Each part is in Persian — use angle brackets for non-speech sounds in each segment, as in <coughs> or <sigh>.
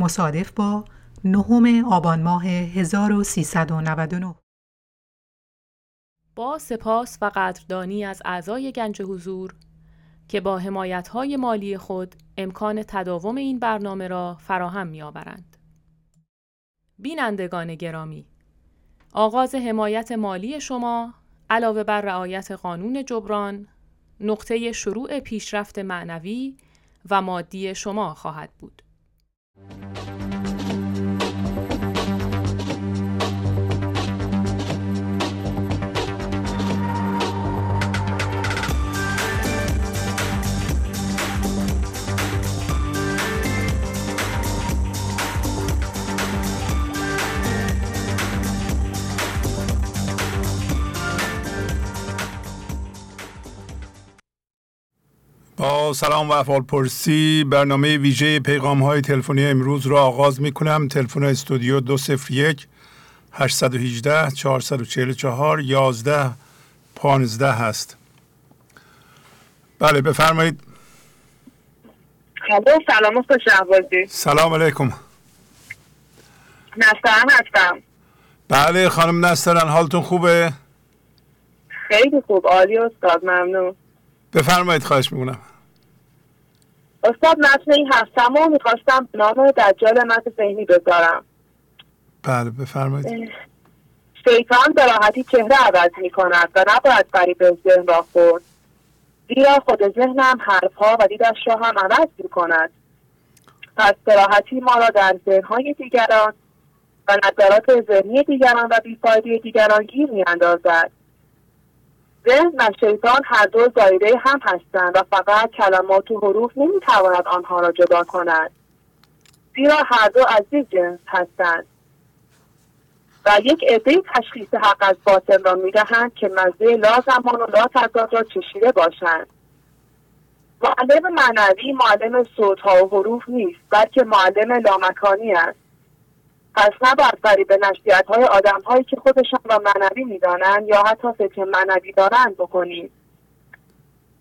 مصادف با نهم آبان ماه 1399 با سپاس و قدردانی از اعضای گنج حضور که با حمایت‌های مالی خود امکان تداوم این برنامه را فراهم می‌آورند. بینندگان گرامی، آغاز حمایت مالی شما علاوه بر رعایت قانون جبران، نقطه شروع پیشرفت معنوی و مادی شما خواهد بود. Thank you. با سلام و افعال پرسی برنامه ویژه پیغام های تلفنی امروز را آغاز می کنم تلفن استودیو 201 818 444 11 15 هست. بله بفرمایید. خب سلام شهبازی. سلام علیکم. نسترن هستم. بله خانم نسترن حالتون خوبه؟ خیلی خوب عالی استاد ممنون. بفرمایید خواهش می‌کنم. استاد متن این هفتم رو می‌خواستم به نام دجال متن ذهنی بذارم. بله بفرمایید. شیطان به راحتی چهره عوض می کند و نباید فریب ذهن را خورد. زیرا خود ذهنم حرفها و دیدش را هم عوض می کند پس به راحتی ما را در ذهنهای دیگران و نظرات ذهنی دیگران و بیفایده دیگران گیر می اندازد ذهن و شیطان هر دو زایده هم هستند و فقط کلمات و حروف نمی‌تواند آنها را جدا کند. زیرا هر دو از یک جنس هستند. و یک عده تشخیص حق از باطن را می‌دهند که مزه لا زمان و لا تضاد را چشیده باشند. معلم معنوی معلم صوتها و حروف نیست بلکه معلم لامکانی است. پس نباید فریب نشریت های آدم هایی که خودشان را معنوی می‌دانند یا حتی فکر معنوی دارند بکنید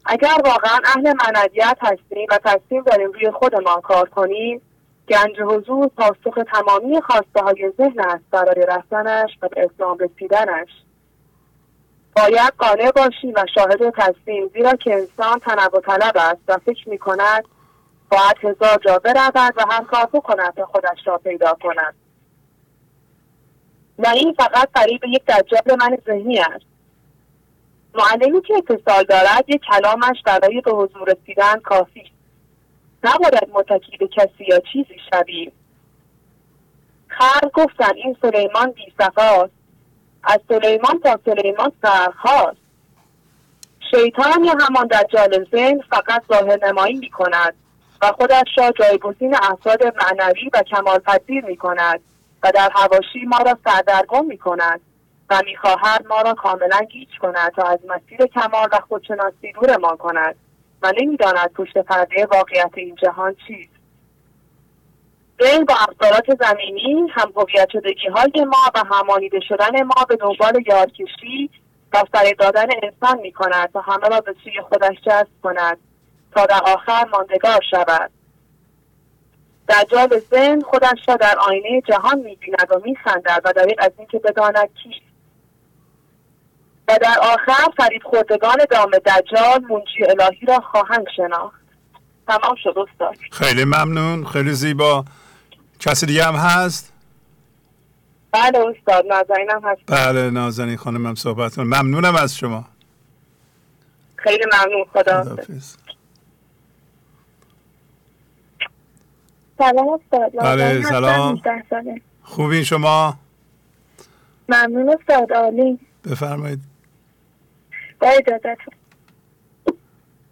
اگر واقعا اهل معنویت هستیم و تصمیم داریم روی خودمان کار کنیم گنج حضور پاسخ تمامی خواسته های ذهن است برای رفتنش و به اسلام رسیدنش. باید قانع باشیم و شاهد و تسلیم زیرا که انسان تنوع طلب است و فکر می کند باید هزار جا برود و هم کار کند تا خودش را پیدا کند. و این فقط فریب یک دجال من ذهنی است. معلمی که اتصال دارد یک کلامش برای به حضور رسیدن کافی نباید متکی به کسی یا چیزی شویم. خر گفتن این سلیمان بی است. از سلیمان تا سلیمان سرخاست شیطان یا همان دجال ذهن فقط ظاهر نمایی می کند و خودش را جایگزین افراد معنوی و کمال پذیر می کند و در هواشی ما را سردرگم می کند و می‌خواهد ما را کاملا گیج کند تا از مسیر کمال و خودشناسی ما کند و نمی‌داند پشت پرده واقعیت این جهان چیست. ذهن با افکارات زمینی هم هویت شدگی های ما و همانیده شدن ما به دنبال یارکشی و سر دادن انسان می کند تا همه را به سوی خودش جذب کند تا در آخر ماندگار شود. دجال ذهن خودش را در آینه جهان می‌بیند و میخندد و دریق از اینکه بداند کیست و در آخر فرید خوردگان دام دجال منجی الهی را خواهند شناخت. تمام شد استاد. خیلی ممنون خیلی زیبا. کسی دیگه هم هست؟ بله استاد نازنینم هست. بله نازنین خانم صحبت کنم ممنونم از شما. خیلی ممنون خدا سلام استاد. بله سلام. خوبین شما؟ ممنون استاد عالی. بفرمایید. با اجازتون.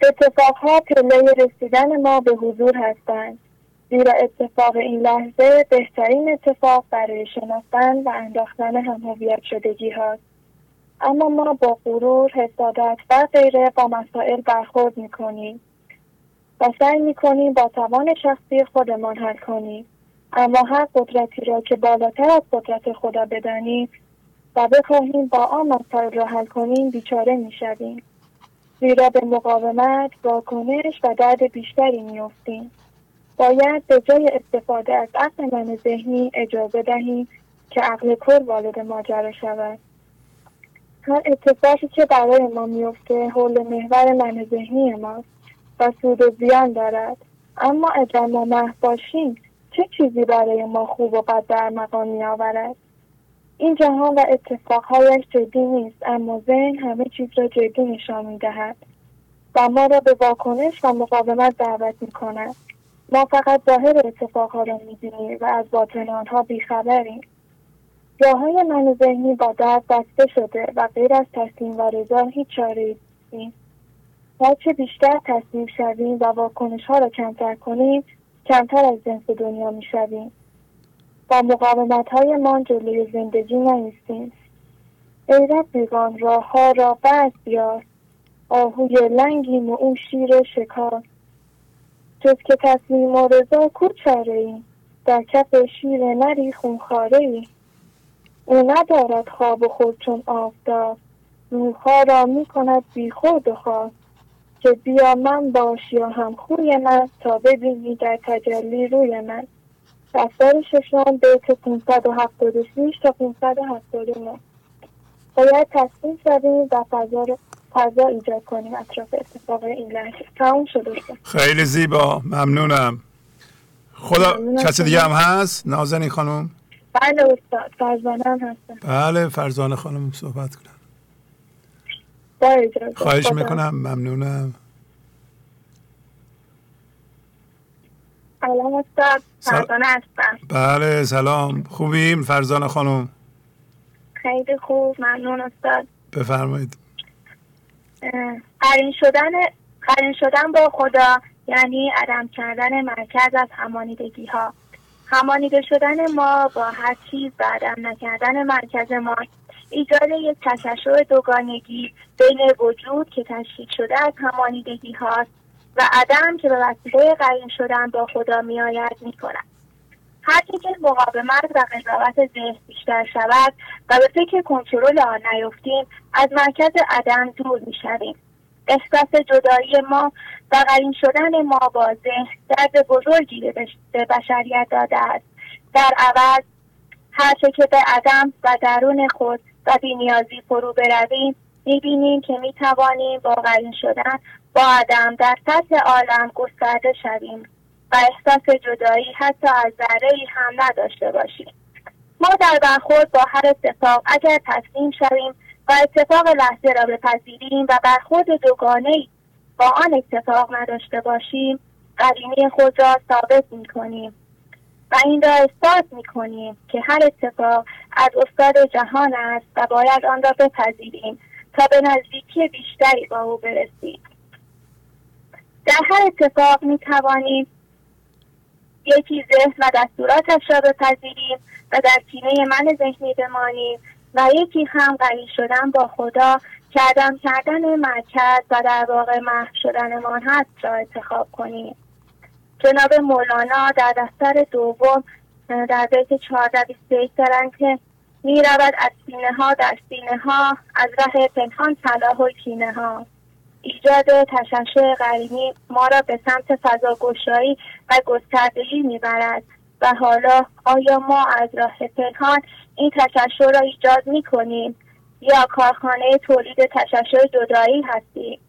اتفاقها پله رسیدن ما به حضور هستند. زیرا اتفاق این لحظه بهترین اتفاق برای شناختن و انداختن همهویت شدگی هاست. اما ما با غرور حسادت و غیره با مسائل برخورد می‌کنیم. و سعی می‌کنیم با توان شخصی خودمان حل کنیم. اما هر قدرتی را که بالاتر از قدرت خدا بدانیم و بخواهیم با آن مسائل را حل کنیم بیچاره می‌شویم. زیرا به مقاومت واکنش و درد بیشتری میافتیم. باید به جای استفاده از عقل من ذهنی اجازه دهیم که عقل کل وارد ماجرا شود. هر اتفاقی که برای ما میفته حول محور من ذهنی ماست. و سود و زیان دارد. اما اگر ما محو باشیم چه چیزی برای ما خوب و بد در مقام می آورد این جهان و اتفاقهایش جدی نیست اما ذهن همه چیز را جدی نشان می دهد و ما را به واکنش و مقاومت دعوت می کند ما فقط ظاهر اتفاقها را می‌بینیم و از باطن آنها بیخبریم. جاهای من ذهنی با درد بسته شده و غیر از تسلیم و رضا هیچ چاره نیست. هرچه بیشتر تسلیم شویم و واکنش ها را کمتر کنیم کمتر از جنس دنیا می‌شویم. با مقاومت های من جلوی زندگی نیستیم. ای رفیقان راه ها را بس بیار. آهوی لنگیم و اون شیر شکار. جز که تصمیم و رضا کو ای در کف شیر نری خونخاره ای او ندارد خواب و خود چون آفتاب. روحها را می کند بی خود و خواب که بیا من باش یا هم خوی من تا ببینی در تجلی روی من. دفتر ششم بیت 576 تا 579 باید تصمیم شویم و فضا فضا ایجاد کنیم اطراف اتفاق این لحظه. تموم شده خیلی زیبا. ممنونم. خدا کسی دیگه هم هست؟ نازنین خانم؟ بله استاد. فرزانه هم هستم. بله فرزانه خانم صحبت کنم با اجازه خواهش می‌کنم. ممنونم. سلام استاد. فرزانه هستم. بله سلام. خوبیم فرزانه خانم؟ خیلی خوب ممنون استاد. بفرمایید. قرین شدن قرین شدن با خدا یعنی عدم کردن مرکز از همانیدگی ها همانیده شدن ما با هر چیز و عدم نکردن مرکز ما ایجاد یک تشعشع دوگانگی بین وجود که تشکیل شده از همانیدگی هاست و عدم که به وسیله قرین شدن با خدا میآید می‌کند. هرچه که مقاومت و قضاوت ذهن بیشتر شود و به فکر کنترل آن نیفتیم از مرکز عدم دور می‌شویم. احساس جدایی ما و قرین شدن ما با ذهن درد بزرگی به بشریت داده است. در عوض هرچه که به عدم و درون خود و بینیازی فرو برویم. می‌بینیم که می‌توانیم با قرین شدن با عدم در سطح عالم گسترده شویم و احساس جدایی حتی از ذره هم نداشته باشیم. ما در برخورد با هر اتفاق اگر تسلیم شویم و اتفاق لحظه را بپذیریم و برخورد دوگانه با آن اتفاق نداشته باشیم قدیمی خود را ثابت می کنیم و این را اثبات می کنیم که هر اتفاق از استاد جهان است و باید آن را بپذیریم تا به نزدیکی بیشتری با او برسیم. در هر اتفاق می توانیم یکی ذهن و دستوراتش را بپذیریم و در کینه من ذهنی بمانیم و یکی هم قریب شدن با خدا کردم کردن مرکز و در واقع محو شدنمان هست را انتخاب کنیم. جناب مولانا در دفتر دوم در بیت چهارده بیست دارند که می رود از سینه ها در سینه ها از ره پنهان صلاح و کینه ها ایجاد تشعشع قریمی ما را به سمت فضاگشایی و گستردگی می‌برد و حالا آیا ما از راه پنهان این تشعشع را ایجاد می کنیم یا کارخانه تولید تشعشع جدایی هستیم؟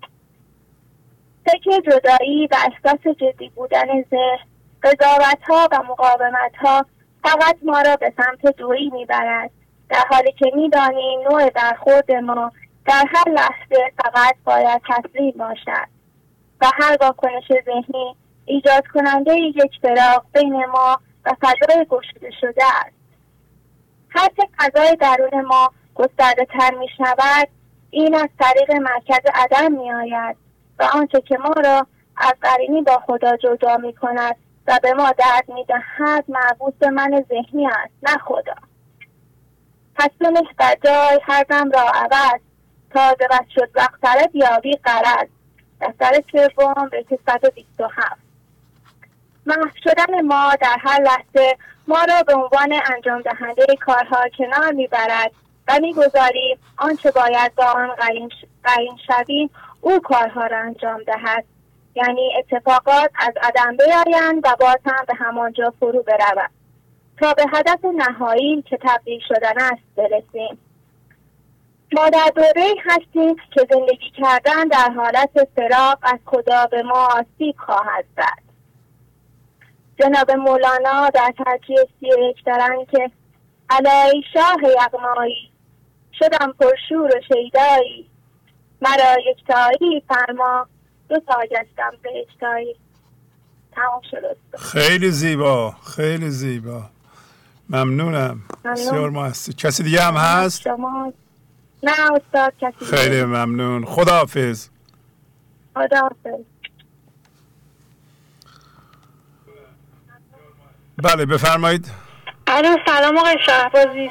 فکر جدایی و احساس جدی بودن ذهن قضاوت ها و مقاومت ها فقط ما را به سمت دوری می‌برد. در حالی که می‌دانیم نوع برخورد ما در هر لحظه فقط باید تسلیم باشد و هر واکنش ذهنی ایجاد کننده یک فراق بین ما و فضای گشوده شده است. هرچه فضای درون ما گسترده تر می شود این از طریق مرکز عدم می آید و آنچه که ما را از قرینی با خدا جدا می کند و به ما درد می دهد مربوط به من ذهنی است نه خدا. پس در جای هر دم را عوض تا وقت شد وقت بیابی قرد دفتر سوم به 127 محو شدن ما در هر لحظه ما را به عنوان انجام دهنده کارها کنار می‌برد و می‌گذاریم آنچه باید با آن قرین شویم او کارها را انجام دهد. یعنی اتفاقات از عدم بیایند و باز هم به همانجا فرو برود. تا به هدف نهایی که تبدیل شدن است برسیم. ما در دوره هستیم که زندگی کردن در حالت فراق از خدا به ما آسیب خواهد زد. جناب مولانا در ترجیح سی دارن که علای شاه یغمایی شدم پرشور و شیدایی مرا یکتایی فرما. دو تا گشتم به یکتایی تمام شد. خیلی زیبا خیلی زیبا. ممنونم. بسیار هستی کسی دیگه هم هست؟ شما. نه استاد کسی خیلی ممنون. خداحافظ. خداحافظ. بله بفرمایید. الو سلام آقای شهبازی.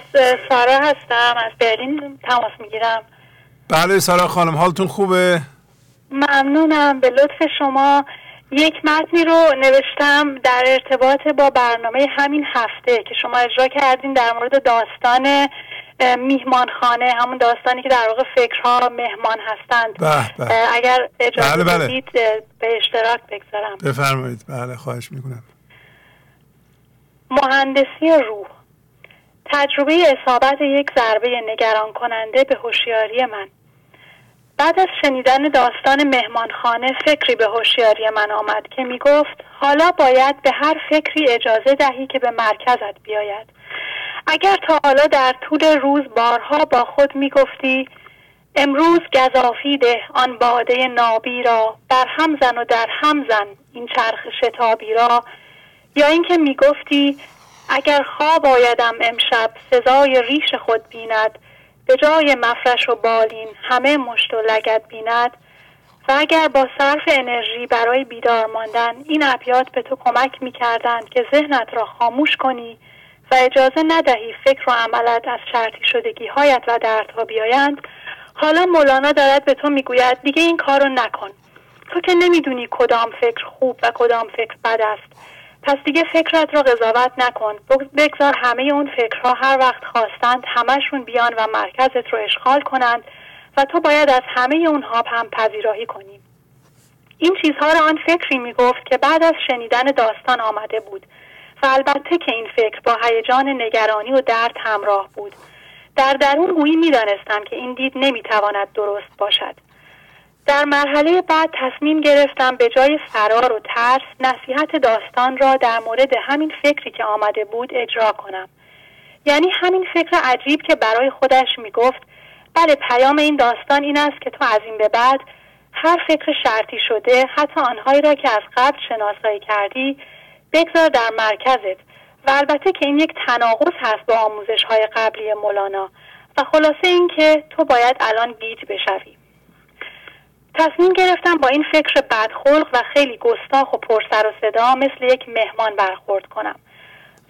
سارا هستم. از برلین تماس می‌گیرم. بله سارا خانم حالتون خوبه؟ ممنونم. به لطف شما یک متنی رو نوشتم در ارتباط با برنامه همین هفته که شما اجرا کردین در مورد داستان میهمانخانه همون داستانی که در واقع فکرها مهمان هستند. اگر اجازه بله بله. بدید به اشتراک بگذارم. بفرمایید. بله خواهش می‌کنم. مهندسی روح. تجربه اصابت یک ضربه نگران کننده به هوشیاری من. بعد از شنیدن داستان مهمانخانه فکری به هوشیاری من آمد که می گفت حالا باید به هر فکری اجازه دهی که به مرکزت بیاید. اگر تا حالا در طول روز بارها با خود می گفتی امروز گذافی ده آن باده نابی را بر هم زن و در هم زن این چرخ شتابی را. یا اینکه می گفتی اگر خواب آیدم امشب سزای ریش خود بیند. به جای مفرش و بالین همه مشت و لگت بیند. و اگر با صرف انرژی برای بیدار ماندن این ابیات به تو کمک می کردند که ذهنت را خاموش کنی و اجازه ندهی فکر و عملت از شرطی شدگی هایت و دردها بیایند حالا مولانا دارد به تو می‌گوید دیگه این کار رو نکن. تو که نمی‌دونی کدام فکر خوب و کدام فکر بد است. پس دیگه فکرت رو قضاوت نکن. بگذار همه اون فکرها هر وقت خواستند همشون بیان و مرکزت رو اشغال کنند و تو باید از همه اونها هم پذیرایی کنی. این چیزها را آن فکری می گفت که بعد از شنیدن داستان آمده بود و البته که این فکر با هیجان نگرانی و درد همراه بود. در درون گویی می‌دانستم که این دید نمی‌تواند درست باشد. در مرحله بعد تصمیم گرفتم به جای فرار و ترس نصیحت داستان را در مورد همین فکری که آمده بود اجرا کنم. یعنی همین فکر عجیب که برای خودش می گفت بله پیام این داستان این است که تو از این به بعد هر فکر شرطی شده حتی آنهایی را که از قبل شناسایی کردی بگذار در مرکزت. و البته که این یک تناقض هست با آموزش های قبلی مولانا. و خلاصه اینکه تو باید الان گیج بشوی. تصمیم گرفتم با این فکر بدخلق و خیلی گستاخ و پرسر و صدا مثل یک مهمان برخورد کنم.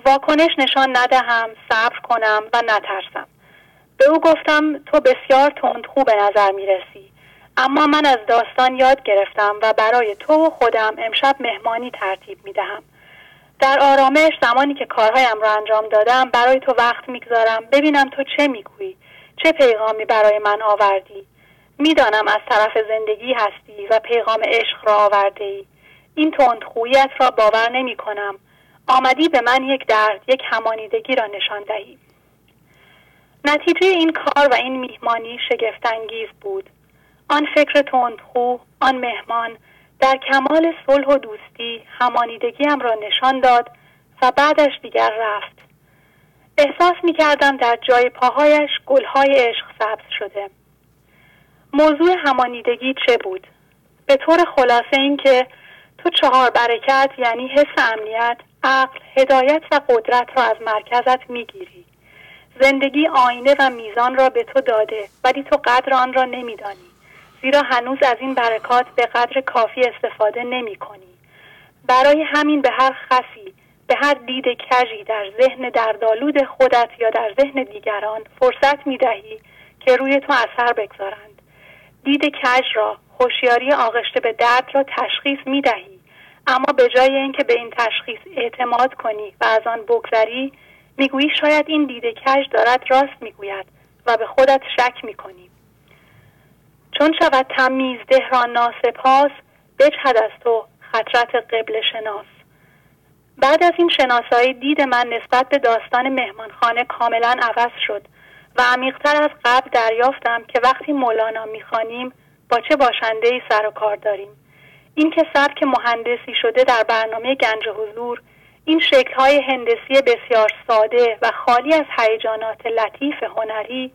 واکنش نشان ندهم صبر کنم و نترسم. به او گفتم تو بسیار تندخو به نظر می رسی اما من از داستان یاد گرفتم و برای تو و خودم امشب مهمانی ترتیب می دهم در آرامش زمانی که کارهایم را انجام دادم برای تو وقت می‌گذارم. ببینم تو چه می‌گویی؟ چه پیغامی برای من آوردی؟ می‌دانم از طرف زندگی هستی و پیغام عشق را آورده ای این تندخوییت را باور نمی کنم آمدی به من یک درد یک همانیدگی را نشان دهی. نتیجه این کار و این میهمانی شگفتانگیز بود. آن فکر تندخو آن مهمان در کمال صلح و دوستی همانیدگیم را نشان داد و بعدش دیگر رفت. احساس می کردم در جای پاهایش گلهای عشق سبز شده. موضوع همانیدگی چه بود؟ به طور خلاصه این که تو چهار برکت یعنی حس امنیت، عقل، هدایت و قدرت را از مرکزت می‌گیری. زندگی آینه و میزان را به تو داده ولی تو قدر آن را نمیدانی. زیرا هنوز از این برکات به قدر کافی استفاده نمی کنی. برای همین به هر خفی به هر دید کجی در ذهن دردالود خودت یا در ذهن دیگران فرصت می دهی که روی تو اثر بگذارند دید کج را هوشیاری آغشته به درد را تشخیص می دهی. اما به جای اینکه به این تشخیص اعتماد کنی و از آن بگذری می‌گویی شاید این دید کج دارد راست می‌گوید و به خودت شک می‌کنی. چون شود تمیز را ناسپاس بجهد از تو خطرت قبل شناس. بعد از این شناسایی دید من نسبت به داستان مهمانخانه کاملا عوض شد. و عمیقتر از قبل دریافتم که وقتی مولانا می‌خوانیم با چه باشنده ای سر و کار داریم این که سبک مهندسی شده در برنامه گنج حضور این شکلهای هندسی بسیار ساده و خالی از هیجانات لطیف هنری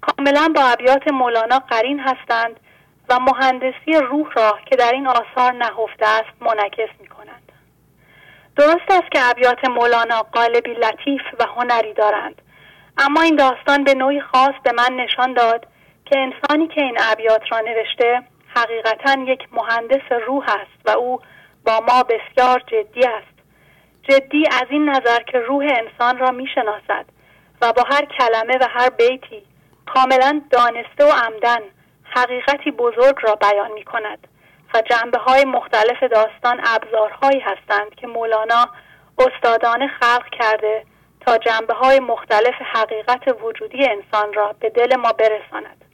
کاملا با ابیات مولانا قرین هستند و مهندسی روح را که در این آثار نهفته است منعکس می کنند. درست است که ابیات مولانا قالبی لطیف و هنری دارند اما این داستان به نوعی خاص به من نشان داد که انسانی که این ابیات را نوشته حقیقتا یک مهندس روح است و او با ما بسیار جدی است. جدی از این نظر که روح انسان را می‌شناسد و با هر کلمه و هر بیتی کاملا دانسته و عمدن حقیقتی بزرگ را بیان می کند و جنبه های مختلف داستان ابزارهایی هستند که مولانا استادانه خلق کرده تا جنبه های مختلف حقیقت وجودی انسان را به دل ما برساند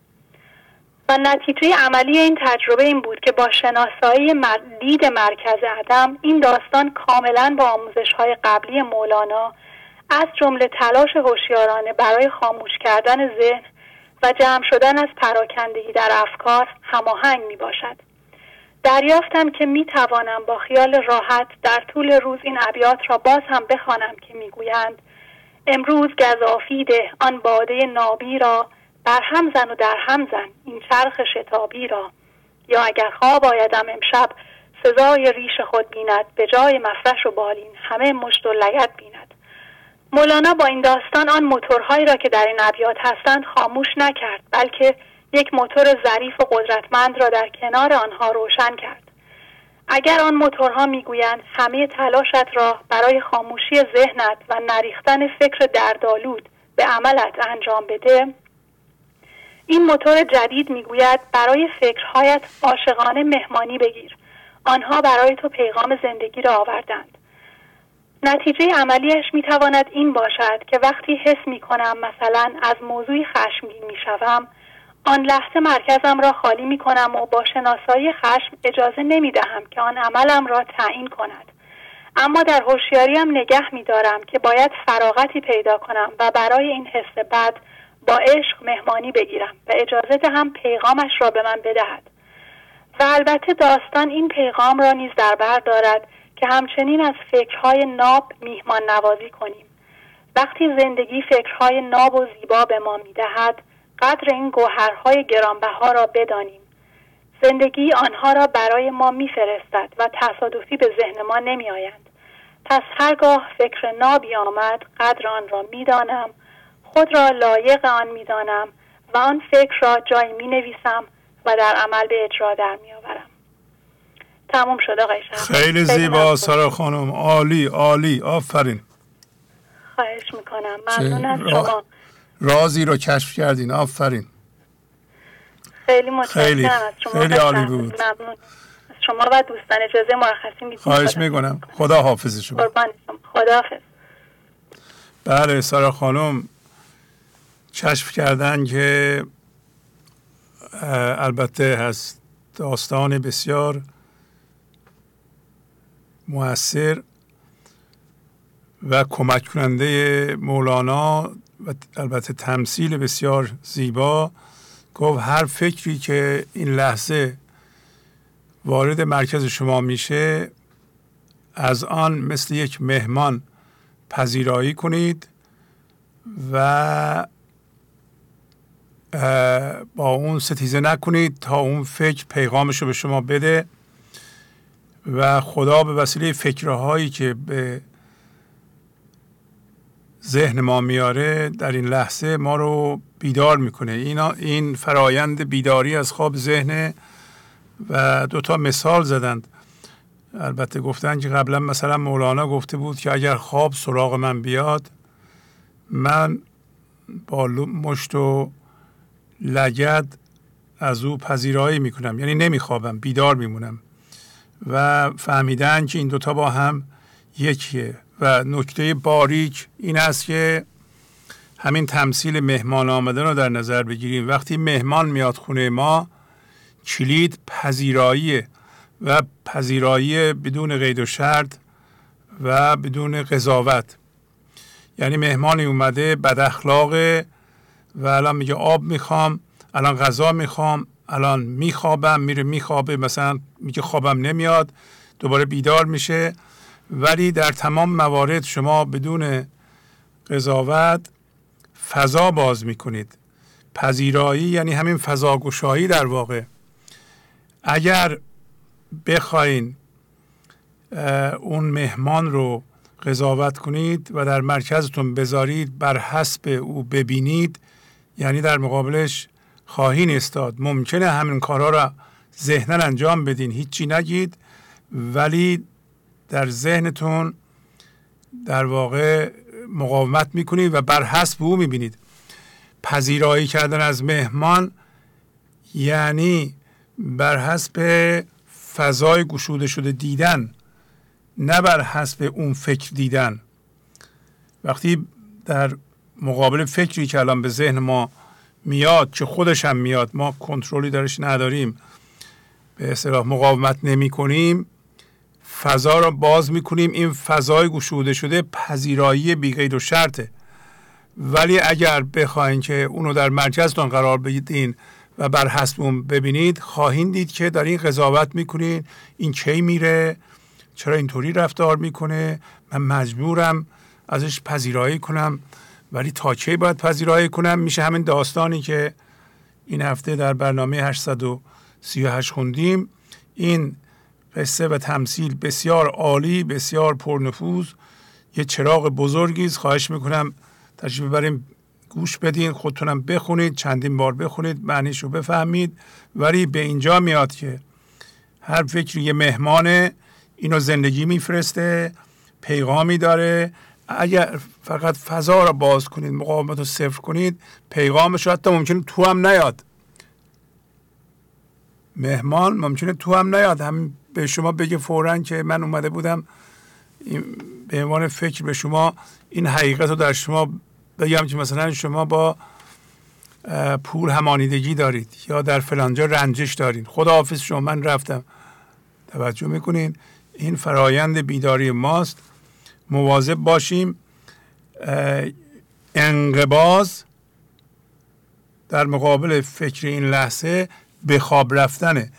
و نتیجه عملی این تجربه این بود که با شناسایی دید مرکز عدم این داستان کاملا با آموزش های قبلی مولانا از جمله تلاش هوشیارانه برای خاموش کردن ذهن و جمع شدن از پراکندگی در افکار هماهنگ می باشد. دریافتم که می توانم با خیال راحت در طول روز این ابیات را باز هم بخوانم که می‌گویند امروز گذافیده آن باده نابی را بر هم زن و در هم زن این چرخ شتابی را. یا اگر خواب آیدم امشب سزای ریش خود بیند به جای مفرش و بالین همه مشت و لگت بیند. مولانا با این داستان آن موتورهایی را که در این ابیات هستند خاموش نکرد بلکه یک موتور ظریف و قدرتمند را در کنار آنها روشن کرد. اگر آن موتورها می‌گویند همه تلاشت را برای خاموشی ذهنت و نریختن فکر دردآلود به عملت انجام بده این موتور جدید می‌گوید برای فکرهایت عاشقانه مهمانی بگیر. آنها برای تو پیغام زندگی را آوردند. نتیجه عملیش می‌تواند این باشد که وقتی حس می کنم مثلا از موضوعی خشمگین می شوم آن لحظه مرکزم را خالی می کنم و با شناسایی خشم اجازه نمی دهم که آن عملم را تعیین کند. اما در هوشیاریم نگه می دارم که باید فراغتی پیدا کنم و برای این حس بد با عشق مهمانی بگیرم و اجازه دهم پیغامش را به من بدهد. و البته داستان این پیغام را نیز در بر دارد که همچنین از فکرهای ناب میهمان نوازی کنیم. وقتی زندگی فکرهای ناب و زیبا به ما می‌دهد قدر این گوهرهای گرانبها را بدانیم. زندگی آنها را برای ما میفرستد و تصادفی به ذهن ما نمیآیند. پس هرگاه فکر نابی آمد قدر آن را می‌دانم. خود را لایق آن می‌دانم و آن فکر را جایی می نویسم و در عمل به اجرا در می آورم تموم شد آقای خیلی زیبا سارا خانم. عالی عالی. آفرین. خواهش می‌کنم. ممنون از شما. رازی رو کشف کردین. آفرین. خیلی متشکرم. خیلی از شما خیلی عالی بود. ممنون. شما و دوستان اجازه مرخصی می‌دید خواهش می‌کنم. خدا حافظ شما. خدا حافظ بله سارا خانم کشف کردن که البته هست داستان بسیار موثر و کمک کننده مولانا و البته تمثیل بسیار زیبا. گفت هر فکری که این لحظه وارد مرکز شما میشه از آن مثل یک مهمان پذیرایی کنید و با اون ستیزه نکنید تا اون فکر پیغامش رو به شما بده و خدا به وسیله فکرهایی که به ذهن ما میاره در این لحظه ما رو بیدار می‌کنه. اینا این فرایند بیداری از خواب ذهن و دوتا مثال زدند. البته گفتن که قبلا مثلا مولانا گفته بود که اگر خواب سراغ من بیاد من با مشت و لگد از او پذیرایی می‌کنم. یعنی نمیخوابم بیدار میمونم. و فهمیدن که این دوتا با هم یکیه. و نکته باریک این است که همین تمثیل مهمان آمدن رو در نظر بگیریم. وقتی مهمان میاد خونه ما کلید پذیرایی و پذیرایی بدون قید و شرط و بدون قضاوت. یعنی مهمانی اومده بد اخلاقه و الان میگه آب می‌خوام الان غذا می‌خوام الان میخوابم میره میخوابه مثلا میگه خوابم نمیاد دوباره بیدار میشه. ولی در تمام موارد شما بدون قضاوت فضا باز می‌کنید. پذیرایی یعنی همین فضاگشایی در واقع. اگر بخواین اون مهمان رو قضاوت کنید و در مرکزتون بذارید بر حسب او ببینید یعنی در مقابلش خواهین استاد ممکنه همین کارها را ذهنا انجام بدین. هیچی نگید. ولی در ذهنتون در واقع مقاومت می‌کنید و بر حسب او می‌بینید. پذیرایی کردن از مهمان یعنی بر حسب فضای گشوده شده دیدن نه بر حسب اون فکر دیدن. وقتی در مقابل فکری که الان به ذهن ما میاد که خودش هم میاد ما کنترلی درش نداریم به اصطلاح مقاومت نمی کنیم فضا را باز می کنیم این فضای گشوده شده پذیرایی بیقید و شرطه. ولی اگر بخواین که اونو در مرکزتون قرار بدین و بر حسب اون ببینید خواهید دید که در این قضاوت می‌کنید این کی میره؟ چرا اینطوری رفتار می‌کنه؟ من مجبورم ازش پذیرایی کنم. ولی تا کی باید پذیرایی کنم؟ میشه همین داستانی که این هفته در برنامه 838 خوندیم. این قصه و تمثیل بسیار عالی بسیار پرنفوذ. یه چراغ بزرگی است. خواهش می‌کنم تشریف ببریم گوش بدین خودتونم بخونید چندین بار بخونید معنیش رو بفهمید. ولی به اینجا میاد که هر فکری یه مهمانه اینو زندگی میفرسته پیغامی داره. اگر فقط فضا رو باز کنید مقاومت رو صفر کنید پیغامش رو حتی ممکنه تو هم نیاد. مهمان ممکنه تو هم نیاد. هم به شما بگه فورا که من اومده بودم. به عنوان فکر به شما این حقیقت رو در شما بگم که مثلا شما با پول همانیدگی دارید یا در فلانجا رنجش دارید. خداحافظ شما من رفتم. توجه می‌کنین؟ این فرایند بیداری ماست. مواظب باشیم انقباز در مقابل فکر این لحظه به خواب رفتنه.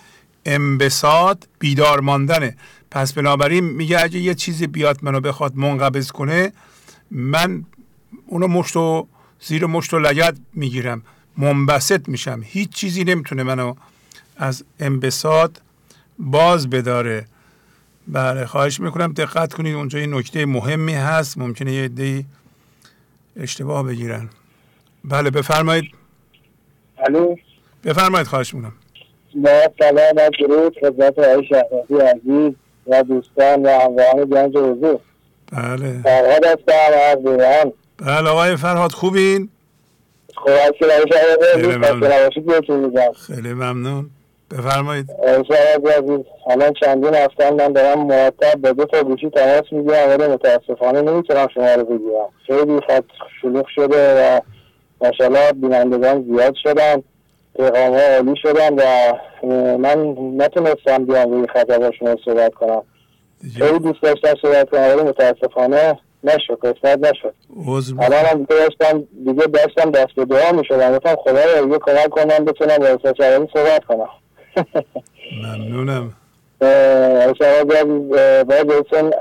انبساط بیدار ماندنه. پس بنابراین میگه اگه یه چیزی بیاد منو بخواد منقبض کنه من اونو مشت و زیر مشت و لگد می‌گیرم. منبسط میشم. هیچ چیزی نمی‌تونه منو از انبساط باز بداره. بله خواهش می‌کنم دقت کنید. اونجا یه نکته مهمی هست. ممکنه یه عده اشتباه بگیرن. بله بفرمایید. الو؟ بفرمایید خواهش می‌کنم. با سلام و درود خدمت آقای شهرازی عزیز و دوستان و همراهان گنج حضور. بله. فرهاد هستم از ایران بله آقای فرهاد خوبین؟ خب خیلی ممنون. بفرمایید. الان چندین هفته من دارم مرتب به دو تا گوشی تماس می‌گیرم ولی متاسفانه نمی‌تونم شما رو بگیرم. خیلی خط شلوغ شده و ماشاءالله بینندگان زیاد شدن. ها عالی شدن و من نتونستم بیام روی خطا با شما صحبت کنم. خیلی دوست داشتم صحبت کنم ولی متاسفانه نشد قسمت نشد. الان هم داشتم دیگه داشتم دست به دعا می‌شدم. گفتم خدا رو یه کمک کنم بتونم با احساس صحبت کنم. ممنونم. <laughs> شما باید ایسان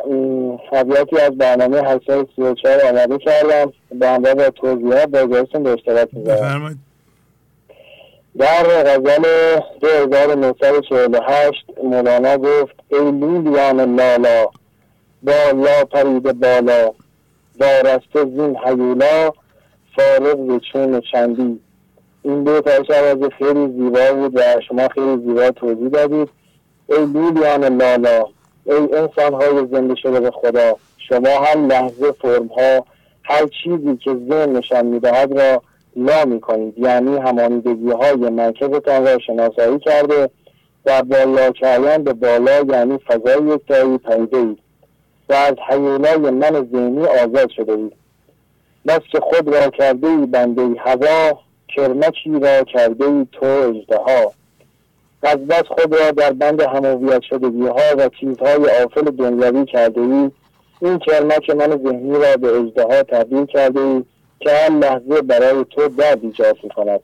حبیاتی از برنامه 834 آماده کردم. به همراه با توضیحات با ایسان به اشتراک می‌ذارم. در غزل 2948 مولانا گفت ای لولیان لالا بالا پرید بالا وارسته زین حیولا فارغ چون چندی. این دو از خیلی زیبا بود و شما خیلی زیبا توضیح دادید. ای لولیان لالا ای انسان های زنده شده به خدا شما هم لحظه فرم ها هر چیزی که ذهن نشان می‌دهد را لا می کنید یعنی همانیدگی های مرکزتان را شناسایی کرده و بالا کردن به بالا یعنی فضای یکتایی پیده اید و از حیولای من ذهنی آزاد شده اید. بس که خود را کرده ای بنده هوا کرمچی را کرده ای تو اجده از بس خود را در بند همویت شدگی ها و چیزهای آفل دنیوی کرده ای این کرمک من ذهنی را به اجده تبدیل کرده ای که هر لحظه برای تو درد ایجاد می کند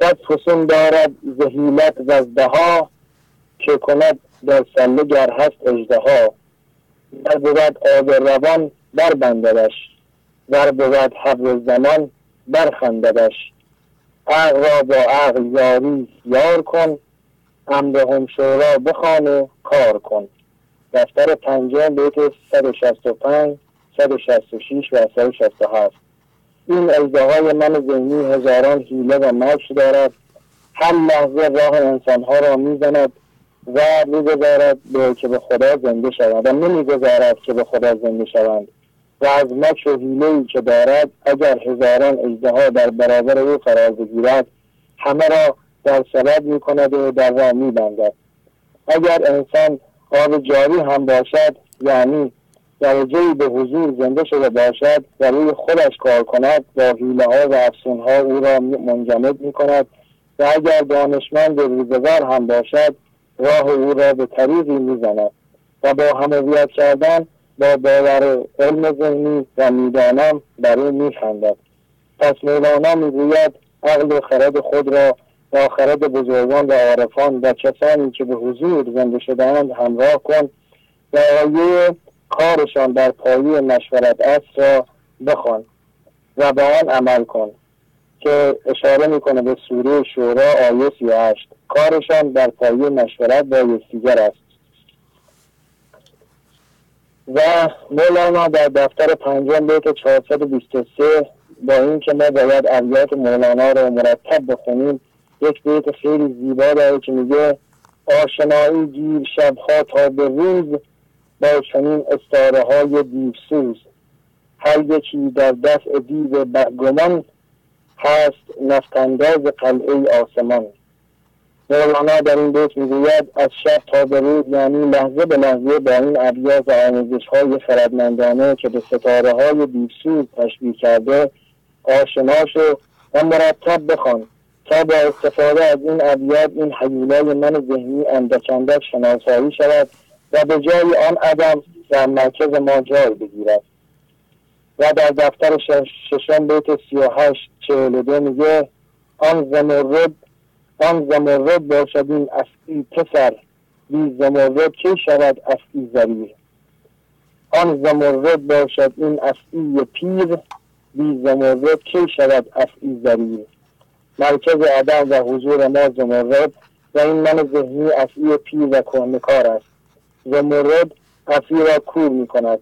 بد فسون دارد زهیلت وزده ها که کند در سله گر هست اجده ها در بود آب روان بنددش. در بود حبر زمان برخنددش عقل را با عقل یاری یار کن. امر هم شورا بخوان کار کن. دفتر پنجم بیت 165 166 و 167 این های من ذهنی هزاران حیله و مکش دارد. هر لحظه راه انسانها را می‌زند و می‌گذارد به که به خدا زنده شوند و نمی‌گذارد که به خدا زنده شوند. و از مکش و حیله که دارد اگر هزاران اجده در برابر او قرار بگیرد همه را در سبب می کند و در راه می بندد. اگر انسان آب جاری هم باشد یعنی درجه به حضور زنده شده باشد و روی خودش کار کند با حیله ها و افسون ها او را منجمد می کند و اگر دانشمند روزگار هم باشد راه او را به طریقی می‌زند و با همویت کردن با باور علم ذهنی و می‌دانم بر او میخندد. پس مولانا می‌گوید عقل و خرد خود را با خرد بزرگان و عارفان و کسانی که به حضور زنده شدهاند همراه کن و آیه کارشان در پایه مشورت است را بخوان و به آن عمل کن که اشاره می‌کنه به سوره شورا آیه 38 کارشان در پایه مشورت با یکدیگر است. و مولانا در دفتر پنجم بیت 423 با اینکه ما باید ابیات مولانا رو مرتب بخونیم یک بیت خیلی زیبا داره که میگه آشنایی گیر شبها تا به روز با چنین استاره های دیوسوز هر یکی در دفع دیو برگمان هست نفتانداز قلعه آسمان. مولانا در این بیت می‌گوید از شب تا به روز یعنی لحظه به لحظه با این ابیات آموزش های خردمندانه که به ستاره های دیوسوز تشبیه کرده آشنا شو و مرتب بخوان تا با استفاده از این ابیات این حیولای من ذهنی اندکندک شناسایی شود و به جای آن عدم در مرکز ما جای بگیرد. و در دفتر ششم بیت سی و هشت چهل دو میگه آن زمرد آن زمرد باشد این افعی پسر بی زمرد کی شود افعی زریر آن زمرد باشد این افعی پیر بی زمرد کی شود افعی زریر مرکز عدم و حضور ما زمرد و این من ذهنی افعی پیر و کار است. زمرد افعی را کور می کند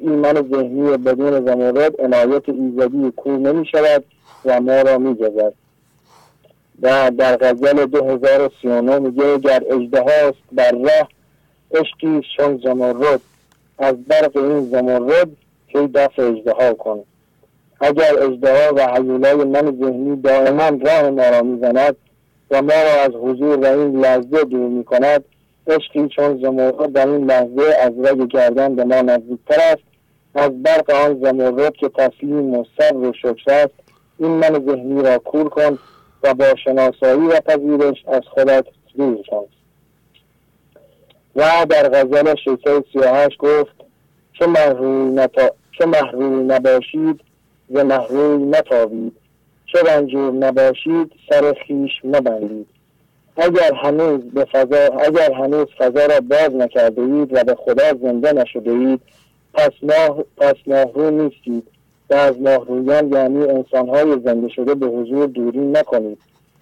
من ذهنی بدون زمرد عنایت ایزدی کور نمی شود و ما را می جزد. و در غزل 2039 میگه گر اجده بر راه اشکی شون زمرد. از برق این زمرد که دفع اجده کن. اگر اجده و حیولای من ذهنی دائما راه ما را می‌زند و ما را از حضور و این لحظه دور می کند عشقی چون زمرد در این لحظه از رگ گردن به ما نزدیکتر است. از برق آن زمرد که تسلیم و صبر و شکر است این من ذهنی را کور کن و با شناسایی و پذیرش از خودت دور کن و در غزل 638 گفت چه محروی, نتا... نباشید ز محروی نتابید. چه رنجور نباشید سر خیش مبندید. اگر هنوز به فضا اگر هنوز فضا را باز نکرده اید و به خدا زنده نشده اید پس ماه پس ماهرو نیستید. و از ماهرویان یعنی انسانهای زنده شده به حضور دوری نکنید.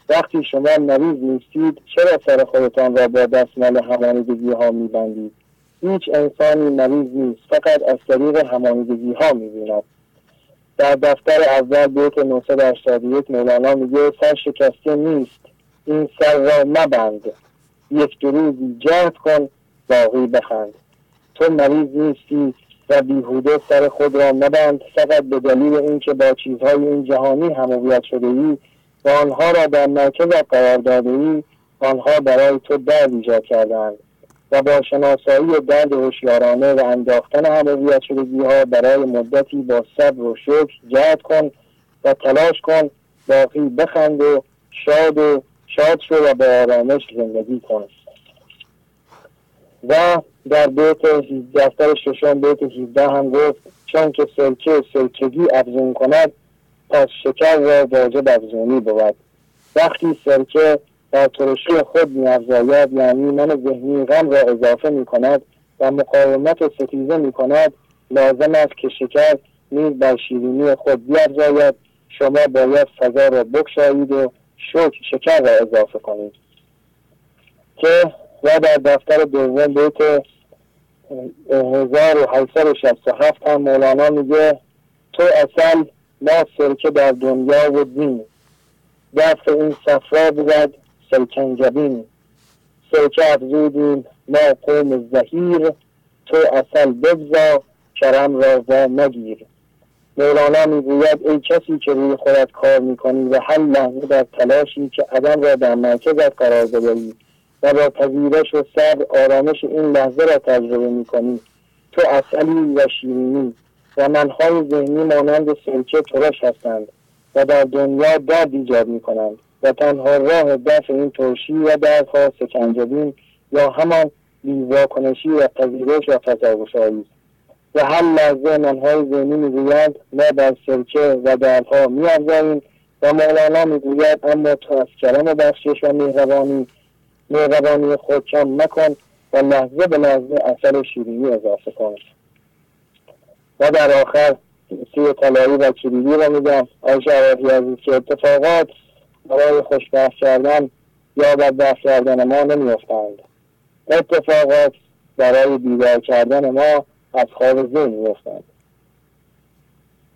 وقتی شما مریض نیستید چرا سر خودتان را با دستمال همانیدگی ها میبندید؟ هیچ انسانی مریض نیست فقط از طریق همانیدگی ها می‌بیند. در دفتر اول بیت 981 مولانا میگه سر شکسته نیست. این سر را مبند. یک دو جهد کن باقی بخند. تو مریض نیستی و بیهوده سر خود را مبند. فقط به دلیل اینکه با چیزهای این جهانی همویت شده ای و آنها را در مرکز قرار داده ای آنها برای تو درد ایجاد کردند و با شناسایی درد هوشیارانه و انداختن همویت شدگی ها برای مدتی با صبر و شکر جهد کن و تلاش کن باقی بخند و شاد و شاد شو و به آرامش زندگی کن. و در بیت دفتر ششم بیت 17 هم گفت چون که سرکه سرکگی افزون کند پس شکر را واجب افزونی بود. وقتی سرکه در ترشی خود میافزاید یعنی من ذهنی غم را اضافه می کند و مقاومت ستیزه می کند لازم است که شکر نیز بر شیرینی خود بیافزاید. شما باید فضا را بکشایید و شکر را اضافه کنید که و در دفتر دوم بیت 1867 هم مولانا میگه تو اصل ما سرکه در دنیا و دین. دست این صفرا بود سرکنجبین سرکه افزودیم ما قوم زهیر. تو اصل ببزا کرم را مگیر مولانا می‌گوید ای کسی که روی خودت کار می‌کنی و هر لحظه در تلاشی که عدم را در مرکزت قرار بدهی و با پذیرش و صبر آرامش این لحظه را تجربه می‌کنی. تو اصلی و شیرینی و منهای ذهنی مانند سرکه ترش هستند و در دنیا درد ایجاد می‌کنند و تنها راه دفع این ترشی و دردها سکنجبین یا همان بیواکنشی و پذیرش و فضاگشایی و هر لحظه منهای ذهنی می‌گویند ما در سرکه و دردها میافزاییم و مولانا می‌گوید اما تو از کرم بخشش و مهربانی مهربانی خود کم نکن و لحظه به لحظه اثر شیرینی اضافه کن. و در آخر سی طلایی و کلیدی رو میگم آیشه عوضی عزیز که اتفاقات برای خوشبخت کردن یا بدبخت کردن ما نمیافتند. اتفاقات برای بیدار کردن ما از خواب ذهن میافتند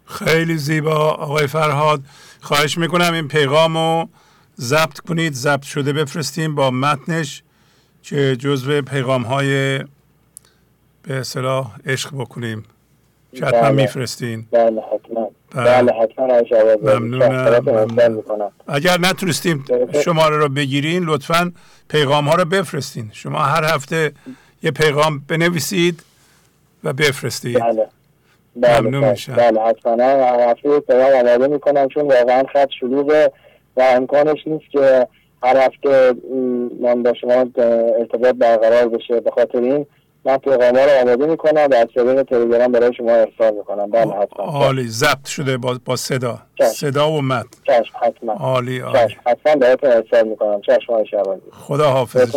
خیلی زیبا. آقای فرهاد خواهش می‌کنم این پیغام رو ضبط کنید ضبط شده بفرستیم با متنش که جزو پیغام های به اصطلاح عشق بکنیم. که حتما بله. میفرستین. بله حتما. بله. بله حتما عزیز. ممنونم، اگر نتونستیم شماره رو بگیرین لطفا پیغام ها رو بفرستین. شما هر هفته یه پیغام بنویسید. و بفرستید. بله. بله ممنون بله, میشم. بله حتما. هفته یک پیغام آماده می‌کنم چون واقعا خط شلوغه و امکانش نیست که هر هفته من با شما ارتباط برقرار بشه. به خاطر این من پیغام رو آماده می‌کنم و از طریق تلگرام برای شما ارسال می‌کنم. بله حتما. عالی. ضبط شده با, با صدا. چشم. صدا و متن. چشم حتما. عالی عالی. چشم. حتما ارسال می‌کنم. چشم های شبانی خدا حافظ.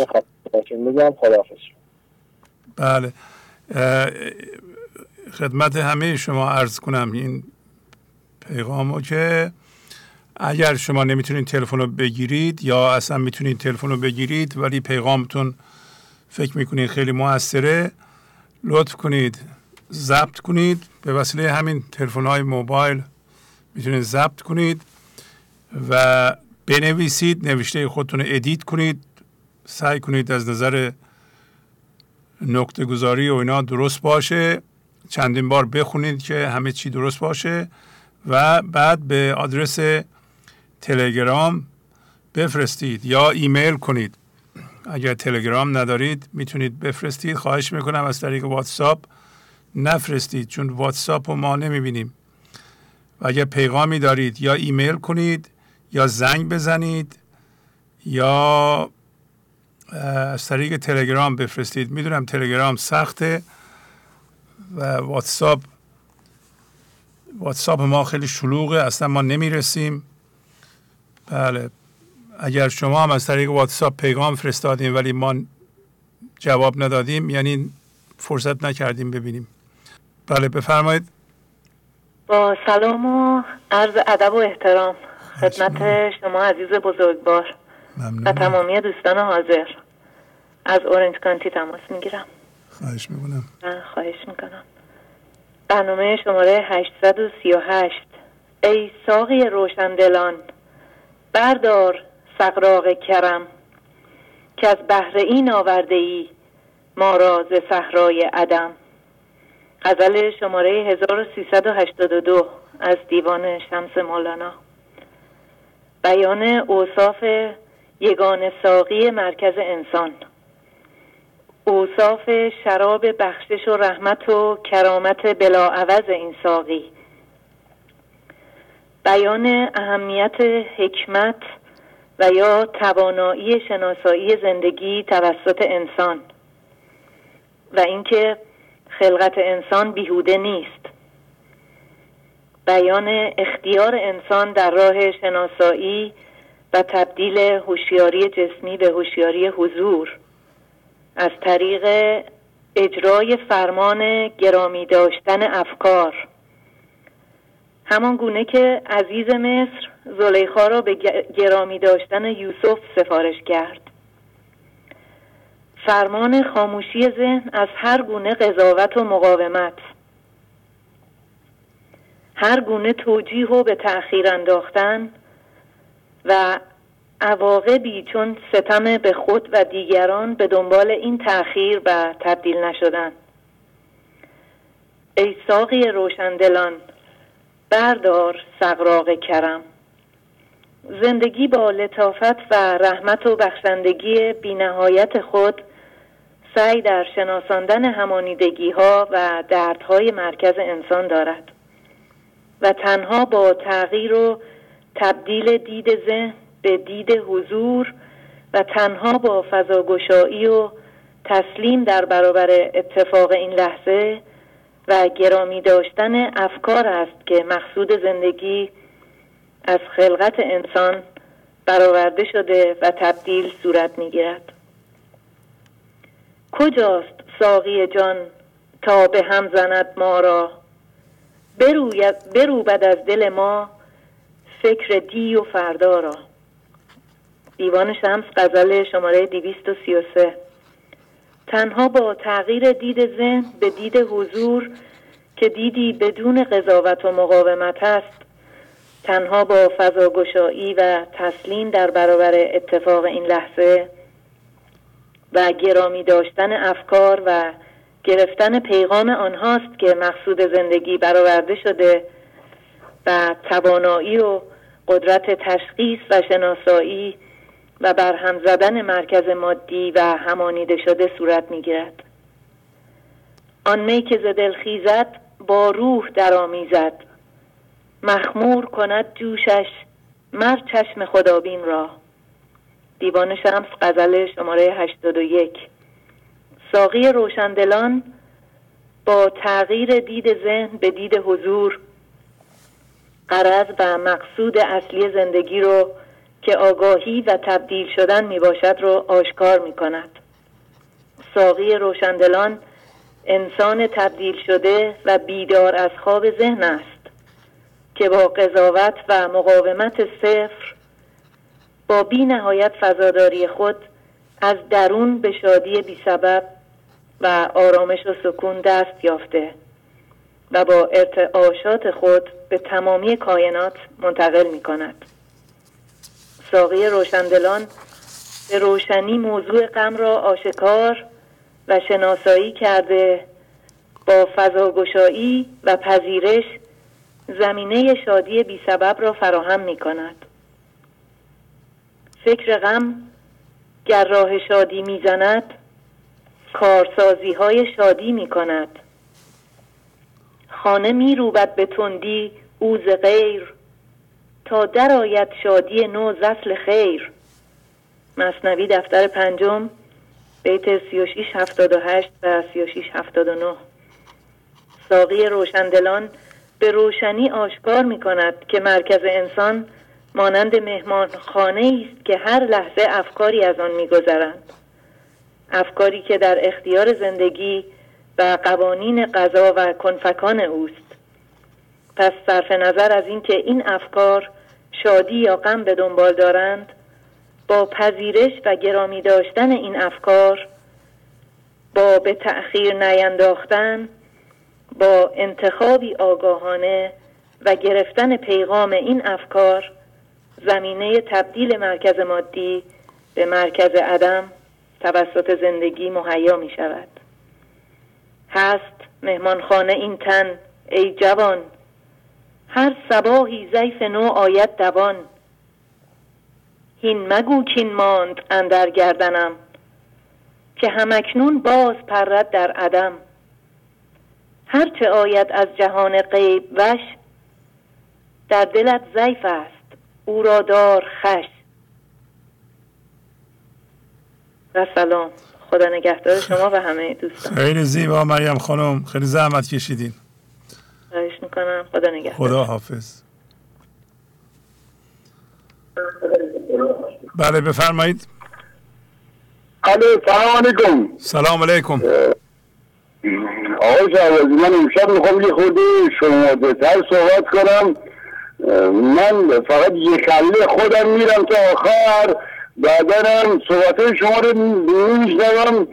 میگم خداحافظ. بله. خدمت همه شما عرض کنم. این پیغامو که اگر شما نمی‌تونید تلفن رو بگیرید یا اصلا می‌تونید تلفن رو بگیرید ولی پیغامتون فکر می‌کنید خیلی موثره لطف کنید ضبط کنید. به وسیله همین تلفن های موبایل می‌تونید ضبط کنید و بنویسید نوشته خودتون رو edit کنید. سعی کنید از نظر نقطه گذاری و اینا درست باشه. چندین بار بخونید که همه چی درست باشه. و بعد به آدرس تلگرام بفرستید یا ایمیل کنید. اگر تلگرام ندارید می‌تونید بفرستید. خواهش می‌کنم از طریق واتساپ نفرستید چون واتساپ رو ما نمی‌بینیم. و اگر پیغامی دارید یا ایمیل کنید یا زنگ بزنید یا از طریق تلگرام بفرستید. می‌دونم تلگرام سخته و واتساپ واتساپ ما خیلی شلوغه اصلا ما نمی‌رسیم. بله. اگر شما هم از طریق واتساپ پیغام فرستادیم ولی ما جواب ندادیم یعنی فرصت نکردیم ببینیم. بله بفرمایید. با سلام و عرض ادب و احترام. خدمت شما عزیز بزرگوار. و تمامی دوستان حاضر. از اورنج کانتی تماس می‌گیرم. خواهش می‌کنم. خواهش می‌کنم. برنامه شماره 838 ای ساقی روشندلان بردار سقراغ کرم که از بهر این آورده ای ما را ز صحرای عدم. غزل شماره 1382 از دیوان شمس مولانا. بیان اوصاف یگان ساقی مرکز انسان. اوصاف شراب بخشش و رحمت و کرامت بلاعوض این ساقی. بیان اهمیت حکمت و یا توانایی شناسایی زندگی توسط انسان و اینکه خلقت انسان بیهوده نیست. بیان اختیار انسان در راه شناسایی و تبدیل هوشیاری جسمی به هوشیاری حضور. از طریق اجرای فرمان گرامی داشتن افکار. همان گونه که عزیز مصر زلیخا را به گرامی داشتن یوسف سفارش کرد. فرمان خاموشی ذهن از هر گونه قضاوت و مقاومت. هر گونه توجیه و به تأخیر انداختن و عواقبی چون ستم به خود و دیگران به دنبال این تأخیر و تبدیل نشدن ای ساقی روشندلان بردار سقراق کرم. زندگی با لطافت و رحمت و بخشندگی بینهایت خود سعی در شناساندن همانیدگی ها و دردهای مرکز انسان دارد و تنها با تغییر و تبدیل دید ذهن به دید حضور و تنها با فضاگشایی و تسلیم در برابر اتفاق این لحظه و گرامی داشتن افکار است که مقصود زندگی از خلقت انسان برآورده شده و تبدیل صورت می‌گیرد. کجاست ساقی جان تا به هم زند ما را؟ بروبد از دل ما فکر دی و فردا را. دیوان شمس غزل شماره 233 تنها با تغییر دید ذهن به دید حضور که دیدی بدون قضاوت و مقاومت است تنها با فضاگشایی و تسلیم در برابر اتفاق این لحظه و گرامی داشتن افکار و گرفتن پیغام آنهاست که مقصود زندگی برآورده شده و توانایی و قدرت تشخیص و شناسایی و برهم زدن مرکز مادی و همانیده شده صورت می‌گیرد. آن می که ز دل خیزد با روح درآمیزد. مخمور کند جوشش مر چشم خدابین را. دیوان شمس غزل شماره 81 ساقی روشندلان با تغییر دید ذهن به دید حضور قرض و مقصود اصلی زندگی رو که آگاهی و تبدیل شدن می باشد رو آشکار می کند ساقی روشندلان انسان تبدیل شده و بیدار از خواب ذهن است که با قضاوت و مقاومت صفر با بی نهایت فضاداری خود از درون به شادی بی سبب و آرامش و سکون دست یافته و با ارتعاشات خود به تمامی کائنات منتقل می کند ساقی روشندلان به روشنی موضوع غم را آشکار و شناسایی کرده با فضاگشایی و پذیرش زمینه شادی بی سبب را فراهم می کند. فکر غم گر راه شادی می‌زند کارسازی های شادی می کند. خانه می روبد به تندی اوز غیر تا درآید شادی نو زفل خیر. مصنوی دفتر پنجم بیت 36 78 و 36 79 ساقی روشندلان به روشنی آشکار می کند که مرکز انسان مانند مهمان خانه است که هر لحظه افکاری از آن میگذرند. افکاری که در اختیار زندگی و قوانین قضا و کنفکان اوست. پس صرف نظر از اینکه این افکار شادی یا غم به دنبال دارند با پذیرش و گرامی داشتن این افکار با به تأخیر نینداختن با انتخابی آگاهانه و گرفتن پیغام این افکار زمینه تبدیل مرکز مادی به مرکز عدم توسط زندگی مهیا می شود هست مهمانخانه این تن ای جوان. هر سباهی زیف نو آید دوان. هین مگو کین ماند اندر گردنم که همکنون باز پرد در عدم. هرچه آید از جهان غیب وش در دلت ضعیف است او را دار خش و سلام. خدا نگهدار شما و همه دوستان. خیلی زیبا مریم خانم. خیلی زحمت کشیدین. خواهش می‌کنم. خدا نگهدار. خدا حافظ بله بفرمایید. الو سلام علیکم. سلام علیکم. آقای شهبازی من امشب می‌خوام یه خود شما بهتر صحبت کنم. من فقط یک کله خودم میرم تا آخر. بعدا هم صحبت شما رو میشنوم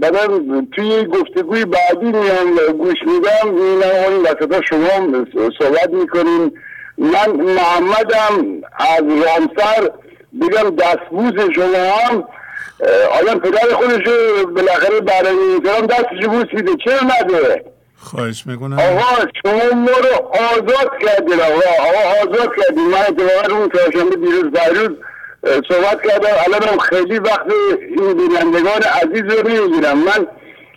بعدا توی گفتگوی بعدی میام گوش میدم می‌بینم این وسط شما صحبت می‌کنیم من محمدم از رامسر بگم دستبوز شما هم آدم پدر خودش بالاخره برای احترام دستش بوس میده. چرا نده؟ خواهش می‌کنم. آقا شما ما رو آزاد کردین آقا. آقا آزاد کردین. من اتفاقا اون چهارشنبه دیروز دیروز صحبت کردم. الان خیلی وقت این بینندگان عزیز رو نمی‌گیرم من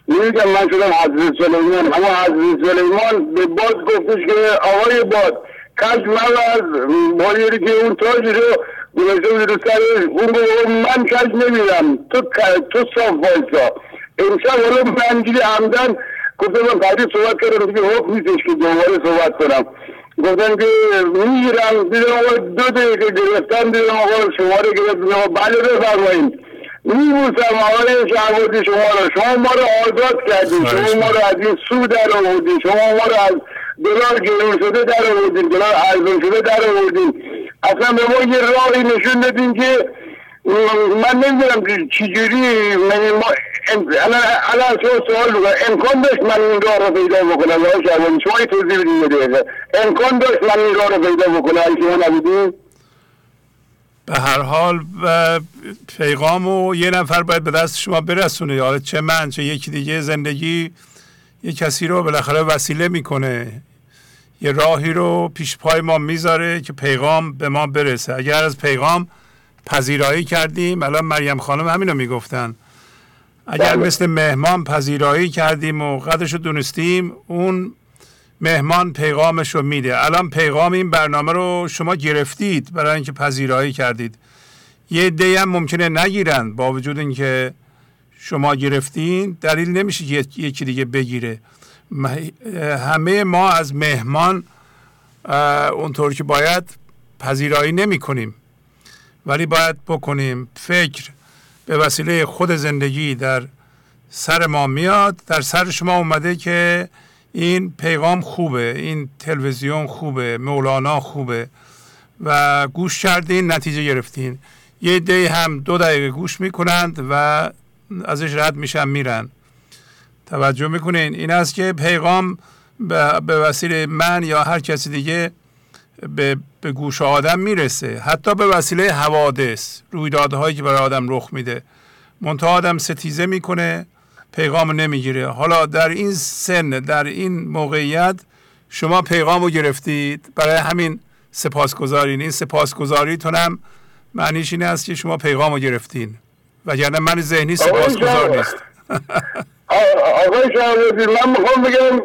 نمیگم من شدم حضرت سلیمان. اما حضرت سلیمان به باز گفتش که آقای باد کج موز بایری که اون تاج رو گذاشته بود رو سرش اون گفت من کج نمیرم. تو تو صاف وایسا. امشب حالا من اینجوری عمدن گفتم من صحبت کردم. دیگه حکم نیستش که دوباره صحبت کنم. گفتن که می‌گیرم دیدم آقا دو دقیقه گرفتم دیدم آقا شما رو گرفتم بله بفرمایید. میبوسم آقای شهبازی شما رو شما ما رو آزاد کردیم شما ما رو از این سو در آوردیم شما ما رو از دلار گرون شده در آوردیم دلار ارزون شده در آوردیم اصلا به ما یه راهی نشون دادیم که من نمی‌دونم چجوری من ما الان سوال بکنم امکان داشت من این راه رو پیدا بکنم آقای شهبازی شما یه توضیح بدین دقیقه امکان داشت من این راه رو پیدا بکنم اگه شما نبودین به هر حال پیغام و یه نفر باید به دست شما برسونه. یا چه من چه یکی دیگه زندگی یه کسی رو بالاخره وسیله می‌کنه. یه راهی رو پیش پای ما می‌ذاره که پیغام به ما برسه. اگر از پیغام پذیرایی کردیم. الان مریم خانم همینو می‌گفتن. اگر مثل مهمان پذیرایی کردیم و قدرش رو دونستیم اون مهمان پیغامش رو میده. الان پیغام این برنامه رو شما گرفتید برای اینکه پذیرایی کردید. یه دی هم ممکنه نگیرن با وجود اینکه شما گرفتین. دلیل نمیشه که یکی دیگه بگیره. همه ما از مهمان اونطور که باید پذیرایی نمی کنیم. ولی باید بکنیم فکر به وسیله خود زندگی در سر ما میاد. در سر شما اومده که این پیغام خوبه این تلویزیون خوبه مولانا خوبه و گوش کردین نتیجه گرفتین. یه دی هم دو دقیقه گوش می‌کنند و ازش رد میشن میرن. توجه می‌کنین؟ این است که پیغام به وسیله من یا هر کسی دیگه به, به گوش آدم می‌رسه. حتی به وسیله حوادث رویدادهایی که برای آدم رخ میده. منتها آدم ستیزه می‌کنه پیغام نمی‌گیره. حالا در این سن در این موقعیت شما پیغام رو گرفتید. برای همین سپاسگزارین. این سپاسگزاریتون هم معنیش این است که شما پیغام رو گرفتین. وگرنه من ذهنی سپاسگزار نیست. آقای شهرازی من می‌خوام بگم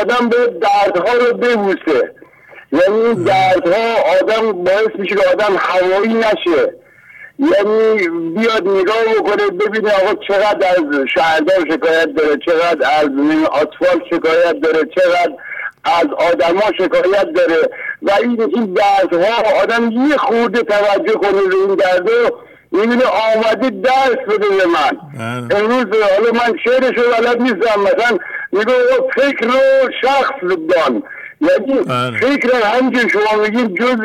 آدم به دردها رو ببوسه. یعنی دردها آدم باعث میشه که آدم هوایی نشه. یعنی بیاد نگاه بکنه ببینه آقا چقدر از شهردار شکایت داره چقدر از اطفال شکایت داره چقدر از آدما شکایت داره. و این این دردها آدم یه خورده توجه کنه به این درد می‌بینه آمده درس بده به من. بله. امروز حالا من شعرش رو بلد نیستم. مثلا میگه فکر رو شخص دان. یعنی بله. فکر هم که شما میگین جز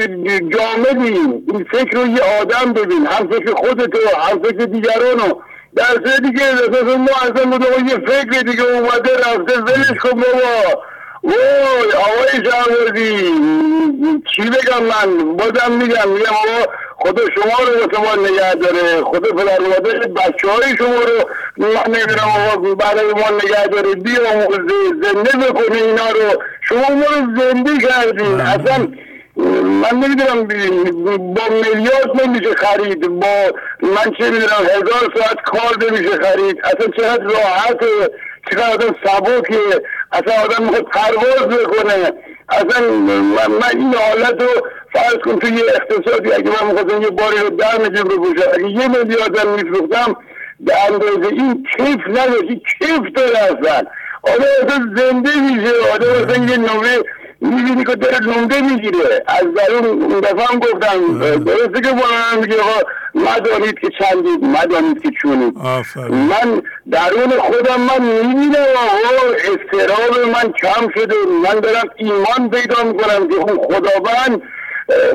جامدین این فکر رو یه آدم ببین. هم فکر خودتو هم فکر دیگرانو. در دیگه مثلا ما اصلا بودم یه فکر دیگه اومده رفته ولش کن بابا. وای آقای جوادی چی بگم من بازم میگم میگم آقا خدا شما رو ما نگه داره خدا پدر مادر بچه های شما رو من نمی‌دونم آقا برای ما نگه داره بیاموزه زنده بکنه اینا رو شما ما رو زنده کردین اصلا من نمی‌دونم با میلیارد نمیشه خرید با من چه می‌دونم هزار ساعت کار نمیشه خرید اصلا چقدر راحت چقدر آدم سبکه. اصلا آدم می‌خواد پرواز بکنه اصلا من, این حالت رو فرض کن توی اقتصادی اگه من می‌خواستم یه باری رو در میلیون بپوشم اگه یه هم میفروختم به اندازه این کیف نداشت کیف داره اصلا. آدم اصلا زنده میشه. آدم اصلا یه نوه می‌بینی که داره نمده می‌گیره. از درون اون دفعه هم گفتم درسته که با میگه مدانید که چندید مدانید که چونید. من درون خودم من می‌بینم آقا استراب من کم شده. من دارم ایمان پیدا می‌کنم که اون خداوند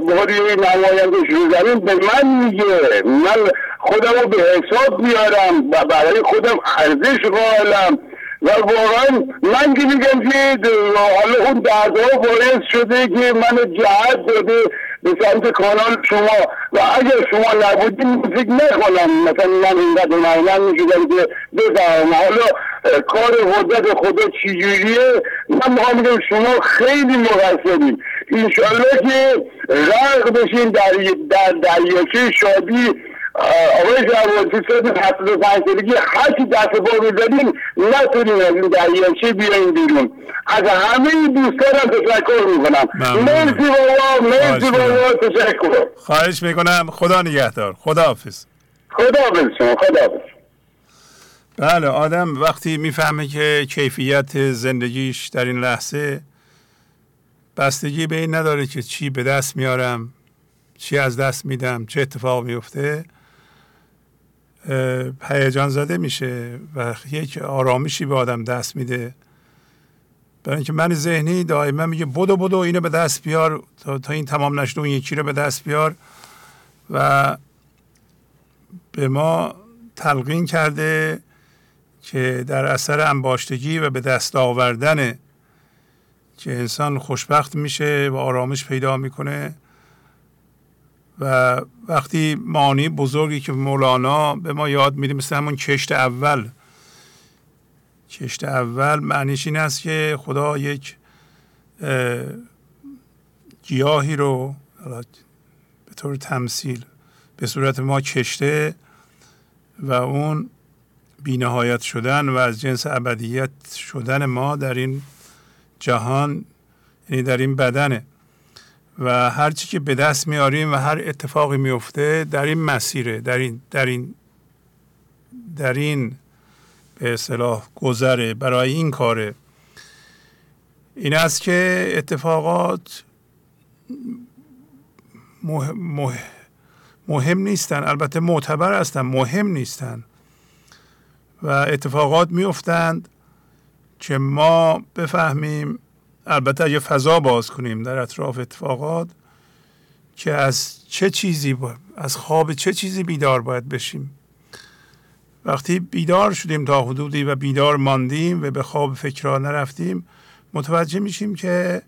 بخاطر نماینده رو زمین به من میگه. من خودم رو به حساب میارم و برای خودم ارزش قائلم. و واقعا من که میگم که حالا اون دردها باعث شده که من جهت داده به سمت کانال شما. و اگر شما نبودین فکر نکنم مثلا من اینقدر معلم می‌شدم که بفهم حالا کار حدت خدا چجوریه؟ من می‌خوام بگم شما خیلی مقصرین. انشالله که غرق بشین در, در دریاچه شادی آقای جوان تو سن هفتاد و پنج سالگی هرچی دست پا بزنیم نتونیم از این دریاچه بیاییم بیرون. از همه دوستانم تشکر می‌کنم. مرسی بابا مرسی بابا تشکر. خواهش می‌کنم. خدا نگهدار. خدا حافظ خدا حافظ شما خدا حافظ بله آدم وقتی می‌فهمه که کیفیت زندگیش در این لحظه بستگی به این نداره که چی به دست میارم چی از دست میدم چه اتفاق میفته هیجان زده میشه و یک آرامشی به آدم دست میده. برای اینکه من ذهنی دائما میگه بدو بدو اینو به دست بیار. تا, این تمام نشده اون یکی رو به دست بیار. و به ما تلقین کرده که در اثر انباشتگی و به دست آوردن که انسان خوشبخت میشه و آرامش پیدا می‌کنه. و وقتی معنی بزرگی که مولانا به ما یاد میده مثل همون کشت اول. کشت اول معنیش این است که خدا یک گیاهی رو به طور تمثیل به صورت ما کشته و اون بینهایت شدن و از جنس ابدیت شدن ما در این جهان یعنی در این بدنه. و هر چی که به دست میاریم و هر اتفاقی میفته در این مسیره در این در این در این به اصطلاح گذره برای این کاره. این است که اتفاقات مهم, مهم نیستن. البته معتبر هستن مهم نیستن. و اتفاقات میفتند که ما بفهمیم البته اگه فضا باز کنیم در اطراف اتفاقات که از چه چیزی از خواب چه چیزی بیدار باید بشیم؟ وقتی بیدار شدیم تا حدودی و بیدار ماندیم و به خواب فکرها نرفتیم متوجه میشیم که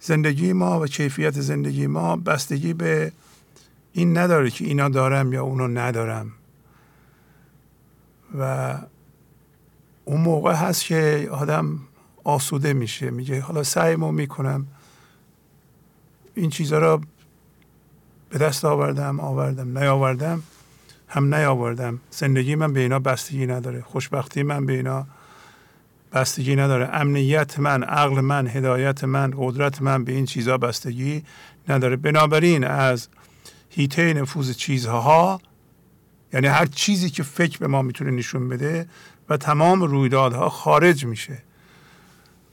زندگی ما و کیفیت زندگی ما بستگی به این نداره که اینا دارم یا اونو ندارم. و اون موقع هست که آدم آسوده میشه. میگه حالا سعیمو می‌کنم این چیزها را به دست آوردم آوردم نیاوردم. هم نیاوردم. زندگی من به اینا بستگی نداره. خوشبختی من به اینا بستگی نداره. امنیت من عقل من هدایت من قدرت من به این چیزها بستگی نداره. بنابراین از هیته نفوذ چیزها یعنی هر چیزی که فکر به ما می‌تونه نشون بده و تمام رویدادها خارج میشه.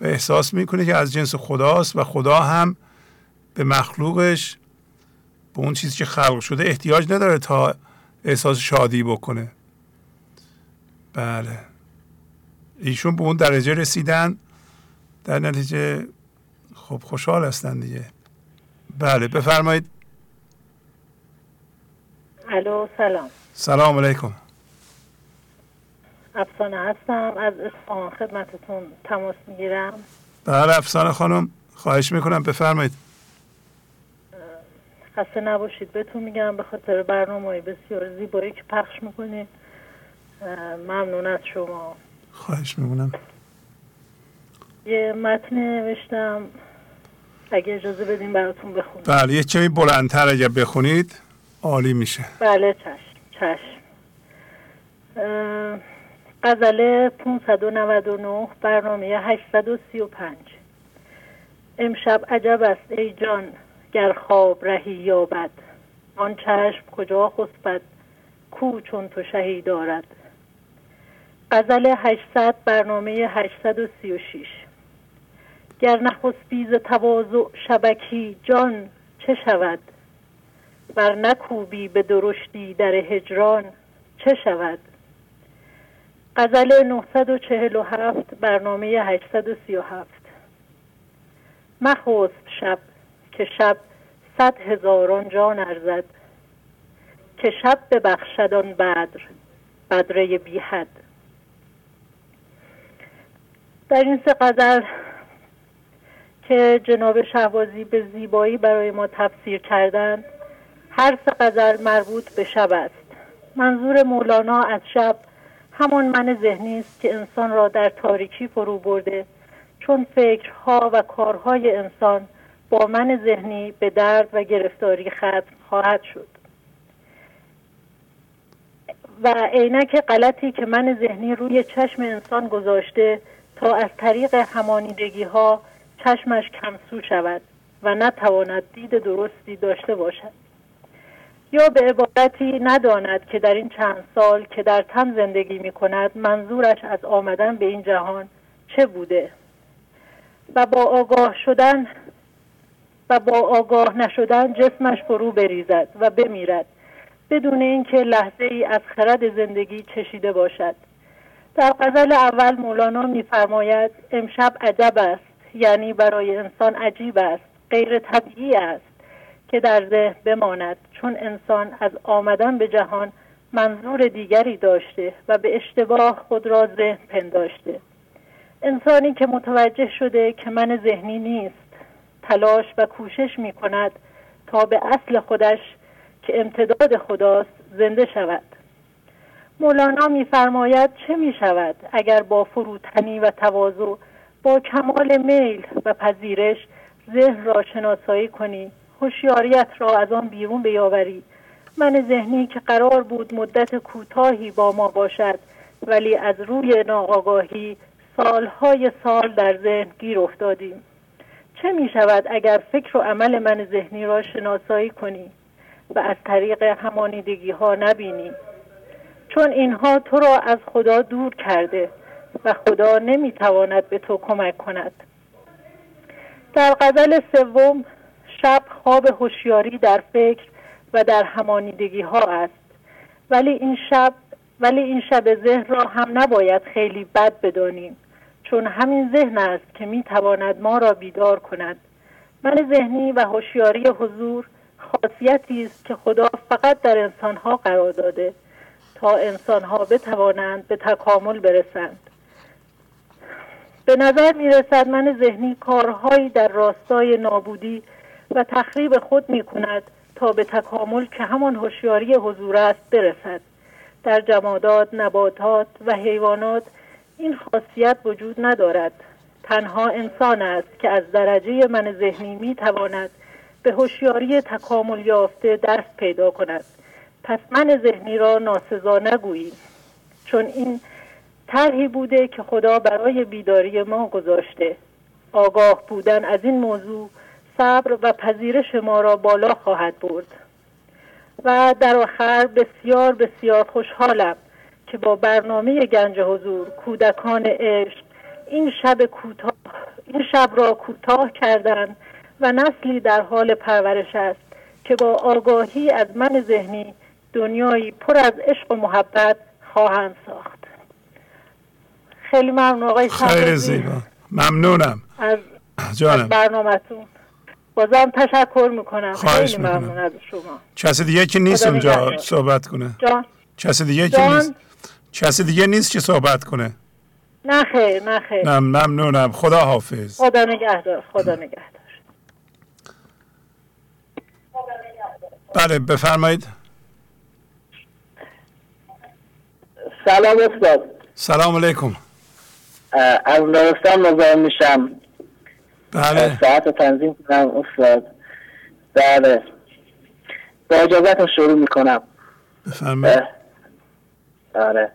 و احساس می‌کنه که از جنس خداست و خدا هم به مخلوقش به اون چیزی که خلق شده احتیاج نداره تا احساس شادی بکنه. بله. ایشون به اون درجه رسیدن در نتیجه خب خوشحال هستن دیگه. بله بفرمایید. الو سلام. سلام علیکم. افسانه هستم. از اصفهان خدمتتون تماس می‌گیرم. بله افسانه خانم خواهش می‌کنم بفرمایید. خسته نباشید. بهتون میگم به خاطر برنامه بسیار زیبایی که پخش می‌کنید ممنون از شما. خواهش می‌کنم. یه متن نوشتم. اگه اجازه بدیم براتون بخونید بله یه کمی بلندتر اگر بخونید عالی میشه. بله چشم چشم. غزله 599 برنامه 835 امشب عجب است ای جان گر خواب رهی یابد. آن چشم کجا خسبد؟ کو چون تو شهی دارد؟ غزل 800 برنامه 836 گر نخسبی ز تواضع شبکی جان چه شود؟ بر نکوبی به درشتی در هجران چه شود؟ غزل 947 برنامه 837 مخوست شب که شب صد هزاران جان ارزد که شب ببخشد آن بدر بدره بی حد. در این سه که جناب شهبازی به زیبایی برای ما تفسیر کردند هر سه غزل مربوط به شب است. منظور مولانا از شب همان من ذهنی است که انسان را در تاریکی فرو برده. چون فکرها و کارهای انسان با من ذهنی به درد و گرفتاری ختم خواهد شد. و عینک غلطی که من ذهنی روی چشم انسان گذاشته تا از طریق همانیدگی ها چشمش کمسو شود و نتواند دید درستی داشته باشد. یا به عبارتی نداند که در این چند سال که در تن زندگی می کند منظورش از آمدن به این جهان چه بوده؟ و با آگاه شدن و با آگاه نشدن جسمش فرو بریزد و بمیرد بدون اینکه لحظه ای از خرد زندگی چشیده باشد. در غزل اول مولانا میفرماید امشب عجب است یعنی برای انسان عجیب است غیر طبیعی است. که در ذهن بماند. چون انسان از آمدن به جهان منظور دیگری داشته و به اشتباه خود را ذهن پنداشته. انسانی که متوجه شده که من ذهنی نیست تلاش و کوشش می کند تا به اصل خودش که امتداد خداست زنده شود. مولانا میفرماید چه می شود اگر با فروتنی و تواضع با کمال میل و پذیرش ذهن را شناسایی کنی؟ هوشیاریت را از آن بیرون بیاوری. من ذهنی که قرار بود مدت کوتاهی با ما باشد ولی از روی ناآگاهی سالهای سال در ذهن گیر افتادیم. چه می شود اگر فکر و عمل من ذهنی را شناسایی کنی و از طریق همانیدگی ها نبینی؟ چون اینها تو را از خدا دور کرده و خدا نمی‌تواند به تو کمک کند. در غزل سوم شب خواب هوشیاری در فکر و در همانیدگی ها است. ولی این شب ولی این شب ذهن را هم نباید خیلی بد بدانیم چون همین ذهن است که می تواند ما را بیدار کند. من ذهنی و هوشیاری حضور خاصیتی است که خدا فقط در انسانها قرار داده تا انسانها بتوانند به تکامل برسند. به نظر می رسد من ذهنی کارهایی در راستای نابودی و تخریب خود می کند تا به تکامل که همان هوشیاری حضور است برسد. در جمادات نباتات و حیوانات این خاصیت وجود ندارد. تنها انسان است که از درجه من ذهنی می تواند به هوشیاری تکامل یافته دست پیدا کند. پس من ذهنی را ناسزا نگوییم چون این طرحی بوده که خدا برای بیداری ما گذاشته. آگاه بودن از این موضوع صبر و پذیرش ما را بالا خواهد برد. و در آخر بسیار بسیار خوشحالم که با برنامه گنج حضور کودکان عشق این شب کوتاه این شب را کوتاه کردند و نسلی در حال پرورش است که با آگاهی از من ذهنی دنیایی پر از عشق و محبت خواهند ساخت. خیلی ممنون آقای خیلی زیبا. ممنونم. از, جانم. برنامهتون. بازم تشکر می‌کنم. خیلی ممنون از شما. کسی دیگه که نیست اونجا صحبت کنه. جان. کسی دیگه که نیست. کسی دیگه نیست که صحبت کنه. نه خیر نه خیر. نه ممنونم. خدا حافظ. خدا نگهدار خدا نگهدار. بله بفرمایید. سلام استاد. سلام علیکم. از نورستان مزاحم میشم. بله. ساعت تنظیم کنم استاد بله. با اجازت شروع می‌کنم. بفرمایید. آره.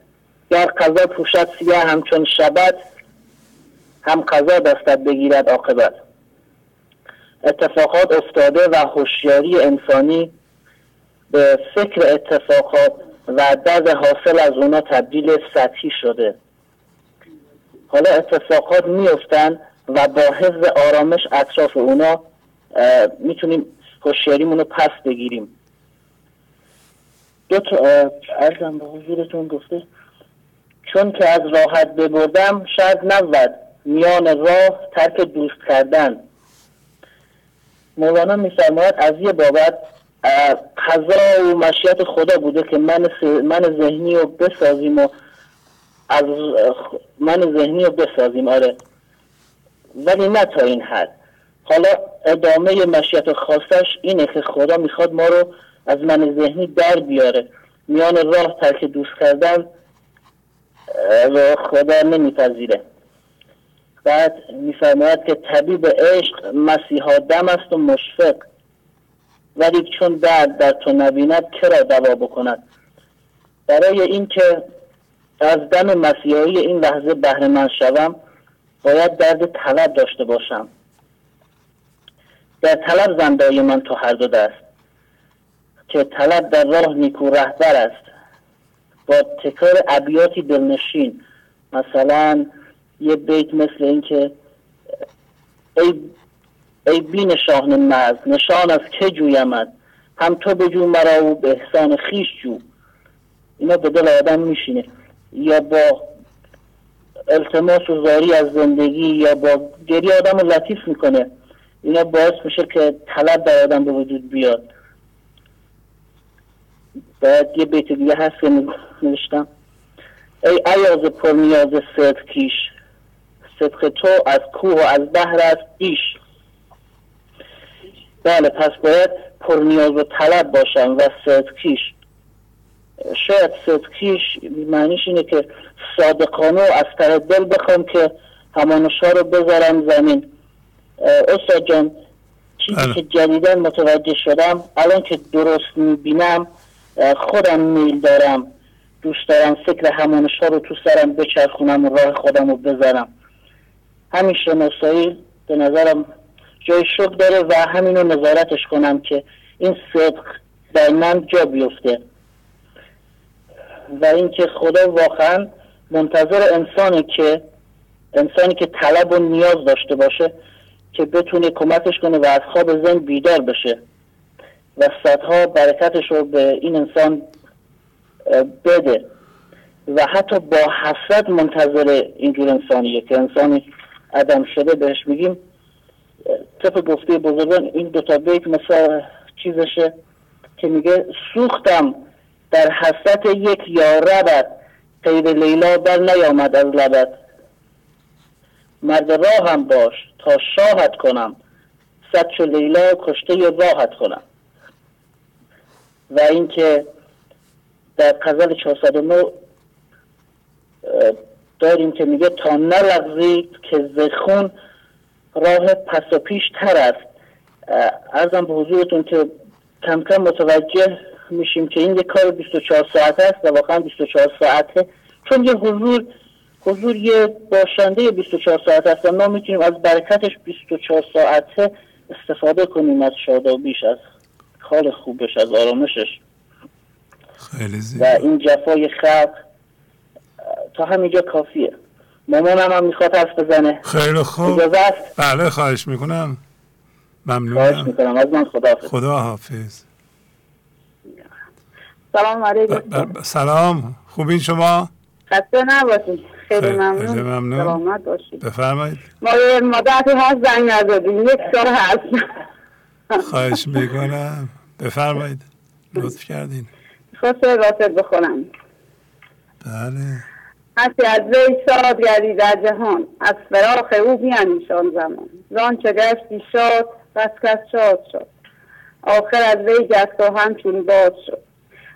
گر قضا پوشد سیاه همچون شبت هم قضا دستت بگیرد عاقبت. اتفاقات افتاده و هوشیاری انسانی به فکر اتفاقات و درد حاصل از اونا تبدیل سطحی شده. حالا اتفاقات میفتن و با حفظ آرامش اطراف اونا می‌تونیم هوشیاریمون رو پس بگیریم. دو تا ارزم به حضورتون گفته. چون که از راحت ببردم شاید نبود. میان راه ترک دوست کردن. مولانا میفرماید از یه بابت قضا و مشیت خدا بوده که من, من ذهنی رو بسازیم و از من ذهنی رو بسازیم. آره. ولی نه تا این حد. حالا ادامه مشیت خاصش اینه که خدا می‌خواد ما رو از من ذهنی در بیاره. میان راه ترک دوست کردن و خدا نمیپذیره. بعد میفرماید که طبیب عشق مسیحا دم است و مشفق. ولی چون درد در تو نبیند کرا دوا بکند؟ برای اینکه از دم مسیحایی این لحظه بهره من شوم باید درد طلب داشته باشم. در طلب زندای من تو هر دو دست. که طلب در راه نیکو رهبر است. با تکرار ابیاتی دلنشین. مثلا یه بیت مثل اینکه ای ای بین شاهن مرز نشان از که جویمد هم تو بجو مرا و به احسان خیش جو. اینا به دل آدم میشینه. یا با التماس و زاری از زندگی یا با گری آدم رو لطیف می‌کنه. اینا باعث میشه که طلب در آدم به وجود بیاد. باید یه بیت دیگه هست که نوشتم. ای عیاز پر نیاز صدق کیش. صدق تو از کوه و از بحر است بیش. بله پس باید پر نیاز و طلب باشم و صدق کیش. شاید صدقیش معنیش اینه که صادقانه و از ته دل بخوام که همانشا رو بذارم زمین. استاد جان چیزی بله. که جدیدن متوجه شدم الان که درست می‌بینم خودم میل دارم. دوست دارم فکر همانشا رو تو سرم بچرخونم و راه خودم رو بذارم. همین شناسایی به نظرم جای شک داره و همین رو نظارتش کنم که این صدق در من جا بیفته. و اینکه خدا واقعا منتظر انسانه که انسانی که طلب و نیاز داشته باشه که بتونه کمکش کنه و از خواب زن بیدار بشه. و صدها برکتش رو به این انسان بده. و حتی با حسرت منتظر اینجور انسانیه که انسانی عدم شده بهش میگیم. طبق گفته بزرگان این دوتا بیت مثل چیزشه که میگه سوختم در حسرت یک یاربت. غیر لیلا در نیامد از لبت. مرد راه هم باش تا شاهت کنم. صد چو لیلا کشته راحت کنم. و اینکه در قزل 409 داریم که میگه تا نلغزی که زخون راه پس و پیش تر است. ارزم به حضورتون که کم کم متوجه میشیم که این یک کار 24 ساعت است و واقعا 24 ساعته. چون یه حضور حضور یه باشنده 24 ساعت است و ما می‌تونیم از برکتش 24 ساعته استفاده کنیم از شادابیش از حال خوبش از آرامشش. خیلی و این جفای خلق تا همینجا کافیه. مامانم هم می‌خواد حرف بزنه. خیلی خوب. بله خواهش می‌کنم. خواهش ممنونم می‌کنم. از من خدا خدا حافظ سلام علیکم. سلام. خوبین شما؟ خسته نباشید. خیلی ممنون. خیلی ممنون. سلامت باشید. بفرمایید. ما یه مدتی هست زنگ نزدیم. یک سال هست خواهش می‌کنم. بفرمایید. لطف کردین. خواست راسل بخونم. بله. هستی از وی شاد گردی در جهان. از فراخ او بیانیشان زمان. زان چه گشتی شاد بس کس شاد شد. آخر از وی گشت و همچون باد شد.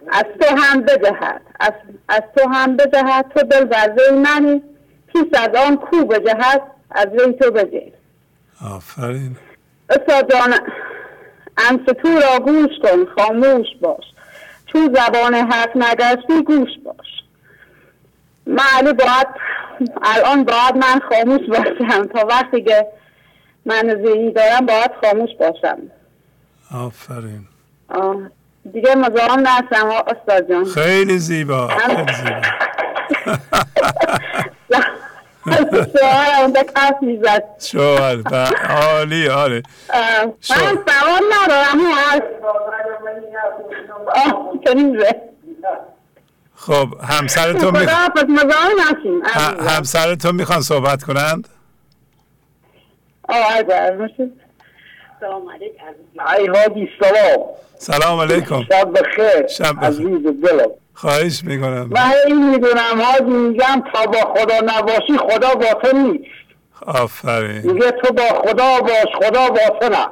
از تو هم بدهد از, از تو هم بدهد تو دل وی منی. پیش از آن کو بجهد از وی تو بجه آفرین. انستو را گوش کن خاموش باش. چون زبان حق نگشتی گوش باش. معلوم باید الان باید من خاموش باشم. تا وقتی که من ذهنی دارم باید خاموش باشم. آفرین. آه. دیگه مزاحم آه، استاد جان. خیلی زیبا خیلی زیبا. شوهرم به کف می‌زد. شوهر عالی عالی. آه، من. سوال ندارم اون هست خب همسرتون می... همسرتون می‌خوان صحبت کنند؟ آه اگر. سلام علیکم. ای حاجی سلام. سلام علیکم. شب بخیر شب بخیر. عزیز دلم. خواهش می‌کنم. من این می‌دونم حاجی میگم تا با خدا نباشی خدا با تو نیست. آفرین. میگه تو با خدا باش خدا با تو نه.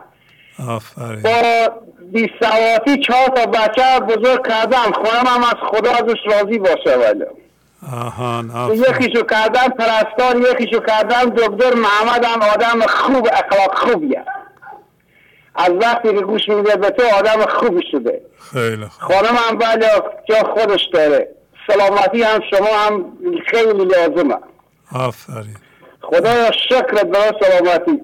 آفرین. با بیسواتی چهار تا بچه بزرگ کردم خودم هم از خدا ازش راضی باشه ولی. آهان آفرین. یکیشو کردم پرستار یکیشو کردم دکتر محمد هم آدم خوب اخلاق خوبیه. از وقتی که گوش میده به تو آدم خوبی شده. خیلی خوب. خانم هم ولی جا خودش داره. سلامتی هم شما هم خیلی لازمه. آفرین. خدا شکرت برای سلامتی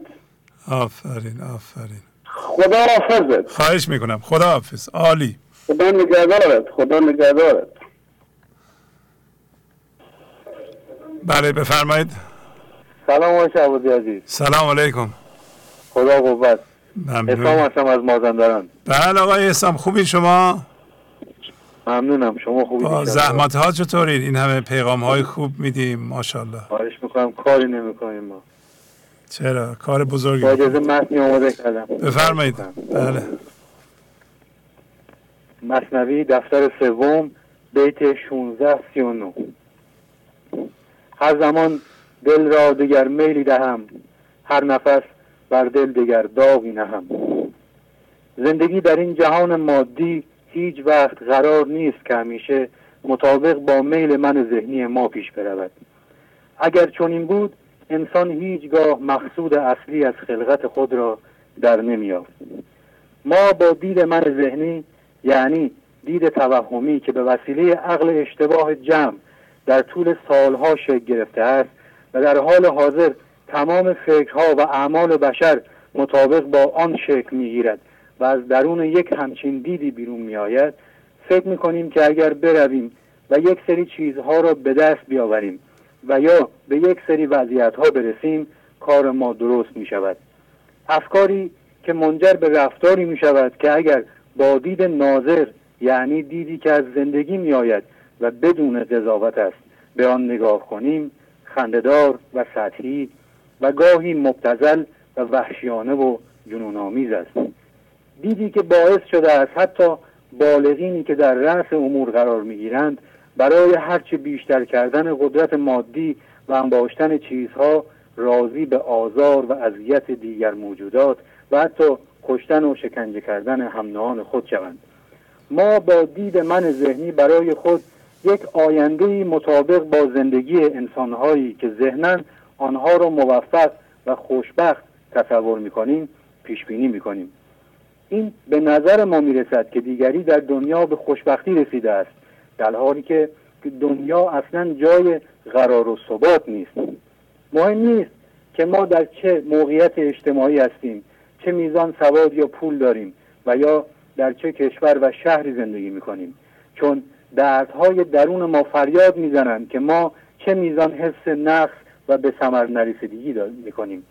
آفرین آفرین. خدا حافظت. خواهش می‌کنم. خدا حافظ. عالی. خدا نگهدارت. خدا نگهدارت. بله بفرمایید. سلام آقای عزیز. سلام علیکم. خدا قوت. ممنون. هستم از مازندران. بله آقای اسلام خوبی شما؟ ممنونم شما خوبی زحمت ها چطورین؟ این همه پیغام های خوب میدیم ماشاءالله. خواهش می‌کنم کاری نمی‌کنیم ما. چرا؟ کار بزرگی. با اجازه متنی آماده کردم. بفرمایید. بله. مصنوی دفتر سوم بیت 16 39 هر زمان دل را دگر میلی دهم هر نفس بر دل دگر داغی نهم. زندگی در این جهان مادی هیچ وقت قرار نیست که همیشه مطابق با میل من ذهنی ما پیش برود. اگر چنین بود انسان هیچگاه مقصود اصلی از خلقت خود را در نمیافت ما با دید من ذهنی یعنی دید توهمی که به وسیله عقل اشتباه جمع در طول سالها شکل گرفته است و در حال حاضر تمام فکرها و اعمال بشر مطابق با آن شکل می‌گیرد و از درون یک همچین دیدی بیرون میآید. فکر می‌کنیم که اگر برویم و یک سری چیزها را به دست بیاوریم و یا به یک سری وضعیتها برسیم کار ما درست می شود افکاری که منجر به رفتاری می شود که اگر با دید ناظر یعنی دیدی که از زندگی می آید و بدون قضاوت است به آن نگاه کنیم خندهدار و سطحی و گاهی مبتزل و وحشیانه و جنونآمیز است. دیدی که باعث شده است حتی بالغینی که در رأس امور قرار می‌گیرند برای هرچه بیشتر کردن قدرت مادی و انباشتن چیزها راضی به آزار و اذیت دیگر موجودات و حتی کشتن و شکنجه کردن همنهان خود شوند. ما با دید من ذهنی برای خود یک آینده مطابق با زندگی انسانهایی که ذهنا آنها را موفق و خوشبخت تصور می‌کنیم پیش بینی می‌کنیم. این به نظر ما می‌رسد که دیگری در دنیا به خوشبختی رسیده است در حالی که دنیا اصلا جای قرار و ثبات نیست. مهم نیست که ما در چه موقعیت اجتماعی هستیم چه میزان سواد یا پول داریم و یا در چه کشور و شهری زندگی می‌کنیم. چون دردهای درون ما فریاد می‌زنند که ما چه میزان حس نقص و به ثمر نرسیدگی می‌کنیم.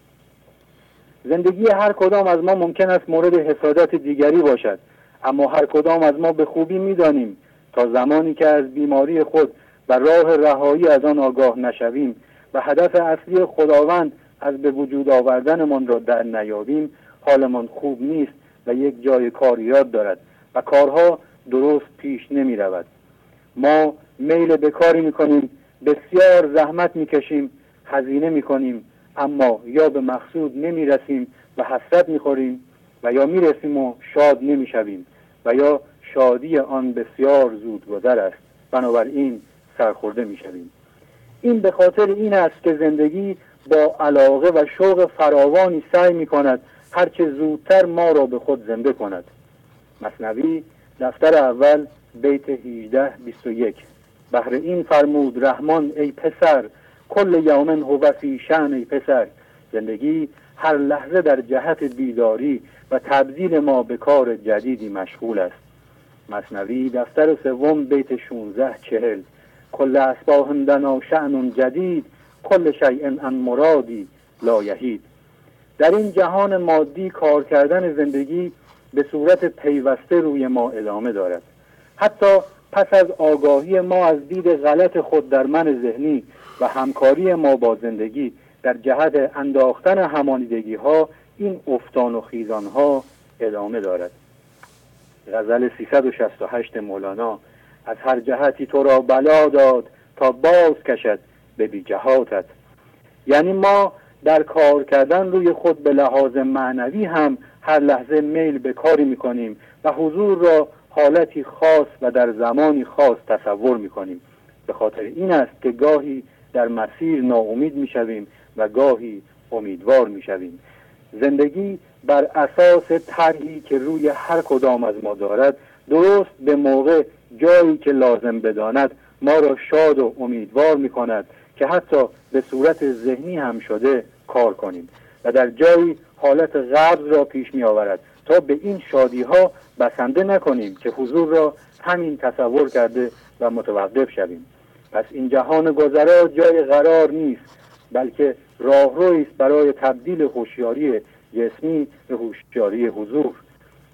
زندگی هر کدام از ما ممکن است مورد حسادت دیگری باشد اما هر کدام از ما به خوبی می‌دانیم تا زمانی که از بیماری خود و راه رهایی از آن آگاه نشویم و هدف اصلی خداوند از به وجود آوردنمان را در نیابیم حالمان خوب نیست و یک جای کاریات دارد و کارها درست پیش نمی رود ما میل به کاری می کنیم بسیار زحمت می کشیم هزینه می کنیم اما یا به مقصود نمی رسیم و حسرت می خوریم و یا می رسیم و شاد نمی شویم و یا شادی آن بسیار زود گذر است. بنابراین سرخورده می شویم این به خاطر این است که زندگی با علاقه و شوق فراوانی سعی می کند هرچه زودتر ما را به خود زنده کند. مصنوی دفتر اول بیت 18 21 بهر این فرمود رحمان ای پسر کل یومن هو فی ای پسر. زندگی هر لحظه در جهت بیداری و تبدیل ما به کار جدیدی مشغول است. مصنوی دفتر سوم بیت 16 چهل. کل اسباهم دنا شعن جدید کل شیء ان مرادی لا یهید. در این جهان مادی کار کردن زندگی به صورت پیوسته روی ما ادامه دارد. حتی پس از آگاهی ما از دید غلط خود در من ذهنی و همکاری ما با زندگی در جهت انداختن همانیدگی ها این افتان و خیزان ها ادامه دارد. غزل 368 مولانا از هر جهتی تو را بلا داد تا باز کشد به بی جهاتت. یعنی ما در کار کردن روی خود به لحاظ معنوی هم هر لحظه میل به کاری می‌کنیم و حضور را حالتی خاص و در زمانی خاص تصور می‌کنیم. به خاطر این است که گاهی در مسیر ناامید می‌شویم و گاهی امیدوار می‌شویم. زندگی بر اساس طرحی که روی هر کدام از ما دارد درست به موقع جایی که لازم بداند ما را شاد و امیدوار می کند که حتی به صورت ذهنی هم شده کار کنیم و در جایی حالت قبض را پیش می آورد تا به این شادی ها بسنده نکنیم که حضور را همین تصور کرده و متوقف شویم. پس این جهان گذرا جای قرار نیست بلکه راهروی است برای تبدیل هوشیاری جسمی به هوشیاری حضور.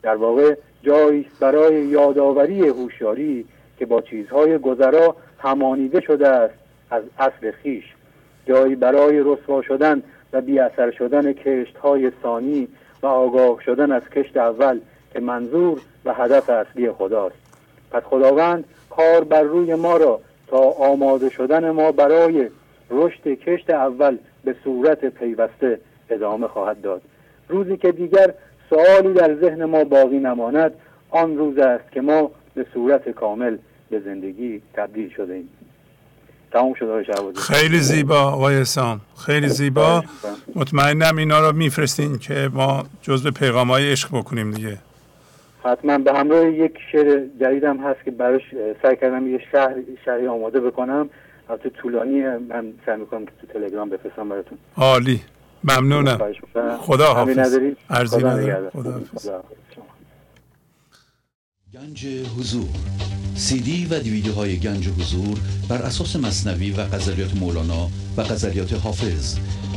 در واقع جایی برای یادآوری هوشیاری که با چیزهای گذرا همانیده شده است از اصل خیش. جایی برای رسوا شدن و بی اثر شدن کشت های ثانی و آگاه شدن از کشت اول که منظور و هدف اصلی خداست. پس خداوند کار بر روی ما را تا آماده شدن ما برای رشد کشت اول به صورت پیوسته ادامه خواهد داد. روزی که دیگر سوالی در ذهن ما باقی نماند آن روز است که ما به صورت کامل به زندگی تبدیل شده ایم تمام شده خیلی زیبا آقای اسام خیلی زیبا. مطمئنم اینا رو میفرستین که ما جزء پیغام های عشق بکنیم دیگه. حتما به همراه یک شعر جدیدم هست که براش سعی کردم یه شهر شهری آماده بکنم. البته طولانی من سعی می‌کنم که تو تلگرام بفرستم براتون. عالی. ممنونم. خدا حافظ. ارزی خدا حافظ. گنج حضور. سی دی و دیویدیوهای گنج حضور بر اساس مصنوی و غزلیات مولانا و غزلیات حافظ.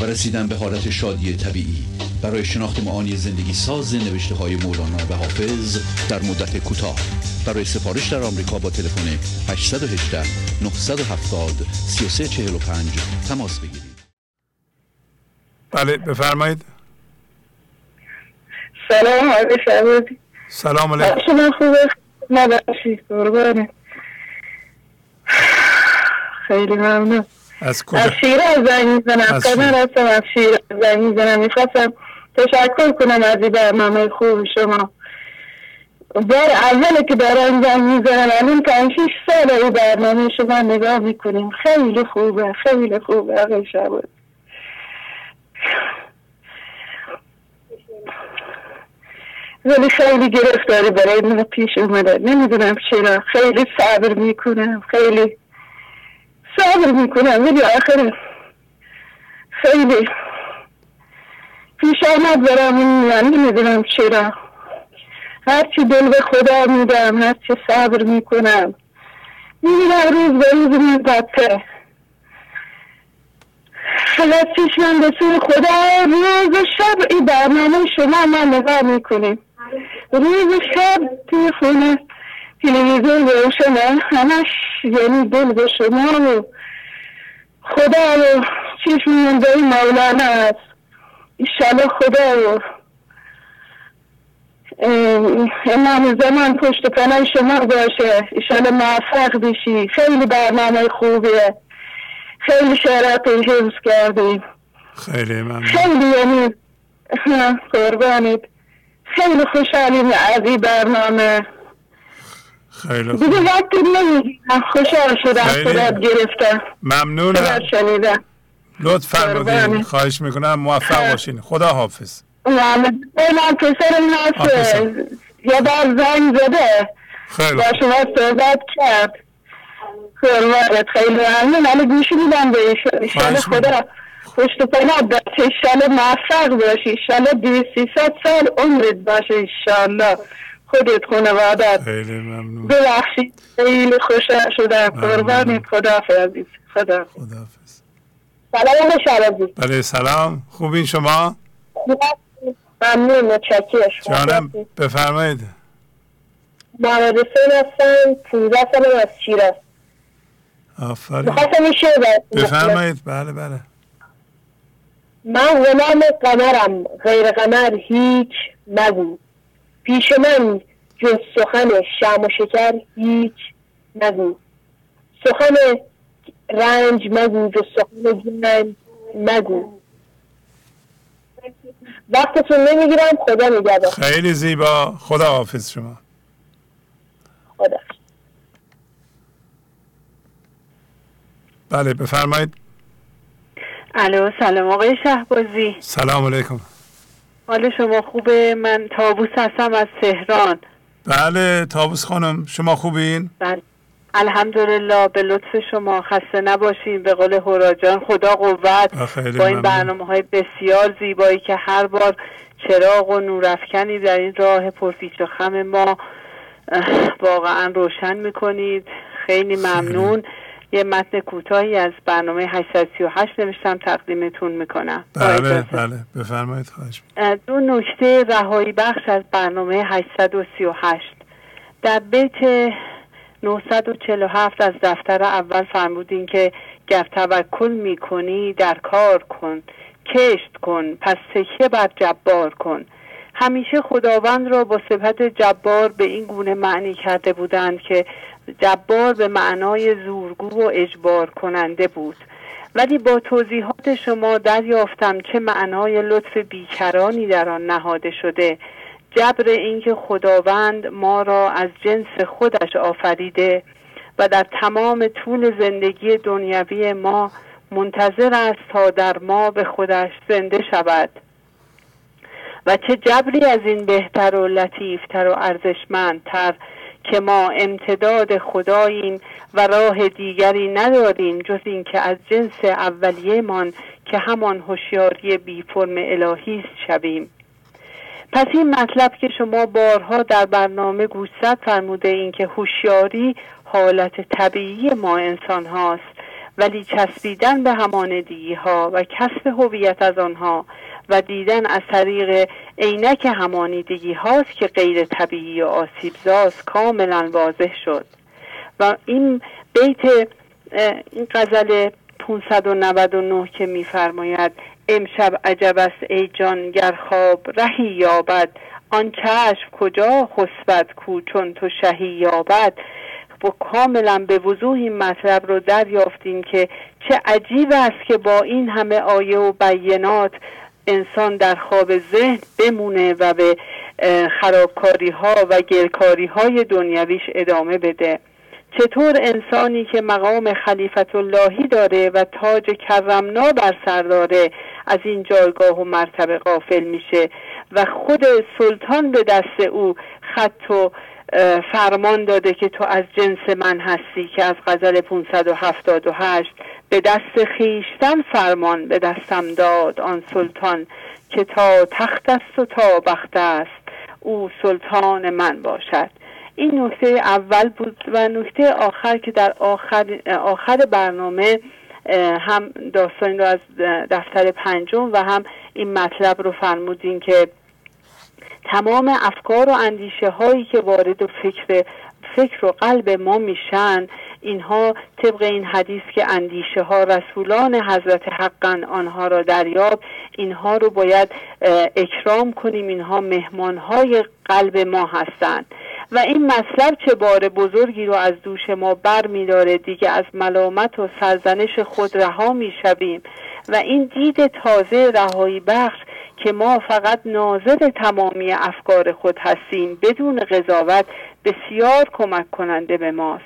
و رسیدن به حالت شادی طبیعی. برای شناخت معانی زندگی ساز نوشته های مولانا و حافظ در مدت کوتاه. برای سفارش در آمریکا با تلفن 818 970 3345 تماس بگیرید. بله بفرمایید. سلام علیکم سلام علیکم. شما خوبه نباشید قربانه خیلی ممنون. از کجا؟ از شیراز زنگ می‌زنم. قدر هستم از شیراز زنگ می‌زنم. می‌خواستم تشکر کنم از این برنامه خوب شما. بار اوله که دارم زنگ می‌زنم الان پنج شیش سال این برنامه شما نگاه می‌کنیم. خیلی خوبه خیلی خوبه. آقای شباد ولی خیلی گرفتاری برای من پیش اومده. نمی‌دونم چرا. خیلی صبر می‌کنم. خیلی صبر می‌کنم ولی آخر خیلی پیش آمد برام نمی‌دونم چرا. هرچی دل به خدا میدم هرچی صبر می‌کنم. می‌بینم روز به روز من بدتره حالا چشمم به سوی خدا روز و شب این برنامه شما من نگاه می‌کنیم. روز و شب توی خونه. تلویزیون روشنه همش یعنی دل به شما و خدا و چشم به مولانا هست ایشالا خدا و امام زمان پشت پناه شما باشه. ایشالا موفق بشی. خیلی برنامه خوبیه. خیلی شعرات حفظ کردیم. خیلی ممنون. خیلی یعنی قربانید خیلی خوشحالیم از این برنامه. خیلی خوب. دیگه نمی‌گیرم خوشحال شدم خیلی. صدات گرفتم. ممنونم. شنیدم. لطف فرمودین. خواهش می‌کنم. موفق باشین. خدا حافظ. من پسرم هست. یه بار زنگ زده. خیلی با. شما صحبت کرد. قربانت خیلی ممنون. ولی گوشی میدم به می‌کنم. خدا. پشت پناه دست. ایشالا موفق باشی. ایشالا دوی سیصد سال عمرت باشه. ایشالا. خودت خانوادت خیلی ممنون. ببخشید. خیلی خوشحال شدم. قربانت. خدا عزیز خدا خداحافظ. سلام شرازی بله سلام. خوبین شما؟ ممنون. متشکرم. جانم بفرمایید. محمد حسین هستم. 15 سالم از شیراز آفرین. می‌خواستم این شعر. بفرمایید. بله بله. من غلام قمرم. غیر قمر هیچ نگو. پیش من جز سخن شم و شکر هیچ نگو سخن رنج مگو جز سخن گنج مگو. وقتتون نمی‌گیرم خدا نگهدار. خیلی زیبا. خدا حافظ شما. خدا بله بفرمایید. الو سلام آقای شهبازی. سلام علیکم. حال شما خوبه من تابوس هستم از تهران. بله تابوس خانم شما خوبین؟ بله. الحمدلله به لطف شما. خسته نباشین. به قول هوراجان خدا قوت. خیلی با این. برنامه های بسیار زیبایی که هر بار چراغ و نورافکنی در این راه پرفیچ و خم ما واقعا روشن می‌کنید. خیلی. ممنون. یه متن کوتاهی از برنامه 838 نوشتم تقدیمتون می‌کنم. بله بله بفرمایید. خواهش می‌کنم. دو نکته رهایی بخش از برنامه 838 در بیت 947 از دفتر اول فرمودین که گر توکل می‌کنی در کار کن کشت کن پس تکیه بر جبار کن. همیشه خداوند را با صفت جبار به این گونه معنی کرده بودند که جبار به معنای زورگو و اجبار کننده بود. ولی با توضیحات شما دریافتم چه معنای لطف بیکرانی در آن نهاده شده. جبر اینکه خداوند ما را از جنس خودش آفریده و در تمام طول زندگی دنیوی ما منتظر است تا در ما به خودش زنده شود. و چه جبری از این بهتر و لطیفتر و ارزشمندتر که ما امتداد خداییم و راه دیگری نداریم جز اینکه از جنس اولیهمان که همان هوشیاری بی فرم الهی است شویم. پس این مطلب که شما بارها در برنامه گوشزد فرموده این که هوشیاری حالت طبیعی ما انسان هاست ولی چسبیدن به همانندگی ها و کسب هویت از آنها و دیدن از طریق عینک همانیدگی هاست که غیر طبیعی و آسیبزاست کاملا واضح شد. و این بیت این غزل 599 که میفرماید امشب عجب است ای جان گر خواب رهی یابد. آن چشم کجا خسبد کو چون تو شهی یابد؟ و کاملا به وضوح این مطلب رو دریافتیم که چه عجیب است که با این همه آیه و بینات انسان در خواب ذهن بمونه و به خرابکاری ها و گرکاری های دنیویش ادامه بده. چطور انسانی که مقام خلیفت اللهی داره و تاج کرمنا بر سر داره از این جایگاه و مرتبه غافل میشه و خود سلطان به دست او خط و فرمان داده که تو از جنس من هستی که از غزل 578 به دست خیشتن فرمان به دستم داد آن سلطان که تا تخت است و تا بخت است او سلطان من باشد. این نکته اول بود و نکته آخر که در آخر, آخر برنامه هم داستان رو از دفتر پنجم و هم این مطلب رو فرمودین که تمام افکار و اندیشه هایی که وارد فکر فکر و قلب ما میشن اینها طبق این حدیث که اندیشه ها رسولان حضرت حقا آنها را دریاب اینها رو باید اکرام کنیم اینها مهمان های قلب ما هستند. و این مطلب چه بار بزرگی رو از دوش ما بر میداره دیگه از ملامت و سرزنش خود رها می‌شویم. و این دید تازه رهایی بخش که ما فقط ناظر تمامی افکار خود هستیم بدون قضاوت بسیار کمک کننده به ماست.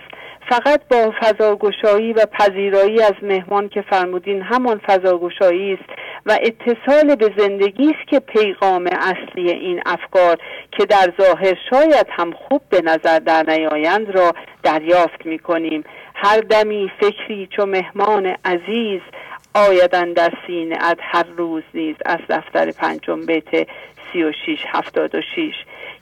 فقط با فضاگشایی و پذیرایی از مهمان که فرمودین همان فضاگشایی است و اتصال به زندگی است که پیغام اصلی این افکار که در ظاهر شاید هم خوب به نظر در نیایند را دریافت می کنیم هر دمی فکری چو مهمان عزیز آیدن در سینه اد هر روز نیز از دفتر پنجم بیت سی و شیش هفتاد و شیش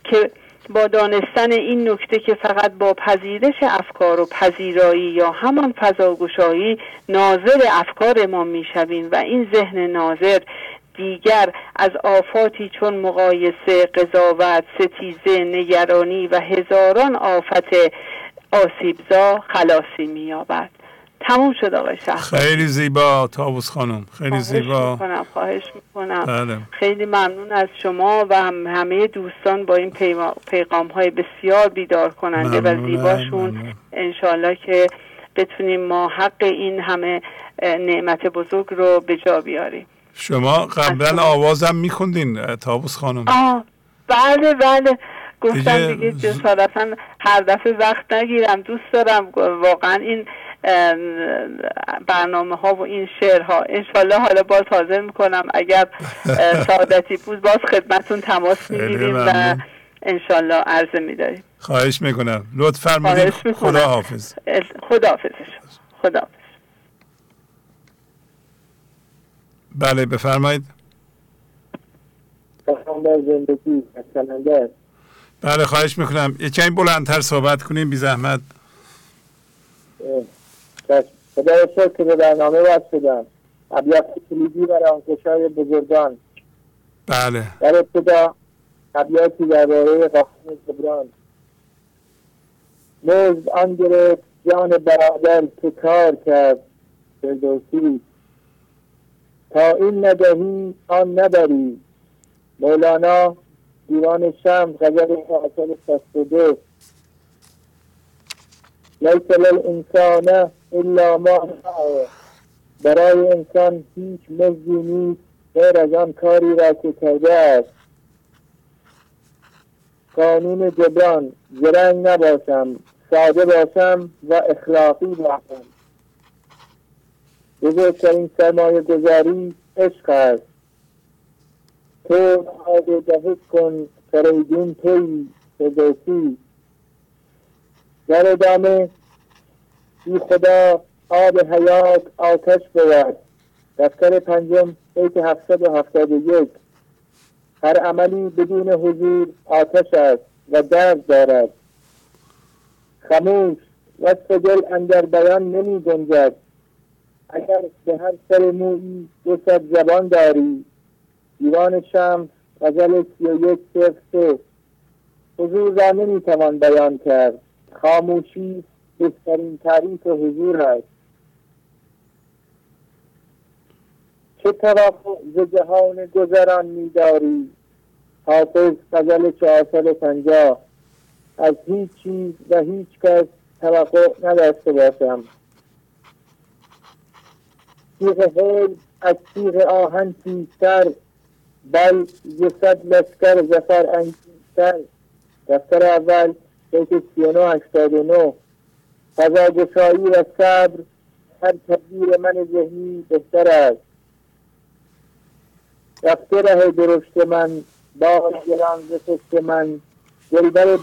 که با دانستن این نکته که فقط با پذیرش افکار و پذیرایی یا همان فضاگشایی ناظر افکار ما می‌شویم و این ذهن ناظر دیگر از آفاتی چون مقایسه قضاوت ستیزه نگرانی و هزاران آفت آسیبزا خلاصی مییابد. تموم شد آقای خیلی زیبا تابوس خانم. خیلی خواهش زیبا. می‌کنم خواهش می‌کنم. بله. خیلی ممنون از شما و هم همه دوستان با این پیغام های بسیار بیدار کننده و زیباشون. انشالله که بتونیم ما حق این همه نعمت بزرگ رو به جا بیاریم. شما قبلا آوازم میخوندین تابوس خانم. آه بله بله. گفتم دیگه جسارتا هر دفعه وقت نگیرم دوست دارم. واقعا این برنامه ها و این شعرها. انشالله حالا باز حاضر می‌کنم. اگر <laughs> سعادتی بود باز خدمتون تماس می‌گیریم و انشالله عرضه میداریم. خواهش می‌کنم. لطف فرمودید خدا حافظ. خدا حافظ خدا حافظ بله بفرمایید. بله خواهش می‌کنم. یه کمی بلندتر صحبت کنیم بی زحمت. خدا شکر که به برنامه وقت شدم. ابیات کلیدی و راهگشای بزرگان. بله. در ابتدا ابیاتی درباره قاسم جبران مزد آن گرفت جان برادر که کار کرد فردوسی. تا این ندهی آن نبری مولانا دیوان شم غزل حاصل شست لیس للانسان الا ما برای انسان هیچ مزدی نیست غیر از آن کاری را که کرده است. قانون جبران زرنگ نباشم ساده باشم و اخلاقی باشم. بزرگترین سرمایه گذاری عشق است. تو آب دهک کن فریدون توی فردوسی. در ادامه بی خدا آب حیات آتش بود. دفتر پنجم بیت هفتصد و هفتاد و یک. هر عملی بدون حضور آتش است و درد دارد. خموش وصف دل اندر بیان نمی گنجد. اگر به هر سر مویی دو زبان داری. دیوان شمس غزل سی و یک صفر حضور را نمی‌توان بیان کرد. خاموشی بهترین تعریف حضور است. چه توقع ز جهان گذران میداری؟ حافظ غزل چهارصد پنجاه. از هیچ چیز و هیچ کس توقع نداشته باشم. تیغ حیل از تیغ آهن تیزتر بل ز صد لشکر زفر انگیزتر. دفتر اول بیت سی و نو هشتاد و نو فضاگشایی و صبر هر تدبیر من ذهنی بهتر است. رفته ره درشت من بار گران ز من دلبر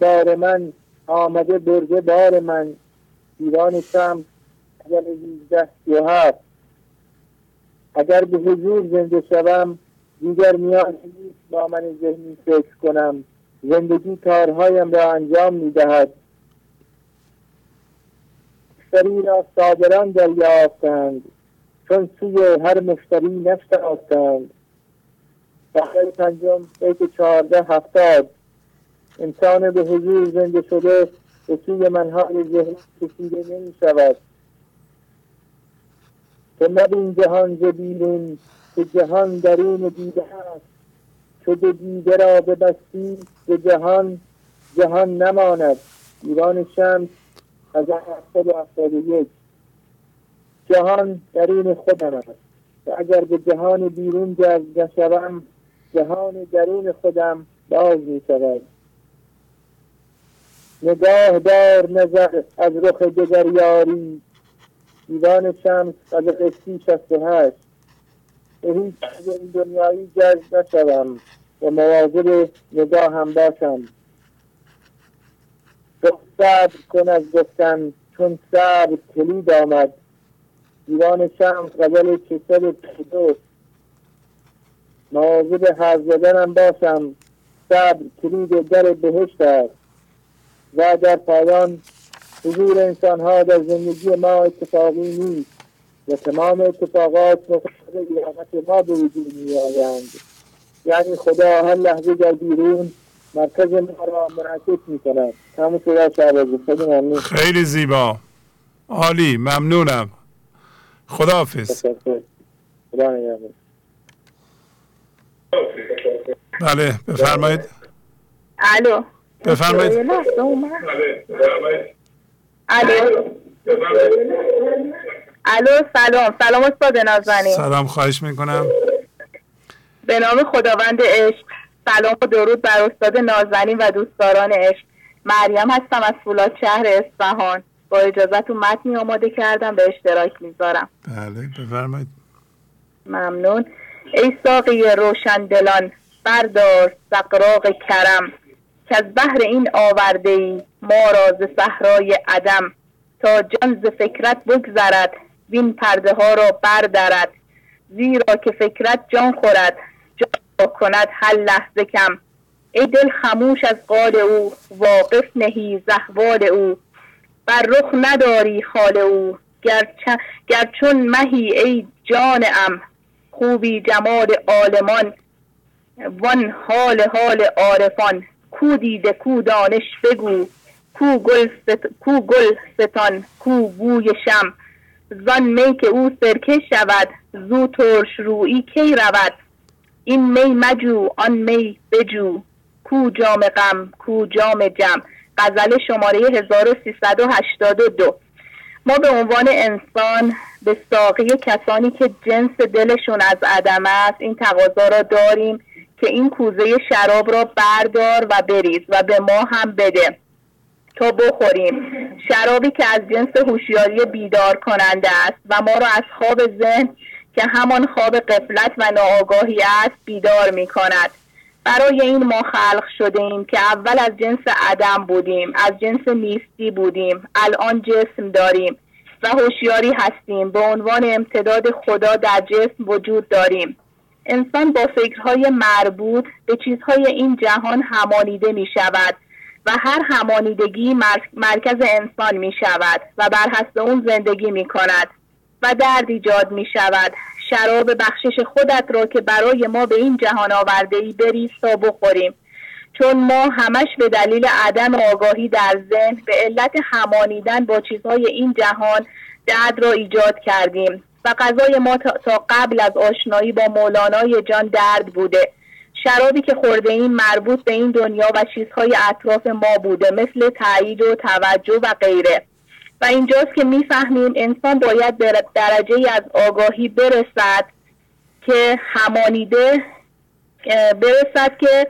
بار من آمده برده بار من. دیوان شم اگر ویزده سی اگر به حضور زنده شوم دیگر نیازی نیست با من ذهنی فکر کنم. زندگی کارهایم را انجام می‌دهد. مشتری را صادران دریافتند چون سوی هر مشتری نفتافتند بخیر پنجم بیت چهارده هفتاد. انسان به حضور زنده شده به سوی منهای ذهنی کشیده نمی شود که نبین جهان ز که جهان درون دیده است. چو دیده را ببستی به جهان جهان نماند. ایران شمس از هفتاد یک. جهان درون خودم است. و اگر به جهان بیرون جذب نشوم جهان درون خودم باز می شود نگاه دار نظر از رخ دگر یاری. دیوان شمس از قصی شست و هشت. به هیچ این دنیایی جذب نشوم. و مواظب نگاه هم باشم. صبر کن از گفتن چون صبر کلید آمد. دیوان شمس غزل چسد دو مواظب حرف زدنم باشم صبر کلید در بهشت است. و در پایان حضور انسان ها در زندگی ما اتفاقی نیست. و تمام اتفاقات مقصد قیامت ما به وجود می آیند یعنی خدا هر لحظه در بیرون مرکز ما را منعکس می کند خیلی خیلی زیبا. عالی ممنونم. خداحافظ. خدا بله بفرمایید. الو. بفرمایید. الو. الو سلام. سلام استاد نازنین. سلام خواهش می‌کنم. به نام خداوند عشق. سلام و درود بر استاد نازنین و دوستداران عشق. مریم هستم از فولاد شهر اصفهان. با اجازتون متنی آماده کردم به اشتراک می‌ذارم. بله بفرمایید. ممنون. ای ساقی روشن دلان بردار سقراق کرم. که از بحر این آورده ای ما را ز صحرای عدم. تا جان ز فکرت بگذرد وین پرده ها را بردرد. زیرا که فکرت جان خورد کند هر لحظه کم. ای دل خموش از قال او واقف نهی زهوال او. بر رخ نداری خال او گر چون مهی ای جان ام. خوبی جمال عالمان وان حال حال عارفان. کو دیده کو دانش بگو کو گل, ست... کو گل ستان کو بوی شم. زان می که او سرکه شود زو ترش روی کی رود. این می مجو آن می بجو. کو جام غم کو جام جم. غزل شماره 1382 ما به عنوان انسان به ساقی کسانی که جنس دلشون از عدم است این تقاضا را داریم که این کوزه شراب را بردار و بریز و به ما هم بده تا بخوریم. شرابی که از جنس هوشیاری بیدار کننده است و ما را از خواب ذهن که همان خواب قفلت و ناآگاهی است بیدار می کند برای این ما خلق شده ایم که اول از جنس عدم بودیم از جنس نیستی بودیم الان جسم داریم و هوشیاری هستیم. به عنوان امتداد خدا در جسم وجود داریم. انسان با فکرهای مربوط به چیزهای این جهان همانیده می شود و هر همانیدگی مرکز انسان می شود و بر حسب اون زندگی می کند و درد ایجاد می شود شراب بخشش خودت را که برای ما به این جهان آورده ای بریز تا بخوریم. چون ما همش به دلیل عدم آگاهی در ذهن به علت همانیدن با چیزهای این جهان درد را ایجاد کردیم و غذای ما تا قبل از آشنایی با مولانای جان درد بوده. شرابی که خورده این مربوط به این دنیا و چیزهای اطراف ما بوده مثل تایید و توجه و غیره. و اینجاست که می‌فهمیم انسان باید به درجه از آگاهی برسد که همانیده برسد که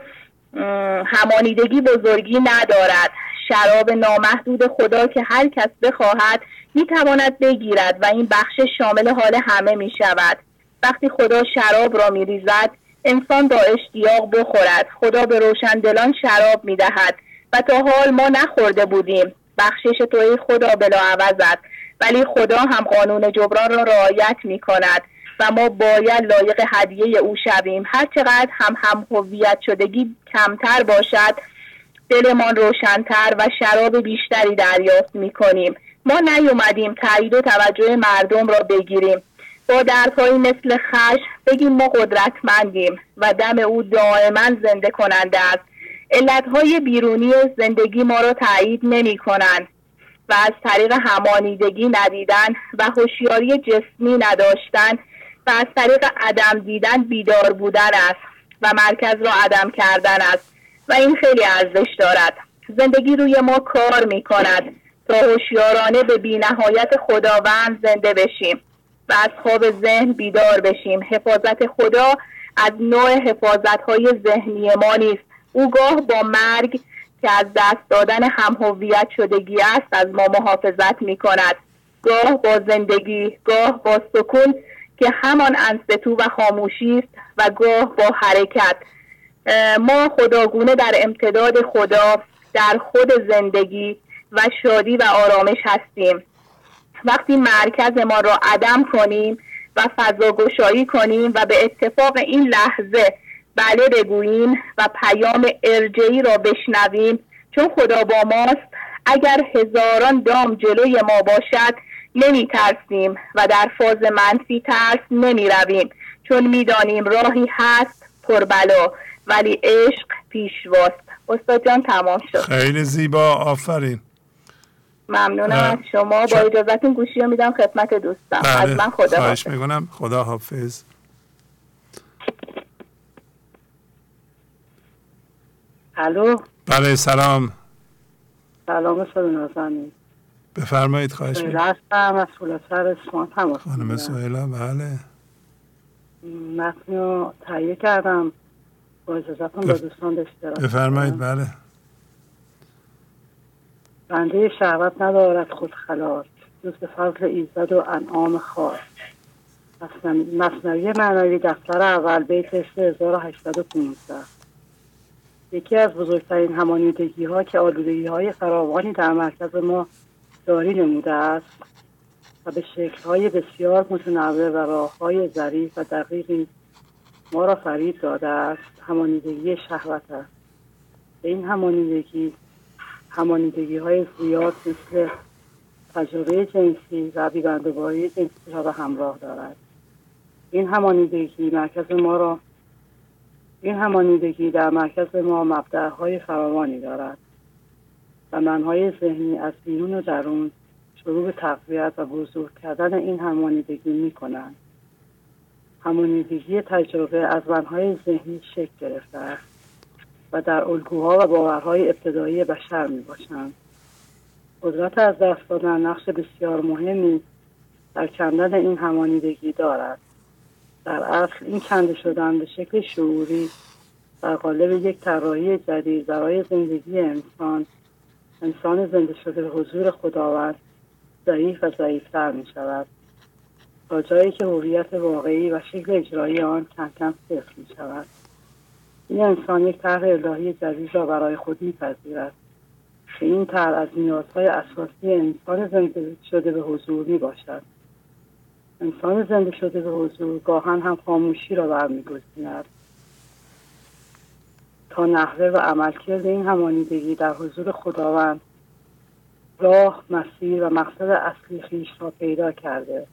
همانیدگی بزرگی ندارد. شراب نامحدود خدا که هر کس بخواهد می‌تواند بگیرد و این بخش شامل حال همه می شود وقتی خدا شراب را می ریزد انسان با اشتیاق بخورد. خدا به روشندلان شراب می‌دهد و تا حال ما نخورده بودیم. بخشش توی خدا بلا عوضت ولی خدا هم قانون جبران را رعایت می کند و ما باید لایق هدیه او شویم. هر چقدر هم هم هویت شدگی کمتر باشد دلمان روشنتر و شراب بیشتری دریافت می کنیم ما نیومدیم تایید و توجه مردم را بگیریم. با دردهایی مثل خش بگیم ما قدرتمندیم و دم او دائما زنده کننده است. علتهای بیرونی زندگی ما را تایید نمی کنند و از طریق همانیدگی ندیدن و هوشیاری جسمی نداشتن و از طریق عدم دیدن بیدار بودن است و مرکز را عدم کردن است و این خیلی ارزش دارد. زندگی روی ما کار می کند تا هوشیارانه به بینهایت خداوند زنده بشیم و از خواب ذهن بیدار بشیم. حفاظت خدا از نوع حفاظت های ذهنی ما نیست. او گاه با مرگ که از دست دادن هم هویت شدگی است از ما محافظت می کند گاه با زندگی گاه با سکون که همان انستو و خاموشی است و گاه با حرکت. ما خداگونه در امتداد خدا در خود زندگی و شادی و آرامش هستیم. وقتی مرکز ما را عدم کنیم و فضا گشایی کنیم و به اتفاق این لحظه بله بگوییم و پیام ارجعی را بشنویم. چون خدا با ماست اگر هزاران دام جلوی ما باشد نمی ترسیم و در فاز منفی ترس نمی رویم چون می‌دانیم راهی هست پربلا ولی عشق پیشواست. استاد جان تمام شد. خیلی زیبا آفرین. ممنونم از شما. با اجازتون گوشی رو میدم خدمت دوستم بله. از من خدا خواهش می‌کنم. خدا حافظ الو؟ بله سلام. سلام استاد نازنین. بفرمایید خواهش می‌کنم. رستم از فولادسر اصفهان تماس خانم سهیلا بله. متن رو تهیه کردم. با اجازتون با دوستان اشتراک بفرمایید بله. بنده شهوت ندارد خود خلاص جز به فضل ایزد و انعام خاص مصنوی معنوی دفتر اول بیت 3815 یکی از بزرگترین همانیدگی ها که آلودگی های فراوانی در مرکز ما جاری نموده است و به شکل های بسیار متنوع و راه های ظریف و دقیقی ما را فرید داده است. همانیدگی شهوت است. به این همانیدگی همانیدگی های زیاد مثل تجربه جنسی و بیبندوباری جنسی را به همراه دارد. این همانیدگی مرکز ما را این همانیدگی در مرکز ما مبدعهای فراوانی دارد و منهای ذهنی از بیرون و درون شروع به تقویت و بزرگ کردن این همانیدگی می کنند. همانیدگی تجربه از منهای ذهنی شکل گرفته است و در الگوها و باورهای ابتدایی بشر می باشند. قدرت از دست دادن نقش بسیار مهمی در کندن این همانیدگی دارد. در اصل این کنده شدن به شکل شعوری در قالب یک طراحی جدید برای زندگی انسان انسان زنده شده به حضور خداوند ضعیف و ضعیفتر می شود تا جایی که هویت واقعی و شکل اجرایی آن کم کم صفر می شود این انسان یک طرح الهی جدید را برای خود میپذیرد. که این طرح از نیازهای اساسی انسان زنده شده به حضور می باشد انسان زنده شده به حضور. گاهن هم خاموشی را برمیگزیند. تا نحوه و عملکرد این همانیدگی در حضور خداوند راه مسیر و مقصد اصلی خیش را پیدا کرده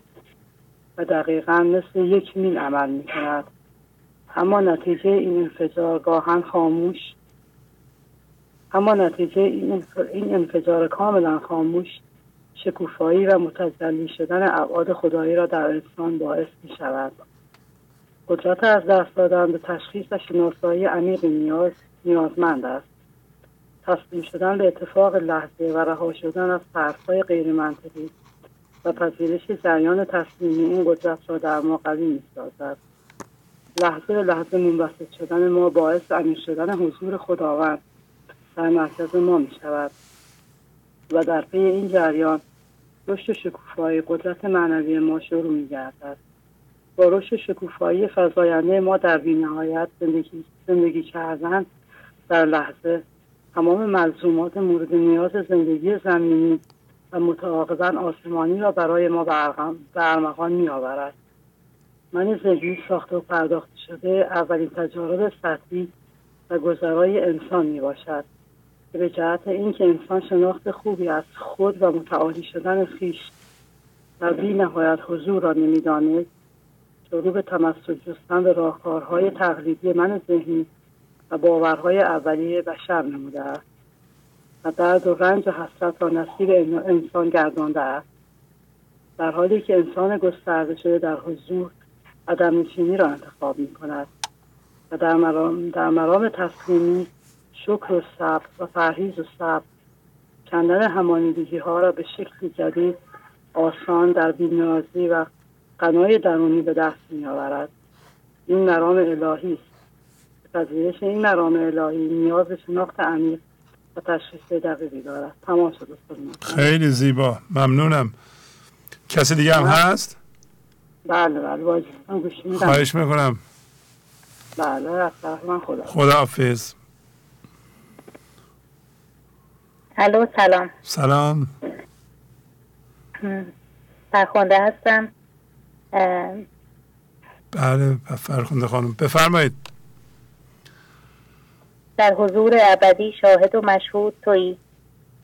و دقیقا مثل یک میل عمل می کند اما نتیجه این انفجار گاهن خاموش اما نتیجه این انفجار کاملا خاموش شکوفایی و متجلی شدن ابعاد خدایی را در انسان باعث می شود قدرت از دست دادن به تشخیص و شناسایی عمیق نیاز نیازمند است. تسلیم شدن به اتفاق لحظه و رها شدن از ترسهای غیر منطقی و پذیرش جریان تسلیمی این قدرت را در ما قوی می‌سازد. لحظه به لحظه منبسط شدن ما باعث عمیق شدن حضور خداوند در مرکز ما می شود و در پی این جریان رشد شکوفایی قدرت معنوی ما شروع می گردد با رشد شکوفایی فضاینده ما در بینهایت زندگی, زندگی کردن در لحظه تمام ملزومات مورد نیاز زندگی زمینی و متعاقبا آسمانی را برای ما به ارمغان می آورد من زندگی ساخته و پرداخت شده اولین تجارب سطحی و گذرای انسان می باشد به جهت اینکه انسان شناخت خوبی از خود و متعالی شدن خیش و بی نهایت حضور را نمی‌دانست شروع به تمسک جستن به راهکارهای تقلیدی من ذهنی و باورهای اولیه بشر نموده است. و درد و رنج و حسرت را نصیب انسان گردانده است. در حالی که انسان گسترده شده در حضور عدم نشینی را انتخاب می کند و در مرام, در مرام تسلیمی شکر و صبر و پرهیز و صبر. کندن همانیدگی ها را به شکل جدید آسان در بینیازی و قنای درونی به دست می آورد این مرام الهی است. پذیرش این مرام الهی نیاز به شناخت عمیق و تشخیص دقیقی دارد. تمام شد خیلی زیبا. ممنونم. کسی دیگه هم هست؟ بله بله. باید خواهش می‌کنم. بله خدا خدا. حافظ الو سلام. سلام. فرخونده هستم. بله فرخونده خانم. بفرمایید. در حضور ابدی شاهد و مشهود تویی.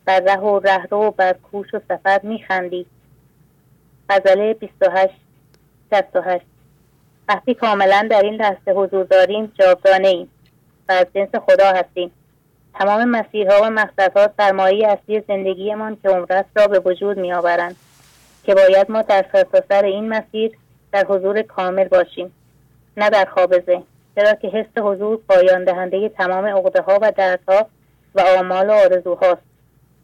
بر ره و رهرو بر کوش و سفر میخندی. غزله 28 68 وقتی کاملا در این لحظه حضور داریم جاودانه ایم و از جنس خدا هستیم. تمام مسیرها و مقصدها سرمایه اصلی زندگیمان که عمرت را به وجود می آورند که باید ما در سرتاسر این مسیر در حضور کامل باشیم نه در خواب ذهن چرا که حس حضور پایان دهنده تمام عقده ها و دردها و آمال و آرزوهاست.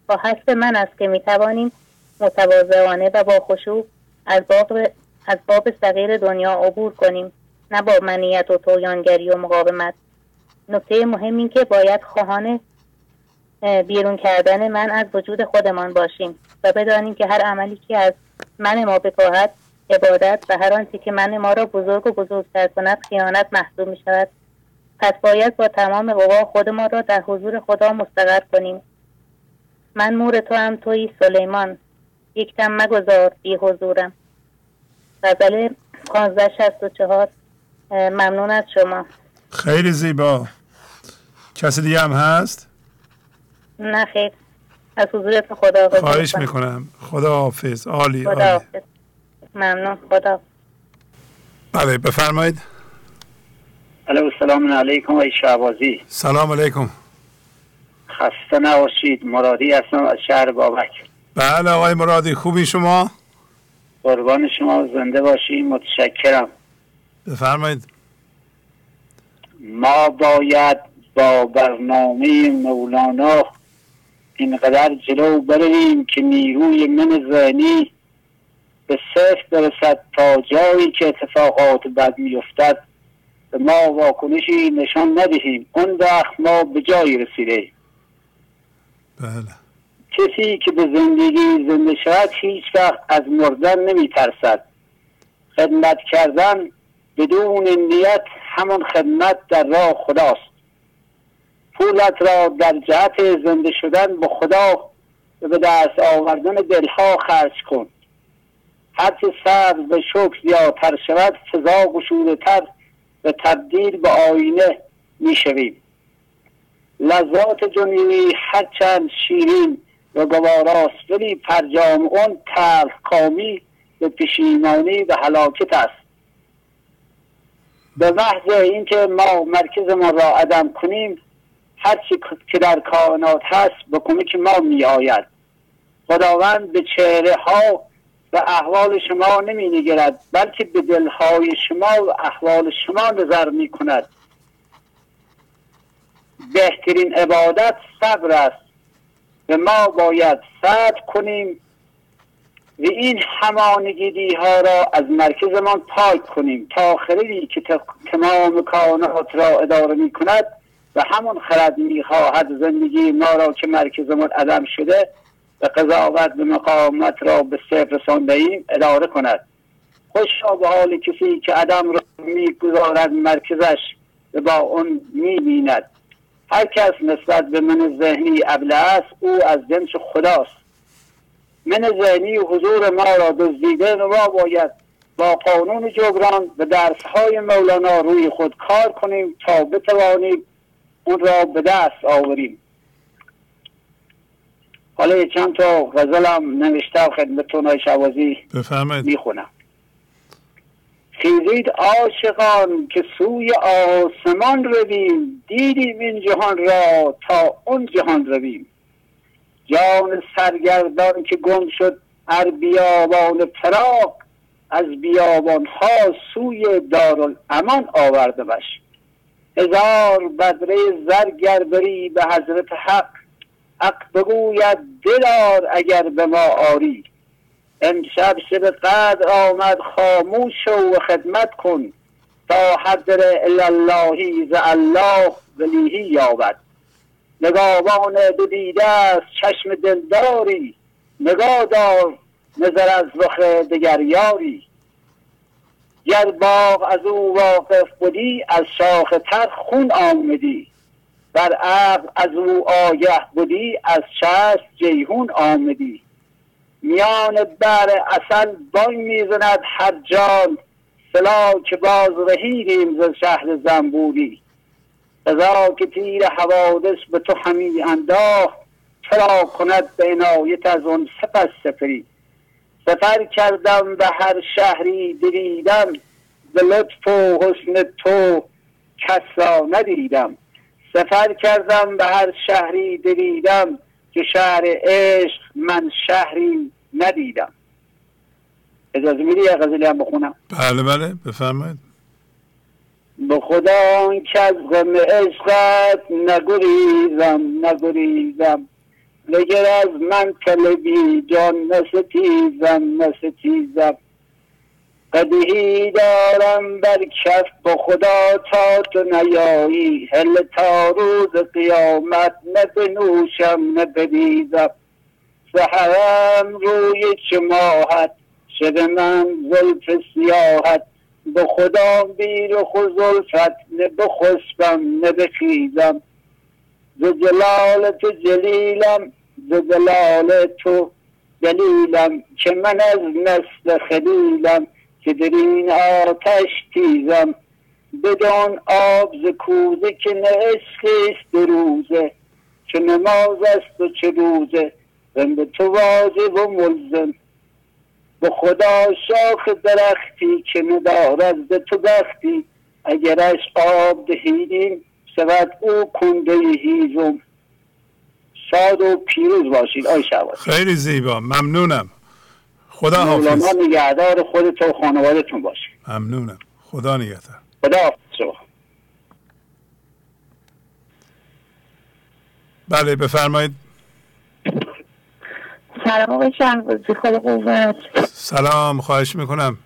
با حسب من است که می توانیم متواضعانه و با خشوع از باب از باب صغیر دنیا عبور کنیم نه با منیت و تویانگری و مقاومت. نکته مهم این که باید خواهان بیرون کردن من از وجود خودمان باشیم و بدانیم که هر عملی که از من ما بکاهد عبادت و هر آنچه که من ما را بزرگ و بزرگتر کند خیانت محسوب می شود پس باید با تمام قوا خود ما را در حضور خدا مستقر کنیم. من مور تو هم توی سلیمان. یک دم مگذار بی حضورم. غزل 1564 ممنون از شما. خیلی زیبا. کسی دیگه هم هست؟ نه خیر. از حضورت خدا خواهش می‌کنم. خدا حافظ. عالی خدا حافظ. ممنون. خدا بله بفرمایید. الو سلام علیکم و شعبازی سلام علیکم. خسته نباشید. مرادی هستم از شهر بابک. بله آقای مرادی. خوبی شما؟ قربان شما. زنده باشید متشکرم. بفرمایید. ما باید با برنامه مولانا اینقدر جلو برویم که نیروی من ذهنی به صفر برسد تا جایی که اتفاقات بد میافتد. به ما واکنشی نشان ندهیم. اون وقت ما به جایی رسیده بله. کسی که به زندگی زنده شود هیچ وقت از مردن نمی ترسد خدمت کردن بدون نیت همون خدمت در راه خداست. پولت را در جهت زنده شدن به خدا به دست آوردن دلها خرج کن. هرچه صبر به شکر زیادتر شود فضا گشوده تر و تبدیل به آینه می شویم لذات جنیوی هرچند شیرین و گواراست ولی پرجام اون تلخ کامی به پشیمانی و هلاکت است. به محض اینکه ما مرکز ما را عدم کنیم هرچی که در کائنات هست به کمک ما می آید خداوند به چهره ها و احوال شما نمی نگرد بلکه به دلهای شما و احوال شما نظر می کند بهترین عبادت صبر است. و ما باید صبر کنیم و این همانگیدی ها را از مرکزمان پاک کنیم تا خردی که تمام کائنات را اداره می کند و همون خرد می‌خواهد زندگی ما را که مرکزمان عدم شده و قضاوت به مقامت را به صفر رسانده ایم اداره کند. خوش به حال کسی که عدم را می‌گذارد مرکزش و با اون می‌بیند. هر کس نسبت به من ذهنی ابله است او از جنس خداست. من ذهنی حضور ما را دزدیده ما باید با قانون جبران و درسهای مولانا روی خود کار کنیم تا بتوانیم اون را به دست آوریم. حالا چند تا غزلم نوشته و خدمتتون های شوازی می‌خونم. خیزید عاشقان که سوی آسمان رویم دیدیم این جهان را تا اون جهان رویم. جان سرگردان که گم شد ار بیابان فراق از بیابان ها سوی دارالامان آورده بش. هزار بدره زر بری به حضرت حق. حق بگوید دلار اگر به ما آری. امشب شب قدر آمد خاموش و خدمت کن تا حضر اللهی ز الله ولیهی یابد. نگاوان دو دیده است چشم دلداری نگاه دار نظر از رخ دگر یاری گر باغ از او واقف بودی از شاخ تر خون آمدی بر عقل از او آگه بودی از چشم جیهون آمدی میان بر اصل بانگ می‌زند هر جان سلا که باز رهیدیم ز شهر زنبوری. قضا که تیر حوادث به تو همی انداخت چرا کند به از اون سپس سفری سفر کردم به هر شهری دریدم به لطف و حسن تو کس را ندیدم. سفر کردم به هر شهری دریدم که شهر عشق من شهری ندیدم. اجازه میدی یه غزلی هم بخونم؟ بله بله بفرمایید. به خدا که از غم عشقت نگریزم نگریزم. لگر از من طلبی جان نستیزم نستیزم قدهی دارم بر کف به خدا تا تو نیایی. هل تا روز قیامت نه بنوشم نه بریزم. سهرم روی چماحت شب من زلف سیاحت به خدا بیر و زلفت نه بخسبم نه ز جلال تو جلیلم ز جلال تو دلیلم که من از نسل خلیلم که در این آتش تیزم. بدان آب ز کوزه که نه عشقیست روزه چه نماز است و چه روزه. به تو واجب و ملزم. به خدا شاخ درختی که ندارد ز تو بختی. اگرش آب دهیدیم شود او کنده هیزم. شاد و پیروز باشید آی شواز خیلی زیبا. ممنونم. خدا حافظ. نگهدار خودت و خانوادتون باشید ممنونم. خدا نگهدار. خدا حافظ بله بفرمایید. سلام آقای شهبازی خدا قوت. سلام خواهش می‌کنم.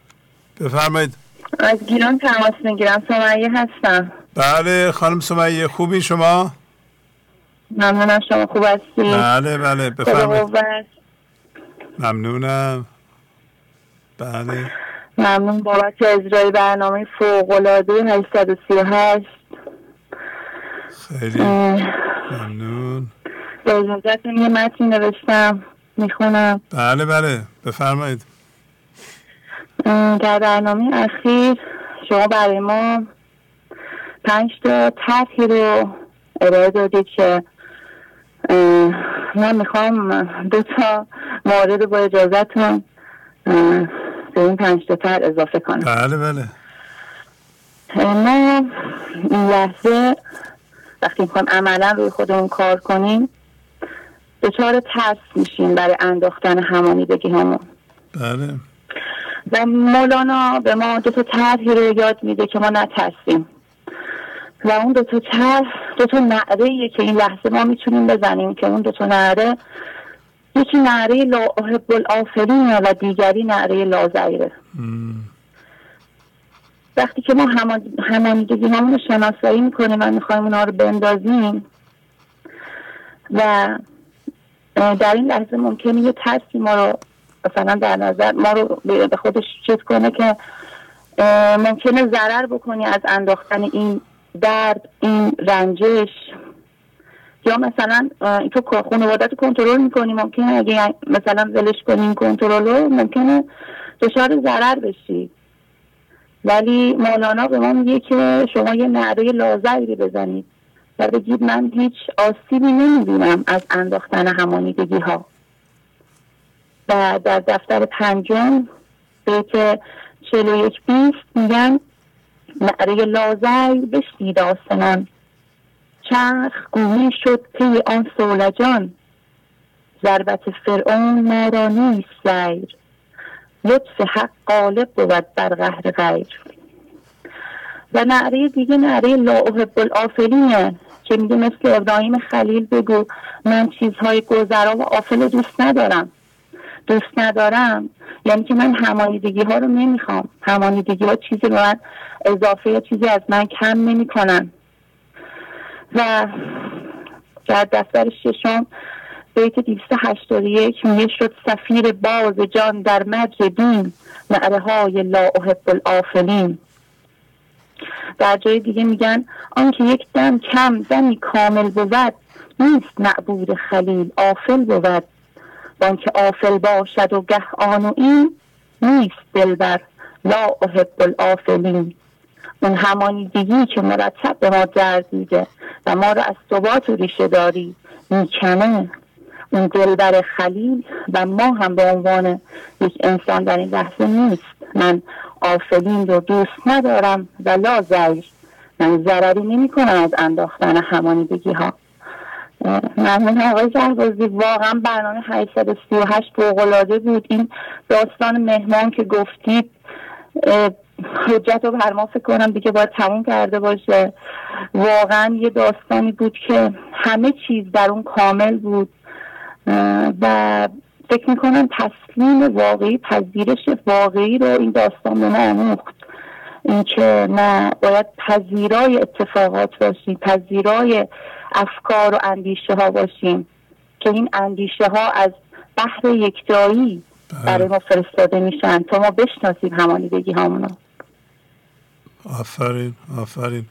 بفرمایید. از گیلان تماس می‌گیرم. سمیه هستم. بله خانم سمیه خوبی شما؟ ممنونم شما خوب هستی بله بله بفرمایید. ممنونم. بله. ممنون بابت اجرای برنامه فوق العاده 838 خیلی ممنون. به اجازت یه متن نوشتم. می‌خونم. بله بله. بفرمایید. در برنامه اخیر شما برای ما پنج تا طرحی رو ارائه دادید که من می‌خوام دو تا مورد با اجازتون به این پنج تا تر اضافه کنم. بله بله. ما این لحظه وقتی می‌خوایم عملا روی خودمون کار کنیم دچار ترس میشیم برای انداختن همانیدگی همون بله. و مولانا به ما دو تا طرحی رو یاد میده که ما نترسیم. و اون دو تا طرح دو تا نعره که این لحظه ما می‌تونیم بزنیم که اون دو تا نعره یکی نعره لا احب الافرین و دیگری نعره لا زیره وقتی که ما همانیدگی همون رو شناسایی می‌کنیم و می‌خوایم اونها رو بندازیم و در این لحظه ممکنه یه ترسی ما رو مثلا در نظر ما رو به خودش چیز کنه که ممکنه ضرر بکنی از انداختن این درد این رنجش. یا مثلا تو خانوادت کنترل می‌کنی ممکنه اگه مثلا ولش کنی این کنترل رو ممکنه دچار ضرر بشی. ولی مولانا به ما میگه که شما یه نعره لازری بزنید و بگید من هیچ آسیبی نمی‌بینم از انداختن همانیدگی ها و در دفتر پنجم بیت چلو یک بیست میگن نعره لازر بشنید آسمان. چرخ گویی شد پی آن سولجان. ضربت فرعون ما را نیست سیر. لطف حق غالب بود بر قهر غیر. و نعره دیگه نعره لا احب الافلینه که میگه مثل ابراهیم خلیل بگو من چیزهای گذرا و آفل دوست ندارم. دوست ندارم. یعنی که من همانیدگی ها رو نمی‌خوام. همانیدگی ها چیزی رو من اضافه یا چیزی از من کم نمی‌کنن. و در دفتر ششم بیت 281 میگه شد سفیر باز جان در مجر دین نعره های لا احب الافلین در جای دیگه میگن آنکه یک دم کم دمی کامل بود نیست معبود خلیل آفل بود. آنکه آفل باشد و گه آن و این نیست دلبر. لا احب الافلین اون همانیدگی که مرتب به ما گردیده و ما رو از ثبات و ریشه داری می‌کنه. اون دلبر خلیل و ما هم به عنوان یک انسان در این لحظه نیست. من آفلین رو دوست ندارم و لا زیر من ضرری نمی کنم از انداختن همانیدگی ها ممنون آقای شهبازی واقعا برنامه 838 فوقلاده بود. این داستان مهمان که گفتید حجت رو بر ما فکر کنم دیگه باید تموم کرده باشه. واقعا یه داستانی بود که همه چیز در اون کامل بود. و فکر می‌کنم تسلیم واقعی پذیرش واقعی رو این داستان به ما آموخت اینکه ما باید پذیرای اتفاقات باشیم پذیرای افکار و اندیشه ها باشیم که این اندیشه ها از بحر یکتایی برای ما فرستاده میشن تا ما بشناسیم همانیدگی هامونو. آفرین آفرین.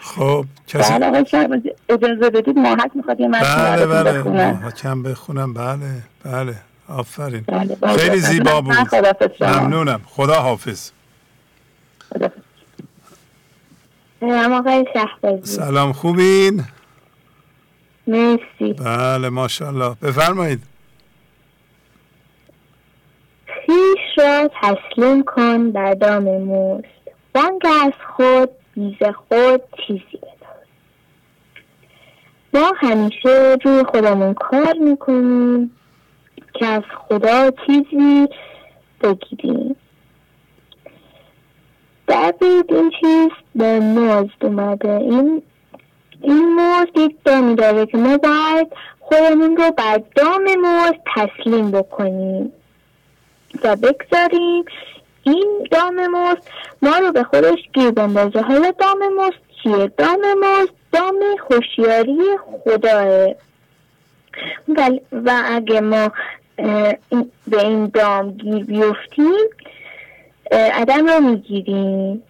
خب کسی بله آقای اجازه بدید ماهک می‌خواد یه بله بله. ماهکم بخونم. بله بله. آفرین. بله خیلی زیبا بود. ممنونم. خدا حافظ سلام آقای سلام خوبین؟ مرسی. بله ماشاءالله. بفرمایید. خیش را تسلیم کن بر دام موست بانگ از خود بیز خود چیزی بدار. ما همیشه روی خودمون کار می‌کنیم که از خدا چیزی بگیریم. در این چیز به مزد اومده این این مزد یک دامی داره که ما باید خودمون رو بر دام مزد تسلیم بکنیم. و بگذاریم این دام مست ما رو به خودش گیر بندازه. حالا دام مست چیه؟ دام مست دام خوشیاری خداه و اگه ما به این دام گیر بیفتیم عدم رو می‌گیریم.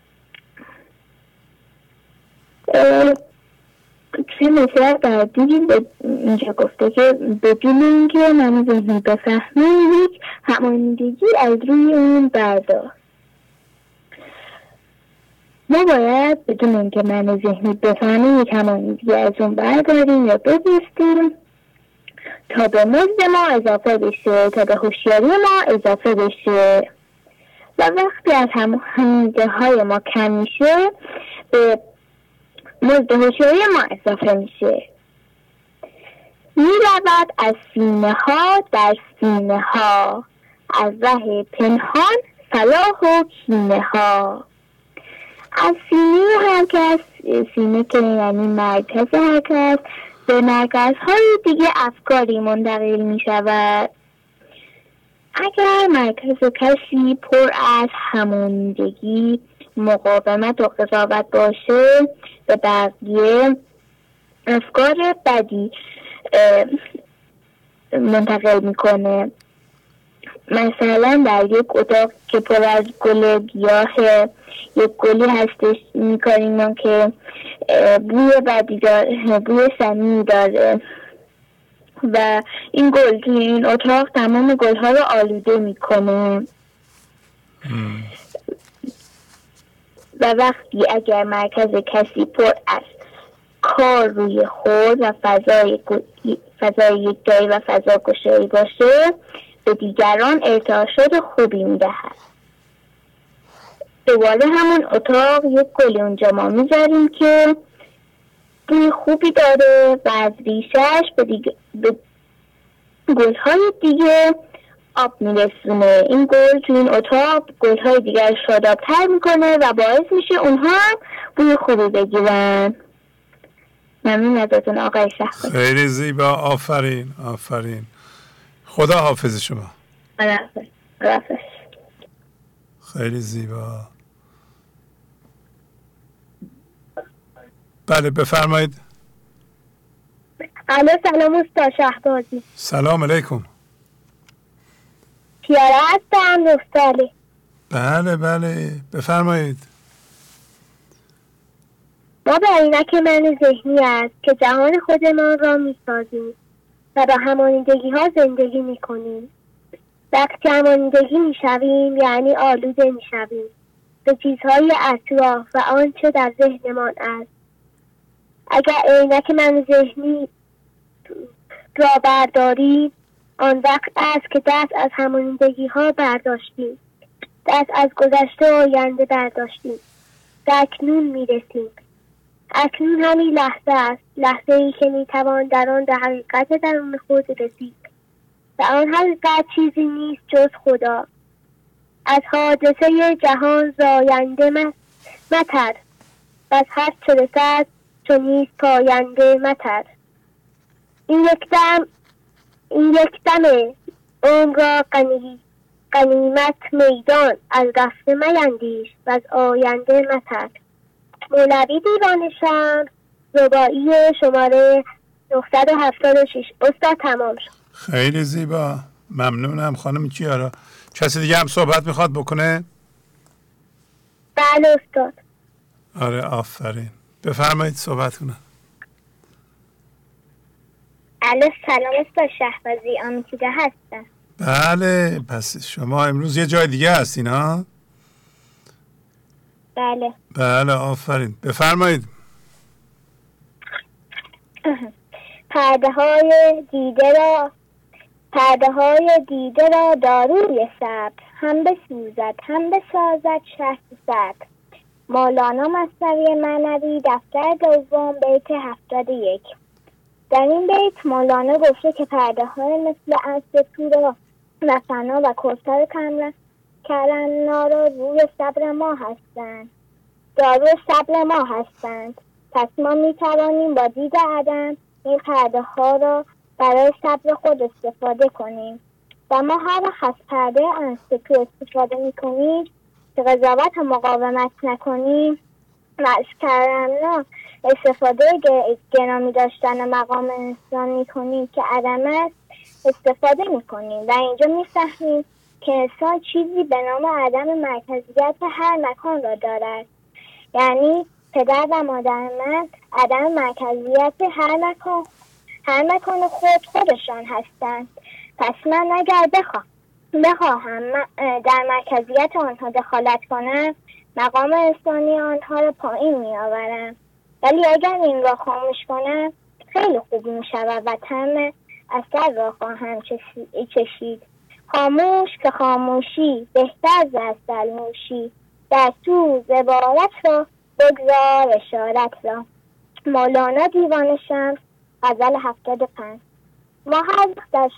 چه مثلا بعدی اینجا گفته که بدون اینکه من ذهنی بفهمه یک همانیدگی از روی اون بردار. ما باید بدون اینکه من ذهنی بفهمه یک همانیدگی از اون برداریم یا ببستیم تا به مزد ما اضافه بشه تا به هوشیاری ما اضافه بشه. و وقتی از همانیده های ما کم میشه به مزد هوشیاری ما اضافه میشه. می رود از سینه ها در سینه ها از ره پنهان صلاح و کینه ها از سینه هر کس سینه که یعنی مرکز هر کس به مرکز های دیگه افکاری منتقل می شود اگر مرکز کسی پر از هموندگی مقاومت و قضاوت باشه به بقیه افکار بدی منتقل می‌کنه. مثلا در یک اتاق که پر از گل گیاه یک گلی هستش می‌کنیم که بوی بدی داره بوی سمی داره. و این گل این اتاق تمام گلها رو آلوده می‌کنه. و وقتی اگر مرکز کسی پر از کار روی خود و فضای, فضای یک و فضا گشایی باشه به دیگران ارتعاشات خوبی می‌دهد. دوباره همون اتاق یک گل اونجا ما می‌ذاریم که بوی خوبی داره و از ریشش به, دیگه به گلهای دیگه آب میرسونه. این گل تو این اتاق گلهای دیگر شادابتر می‌کنه و باعث میشه اونها بوی خوبی بگیرن. ممنون ازتون آقای شهر خیلی زیبا. آفرین آفرین. خدا حافظ شما. خیلی زیبا. بله بفرمایید. الو سلام استا شهبازی. سلام علیکم. پیاره هستم دختری بله بله. بفرمایید. ما به عینک من ذهنی است که جهان خودمان را می‌سازیم و با همانیدگی ها زندگی می‌کنیم. وقتی همانیدگی می‌شویم یعنی آلوده می‌شویم. به چیزهای اطراف و آنچه در ذهنمان است. اگر عینک من ذهنی را برداریم آن وقت است که دست از همانیدگی ها برداشتیم. دست از گذشته آینده برداشتیم. در اکنون می‌رسیم. اکنون همین لحظه است لحظه ای که می‌توان در آن به حقیقت درون خود رسید. و آن حقیقت چیزی نیست جز خدا. از حادثه جهان زاینده متر و از هر چه رسد چو پاینده متر این یک دم این یک دم عمر را قنیمت میدان. از رفته میندیش و از آینده متر. مولوی دیوان شمس ربایی شماره 976 استاد تمام شد. خیلی زیبا. ممنونم خانم کیارا. کسی دیگه هم صحبت می‌خواد بکنه؟ بله استاد. آره آفرین. بفرمایید صحبت کنم. الو سلام استاد شهبازی آمیتیده هستم. بله پس شما امروز یه جای دیگه هستین ها بله. بله آفرین. بفرمایید. پرده های دیده را پرده های دیده را داروی صبر هم بسوزد هم بسازد شهر صبر مولانا مصنوی معنوی دفتر دوم بیت هفتاد یک. در این بیت مولانا گفته که پرده های مثل انستو را و فنا و کوستر کمرن کرنا را روی صبر ما هستند. دارو صبر ما هستند. پس ما می توانیم با دید عدم این پرده ها را برای صبر خود استفاده کنیم. و ما هر وقت پرده انستکو استفاده می کنیم که قضاوت و مقاومت نکنیم و از کرمنا استفاده گرامی داشتن مقام انسان می کنیم که عدم است استفاده می کنیم و اینجا می فهمیم که انسان چیزی به نام عدم مرکزیت هر مکان را دارد. یعنی پدر و مادر من عدم مرکزیت هر مکان هر مکان خود خودشان هستند. پس من اگر بخوام بخواهم در مرکزیت آنها دخالت کنم مقام انسانی آنها را پایین می آورم ولی اگر این را خاموش کنم خیلی خوب می شود و تم اثر را خواهم چشید. خاموش که خاموشی بهتر ز نوشی در تو عبارت را بگذار اشارت را. مولانا دیوان شمس غزل هفتاد پنج. ما هر وقت در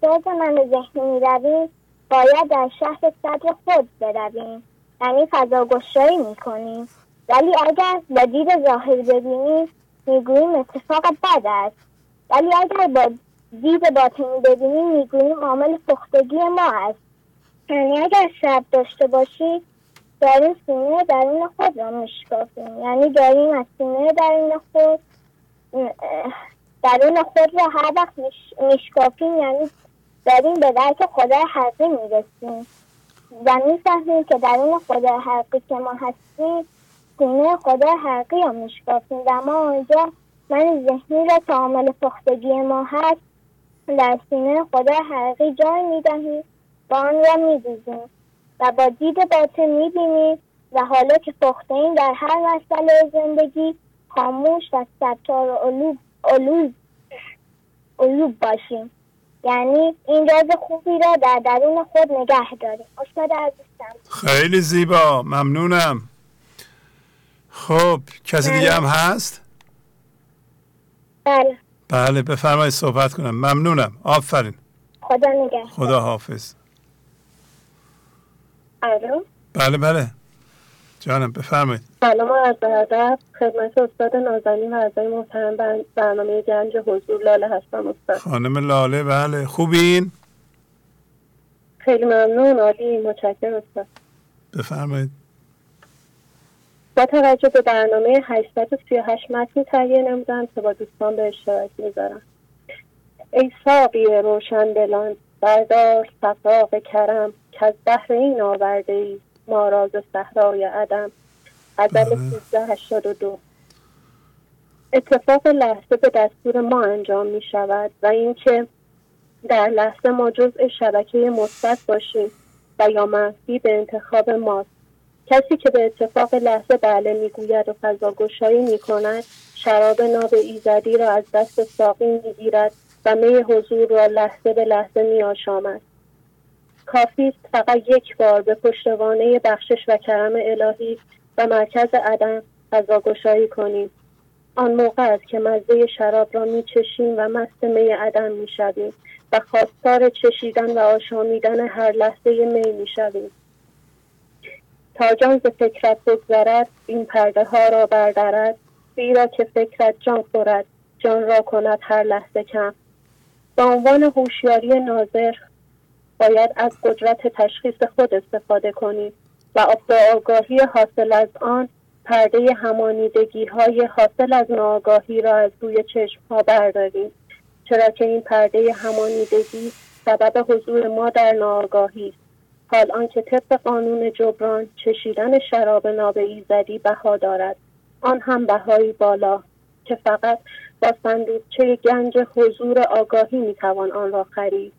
ساز من ذهنی می رویم باید در شهر صدر خود برویم. یعنی فضا گشایی می کنیم ولی اگر با دید ظاهر ببینیم می‌گوییم اتفاق بد است. ولی اگر با دید باطنی ببینیم می‌گوییم عامل پختگی ما است. یعنی اگر شب داشته باشی داریم سینه درون خود را میشکافیم. یعنی داریم از سینه درون خود درون خود را هر وقت میشکافیم. یعنی داریم به درک خدا حقی می‌رسیم. و می‌فهمیم که درون خدا حقی که ما هستیم سینه خدا حقی رو میشکافیم و ما آنجا من ذهنی را که عامل پختگی ما هست. در سینه خدا حقیقی جای می‌دهیم و آن را میدوزیم و با دید باطن می‌بینیم و حالا که پخته این در هر مسئله زندگی خاموش و ستار و علوب باشیم. یعنی این راز خوبی را در درون خود نگه داریم. استاد عزیزم. خیلی زیبا. ممنونم. خب کسی دیگه هم هست؟ بله. بله بفرمایید صحبت کنم. ممنونم. آفرین. خدا نگه خدا حافظ. الو؟ بله بله. جانم بفرمایید. سلام از ادب. خدمت استاد نازنین و اعضای محترم برنامه گنج حضور لاله هستم استاد. خانم لاله بله. خوبین؟ خیلی ممنون عالی متشکرم استاد. بفرمایید. با توجه به برنامه 838 متنی تهیه نمودم که با دوستان به اشتراک می‌ذارم. ای ساقی روشن دلان بردار صفاق کرم که از بحر این آورده ای ما راز صحرای عدم. غزل 1382 اتفاق لحظه به دستور ما انجام می شود و اینکه در لحظه ما جزء شبکه مثبت باشیم و یا منفی به انتخاب ماست. کسی که به اتفاق لحظه بله می‌گوید و فضاگشایی می‌کند شراب ناب ایزدی را از دست ساقی می‌گیرد و می حضور را لحظه به لحظه میآشامد. کافی است فقط یک بار به پشتوانه بخشش و کرم الهی و مرکز عدم فضاگشایی کنیم. آن موقع است که مزه شراب را میچشیم و مست می عدم می‌شویم و خواستار چشیدن و آشامیدن هر لحظه می می‌شویم. تا جان ز فکرت بگذرد این پرده ها را بردارد زیرا که فکرت جان خورد جان را کند هر لحظه کم. به عنوان هوشیاری ناظر باید از قدرت تشخیص خود استفاده کنیم و به آگاهی حاصل از آن پرده همانیدگی های حاصل از ناآگاهی را از روی چشم ها برداریم چرا که این پرده همانیدگی سبب حضور ما در ناآگاهی است. حال آنکه طبق قانون جبران چشیدن شراب ناب ایزدی بها دارد. آن هم بهایی بالا که فقط با صندوقچه گنج حضور آگاهی می‌توان آن را خرید.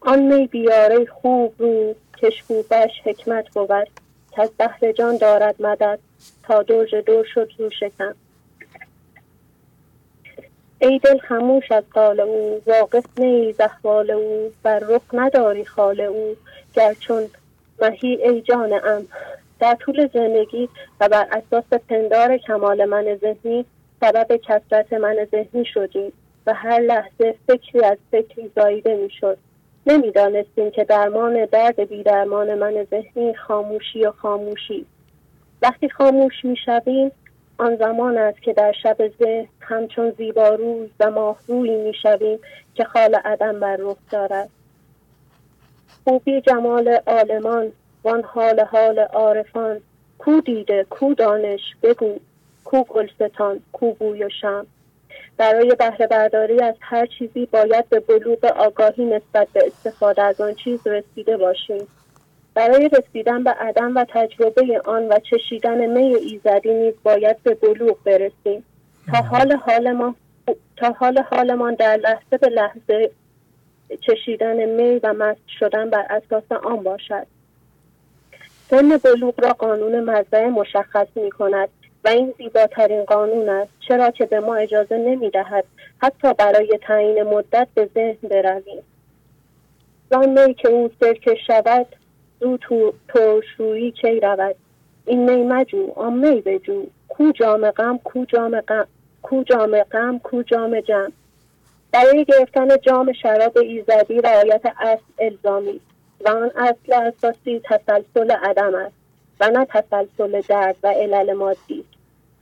آن می بیاره خوب رو کشکوبش حکمت بود که از بحر جان دارد مدد تا درج دور شد رو شکم. ای دل خموش از قال او واقف نیز احوال او بر رخ نداری خال او. گر چون مهی ای جان در طول زندگی و بر اساس پندار کمال من ذهنی سبب کسرت من ذهنی شدیم و هر لحظه فکری از فکری زاییده می‌شد. نمی‌دانستیم که درمان درد بیدرمان من ذهنی خاموشی و خاموشی. وقتی خاموش می‌شویم آن زمان است که در شب ذهن همچون زیباروی و ماهرویی می‌شویم که خال عدم بر رخ دارد. خوبی جمال عالمان وان حال حال عارفان کو دیده کو دانش بگو کو گلستان کو بوی و شم. برای بهره برداری از هر چیزی باید به بلوغ آگاهی نسبت به استفاده از آن چیز رسیده باشیم. برای رسیدن به عدم و تجربه آن و چشیدن می ایزدی نیز باید به بلوغ برسیم. تا حال حالمان تا حال حالمان در لحظه به لحظه چشیدن می و مست شدن بر اساس آن باشد. سن بلوغ را قانون مزرعه مشخص می کند و این زیباترین قانون است. چرا که به ما اجازه نمی دهد حتی برای تعیین مدت به ذهن برویم. زان می که او سرکه شود زو ترشرویی کی رود؟ این می مجو آن می بجو. کو جام غم کو جام غم کو جام غم کو جام جم. برای گرفتن جام شراب ایزدی رعایت اصل الزامی. و آن اصل اساسی تسلسل عدم است و نه تسلسل درد و علل مادی.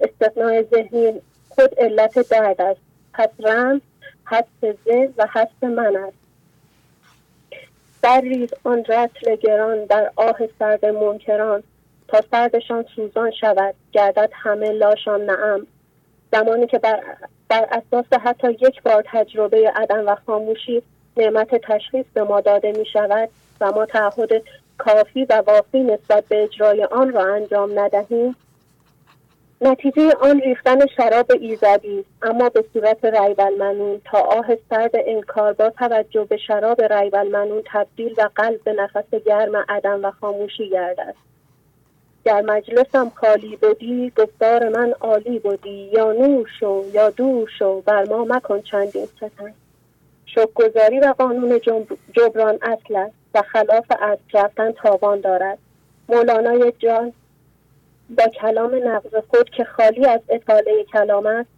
استثناء ذهنی خود علت درد است. پس رمز حس ذهن و حس من است. ریز آن رتل گران در آه سرد منکران تا سردشان سوزان شود گردد همه لاشان نعم. زمانی که بر, بر اساس حتی یک بار تجربه عدم و خاموشی نعمت تشخیص به ما داده می شود و ما تعهد کافی و وافی نسبت به اجرای آن را انجام ندهیم نتیجه آن ریختن شراب ایزدی اما به صورت ریبل تا آه سرد انکار با توجه به شراب ریبل تبدیل و قلب به نفس گرم عدم و خاموشی گردد. در مجلسم خالی بودی گفتار من عالی بودی یا نور شو یا دور شو بر ما مکن چندین ستن شکگذاری و قانون جبران اصل است و خلاف از رفتن تاوان دارد. مولانای جان با کلام نقض خود که خالی از اطاله کلام است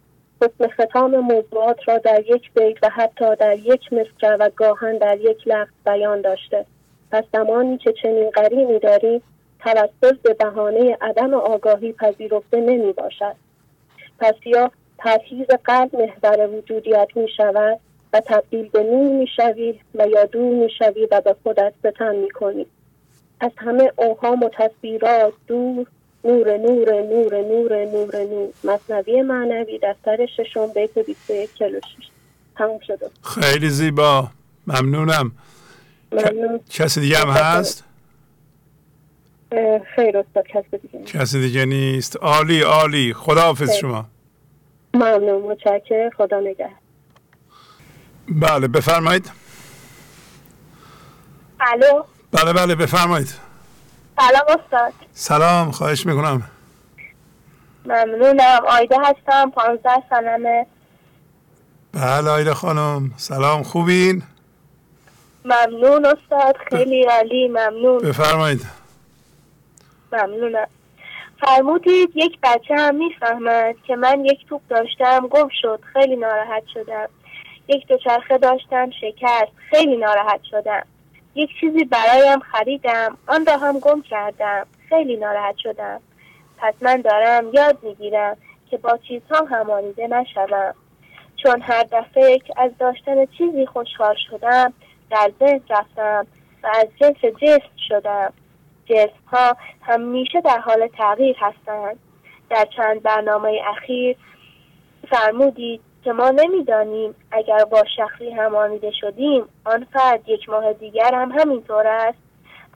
حسن ختام موضوعات را در یک بیت و حتی در یک مصرع و گاهن در یک لفظ بیان داشته. پس زمانی که چنین قرینی داریم توسط به بهانه عدم آگاهی پذیرفته نمی باشد. پس یا پرهیز قلب محور وجودیت می شود و تبدیل به نور می شوی و یا دور می شوی و به خودت ستم می کنی. از همه اوهام و تصویرات دور نور نور نور نور نور نور. مصنوی معنوی دفتر ششم بیت 21 46 تموم شده خیلی زیبا. ممنونم. ممنون. کسی دیگه هم هست؟ خیر استاد کسی دیگه نیست. کسی دیگه نیست. عالی عالی. خداحافظ شما. ممنون متشکر خدا نگه بله بفرمایید. الو؟ بله بله بفرمایید. سلام استاد. سلام خواهش می‌کنم. ممنونم. آیده هستم پانزده سالمه. بله آیده خانم. سلام خوبین؟ ممنون استاد. خیلی عالی ممنون. بفرمایید. ممنونم. فرمودید یک بچه هم می‌فهمد که من یک توپ داشتم گم شد خیلی ناراحت شدم. یک دوچرخه داشتم شکست خیلی ناراحت شدم. یک چیزی برایم خریدم آن را هم گم کردم خیلی ناراحت شدم. پس من دارم یاد می‌گیرم که با چیزها همانیده نشوم. چون هر دفعه که از داشتن چیزی خوشحال شدم در ذهن رفتم و از جنس جسم شدم. جسم ها همیشه در حال تغییر هستند. در چند برنامه اخیر فرمودید که ما نمی‌دانیم اگر با شخصی همانیده شدیم آن فرد یک ماه دیگر هم همینطور است.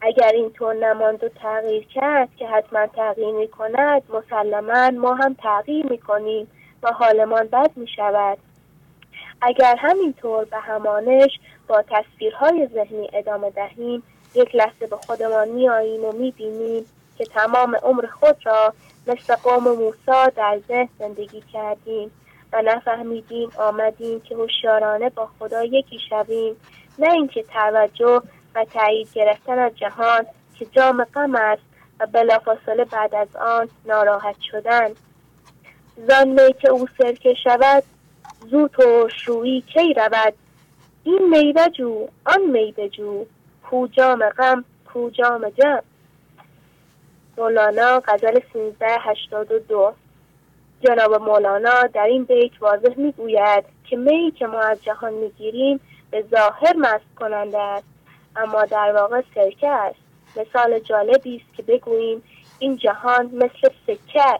اگر اینطور نماند و تغییر کرد که حتما تغییر می کند مسلما ما هم تغییر می کنیم و حالمان بد می شود اگر همینطور به همانش با تصویرهای ذهنی ادامه دهیم یک لحظه به خودمان می آییم و می بینیم که تمام عمر خود را مثل قوم موسا در ذهن زندگی کردیم و نفهمیدیم آمدیم که هوشیارانه با خدا یکی شویم. نه اینکه توجه و تایید گرفتن از جهان که جام غم است و بلافاصله بعد از آن ناراحت شدن. زان می که او سرکه شود زود و شروعی کی رود؟ این میوه جو آن میوه جو کو جام غم کو جام جم. مولانا غزل 1382 جناب مولانا در این بیت واضح می‌گوید که می که ما از جهان می‌گیریم به ظاهر مست کننده است اما در واقع سرکه است. مثال جالبی است که بگوییم این جهان مثل سکه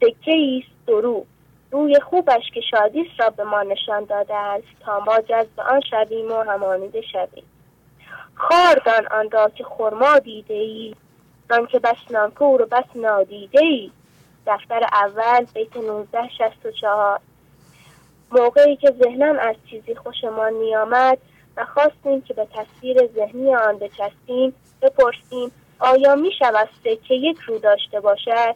سکه است درو روی خوبش که شادیست را به ما نشان داده است. تا ما جذب آن شویم و همانیده شویم. خاردان آن را که خرما دیده ای آن که بس نانکور و بس نادیده ای دفتر اول بیت 1964 موقعی که ذهنم از چیزی خوشمان میآمد و خواستیم که به تصویر ذهنی آن بچستیم بپرسیم آیا می شود که یک رو داشته باشد؟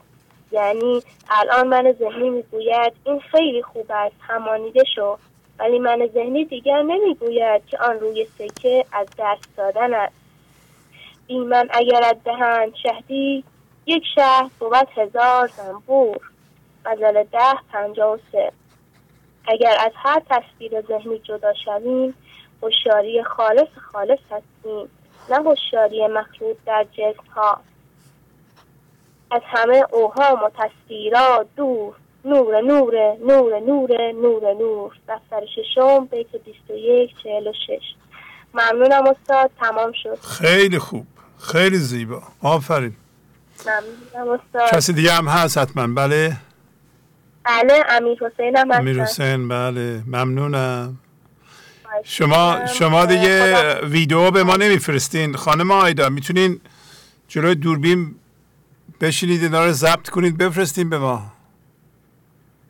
یعنی الان من ذهنی می‌گوید این خیلی خوب است همانیده شو. ولی من ذهنی دیگر نمی‌گوید که آن روی سکه از دست دادن است. این من اگر از دهند شهدی یک شهر بود هزار زنبور. غزل ده پنجاه و سه. اگر از هر تصویر ذهنی جدا شویم هوشیاری خالص خالص هستیم نه هوشیاری مخلوط در جسم ها از همه اوهام و تصویرات دور. نور نور نور نور نور نور. دفتر ششم بیت 21 46 ممنونم استاد تمام شد. خیلی خوب. خیلی زیبا. آفرین. کسی دیگه هم هست؟ حتما. بله. بله امیر حسین هم امیر حسین بله. ممنونم. شما شما دیگه ویدیو به ما نمیفرستین. خانم آیدا می‌تونین جلوی دوربین بشینید اینا رو ضبط کنید بفرستین به ما.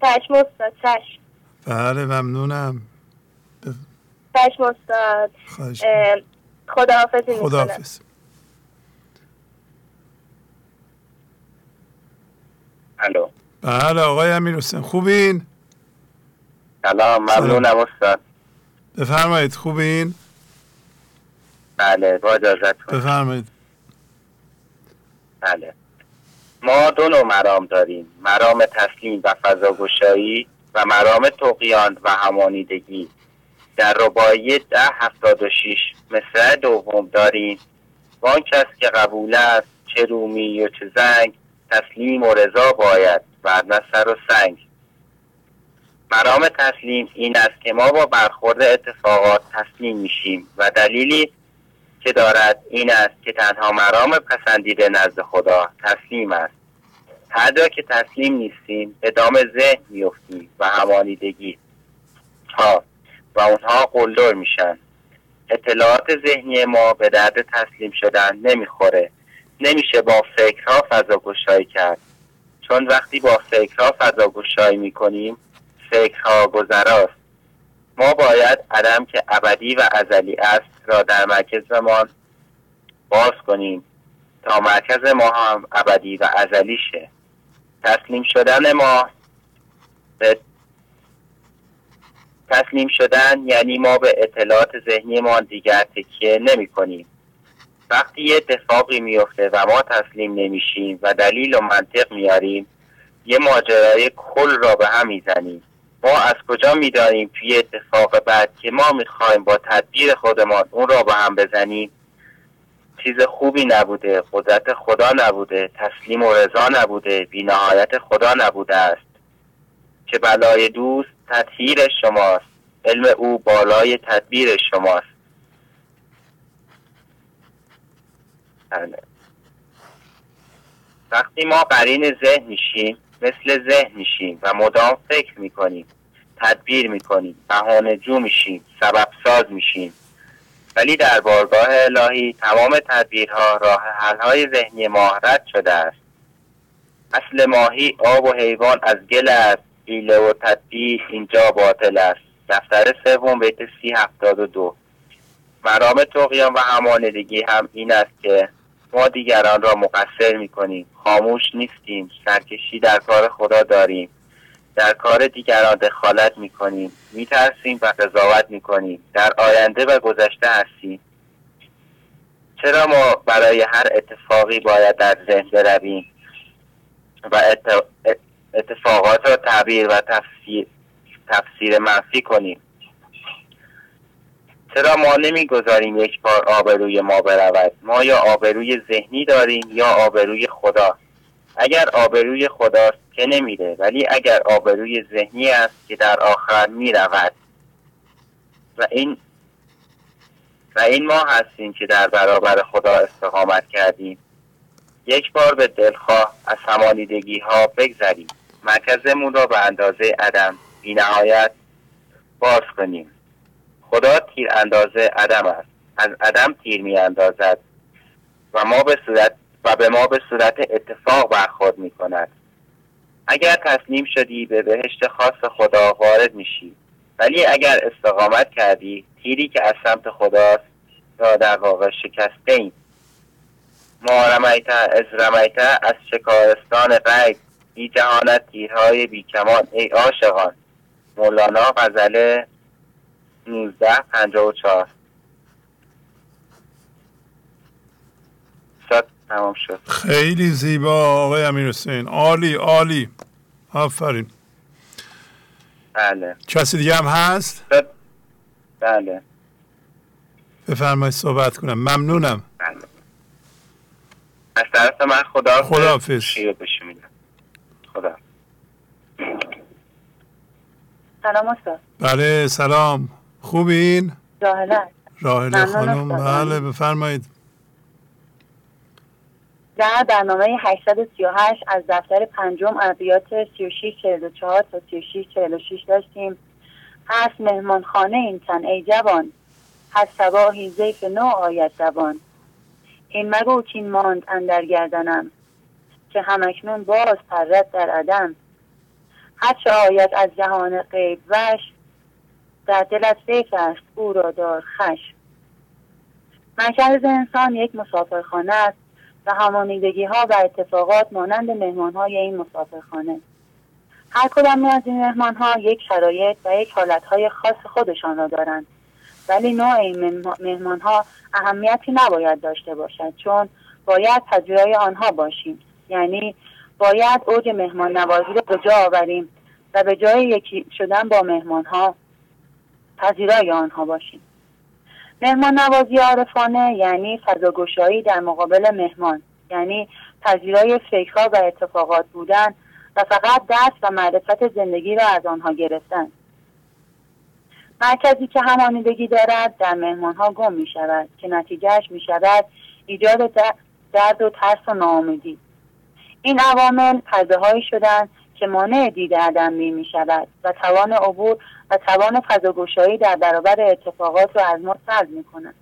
چشم استاد چشم. بله ممنونم. چشم استاد. خداحافظی می‌کنم. خداحافظ. الو. بله آقای امیر حسین خوبین؟ سلام ممنونم استاد. بفرمایید خوبین؟ بله با اجازتون بفرمایید. بله. ما دو نوع مرام داریم. مرام تسلیم و فضاگشایی و مرام توقیان و همانیدگی. در رباعی ده هفتاد و شیش مصرع دوم داریم. وان کس که قبول است چه رومی و چه زنگ تسلیم و رضا باید ورنه سر و سنگ. مرام تسلیم این است که ما با برخورد اتفاقات تسلیم میشیم و دلیلی که دارد این است که تنها مرام پسندیده نزد خدا تسلیم است. هر جا که تسلیم نیستیم به دام ذهن میفتیم و همانیدگی. ها و اونها قلدر میشن. اطلاعات ذهنی ما به درد تسلیم شدن نمی‌خوره. نمیشه با فکرها فضا گشایی کرد. چون وقتی با فکرها فضا گشایی می‌کنیم فکرها گذراست. ما باید عدم که ابدی و ازلی است را در مرکزمان باز کنیم تا مرکز ما هم ابدی و ازلی شه. تسلیم شدن ما به تسلیم شدن یعنی ما به اطلاعات ذهنی ما دیگر تکیه نمی کنیم. وقتی یه اتفاقی میفته و ما تسلیم نمیشیم و دلیل و منطق میاریم یه ماجرای کل را به هم می‌زنیم. ما از کجا می‌دانیم توی اتفاق بعد که ما می‌خوایم با تدبیر خودمان اون را به هم بزنیم؟ چیز خوبی نبوده قدرت خدا نبوده تسلیم و رضا نبوده بینهایت خدا نبوده است. که بلای دوست تطهیر شماست علم او بالای تدبیر شماست. بله. وقتی ما قرین ذهن میشیم مثل ذهن میشیم و مدام فکر می‌کنیم تدبیر می‌کنیم بهانه جو میشیم سبب ساز میشیم. ولی در بارگاه الهی تمام تدبیرها راه حلهای ذهنی ما رد شده است. اصل ماهی آب و حیوان از گل است حیله و تدبیر اینجا باطل است. دفتر سوم بیت سی هفتاد و دو. مرام توقیان و همانندگی هم این است که ما دیگران را مقصر می‌کنیم. خاموش نیستیم. سرکشی در کار خدا داریم. در کار دیگران دخالت می‌کنیم. میترسیم و قضاوت می‌کنیم. در آینده و گذشته هستیم. چرا ما برای هر اتفاقی باید در ذهن برویم و ات- اتفاقات را تعبیر و تفسیر, تفسیر منفی کنیم؟ چرا ما نمی‌گذاریم یک بار آبروی ما برود؟ ما یا آبروی ذهنی داریم یا آبروی خدا؟ اگر آبروی خداست که نمیره ولی اگر آبروی ذهنی است که در آخر می‌رود. و این و این ما هستیم که در برابر خدا استقامت کردیم. یک بار به دلخواه از همانیدگی ها بگذریم. مرکزمون را به اندازه عدم بی نهایت باز کنیم. خدا تیر اندازه عدم است. از عدم تیر می اندازد و ما به صورت و به ما به صورت اتفاق برخورد می کند. اگر تسلیم شدی به بهشت خاص خدا وارد میشی. ولی اگر استقامت کردی تیری که از سمت خداست را در واقع شکسته ایم ما رمیت از رمیت از شکارستان غیب بی جهانت تیرهای بی کمان ای عاشقان مولانا غزل 1954 ساعت تمام شد. خیلی زیبا آقای امیر حسین. عالی عالی. آفرین. بله. کسی دیگه هم هست؟ بله. بفرمایید صحبت کنم. ممنونم. بله. از طرف من خدا خداحافظ. شیر بشه میدم. خدا سلام استاد. بله سلام. خوبین؟ راهله ممنون خانم. بله بفرمایید. در برنامه 838 از دفتر پنجم ادبیات 3644 تا 3646 داشتیم. هست مهمان خانه این تن ای جوان. هست سباهی زیف نو آید دوان. این مگو کین ماند اندر گردنم که همکنون باز پرد در عدم. هر چه آید از جهان غیب وش در دلت فکر است او را دار خش مرکز انسان یک مسافرخانه است و همانیدگی ها و اتفاقات مانند مهمان های این مسافرخانه. هر کدام از این مهمان ها یک شرایط و یک حالت های خاص خودشان را دارند. ولی نوع این مهمان ها اهمیتی نباید داشته باشد چون باید پذیرای آنها باشیم. یعنی باید اوج مهمان نوازی را به جا آوریم و به جای یکی شدن با مهمان ها پذیرای آنها باشیم. مهمان نوازی عارفانه یعنی فضاگشایی در مقابل مهمان یعنی پذیرای فکرها و اتفاقات بودن و فقط درس و معرفت زندگی را از آنها گرفتن. مرکزی که همانیدگی دارد در مهمانها گم می شود که نتیجهش می شود ایجاد درد و ترس و ناامیدی. این عوامل پرده هایی شدند که مانع دید ادمی می شود و توان عبور و توان فضاگوشایی در برابر اتفاقات را از ما سلب می کند.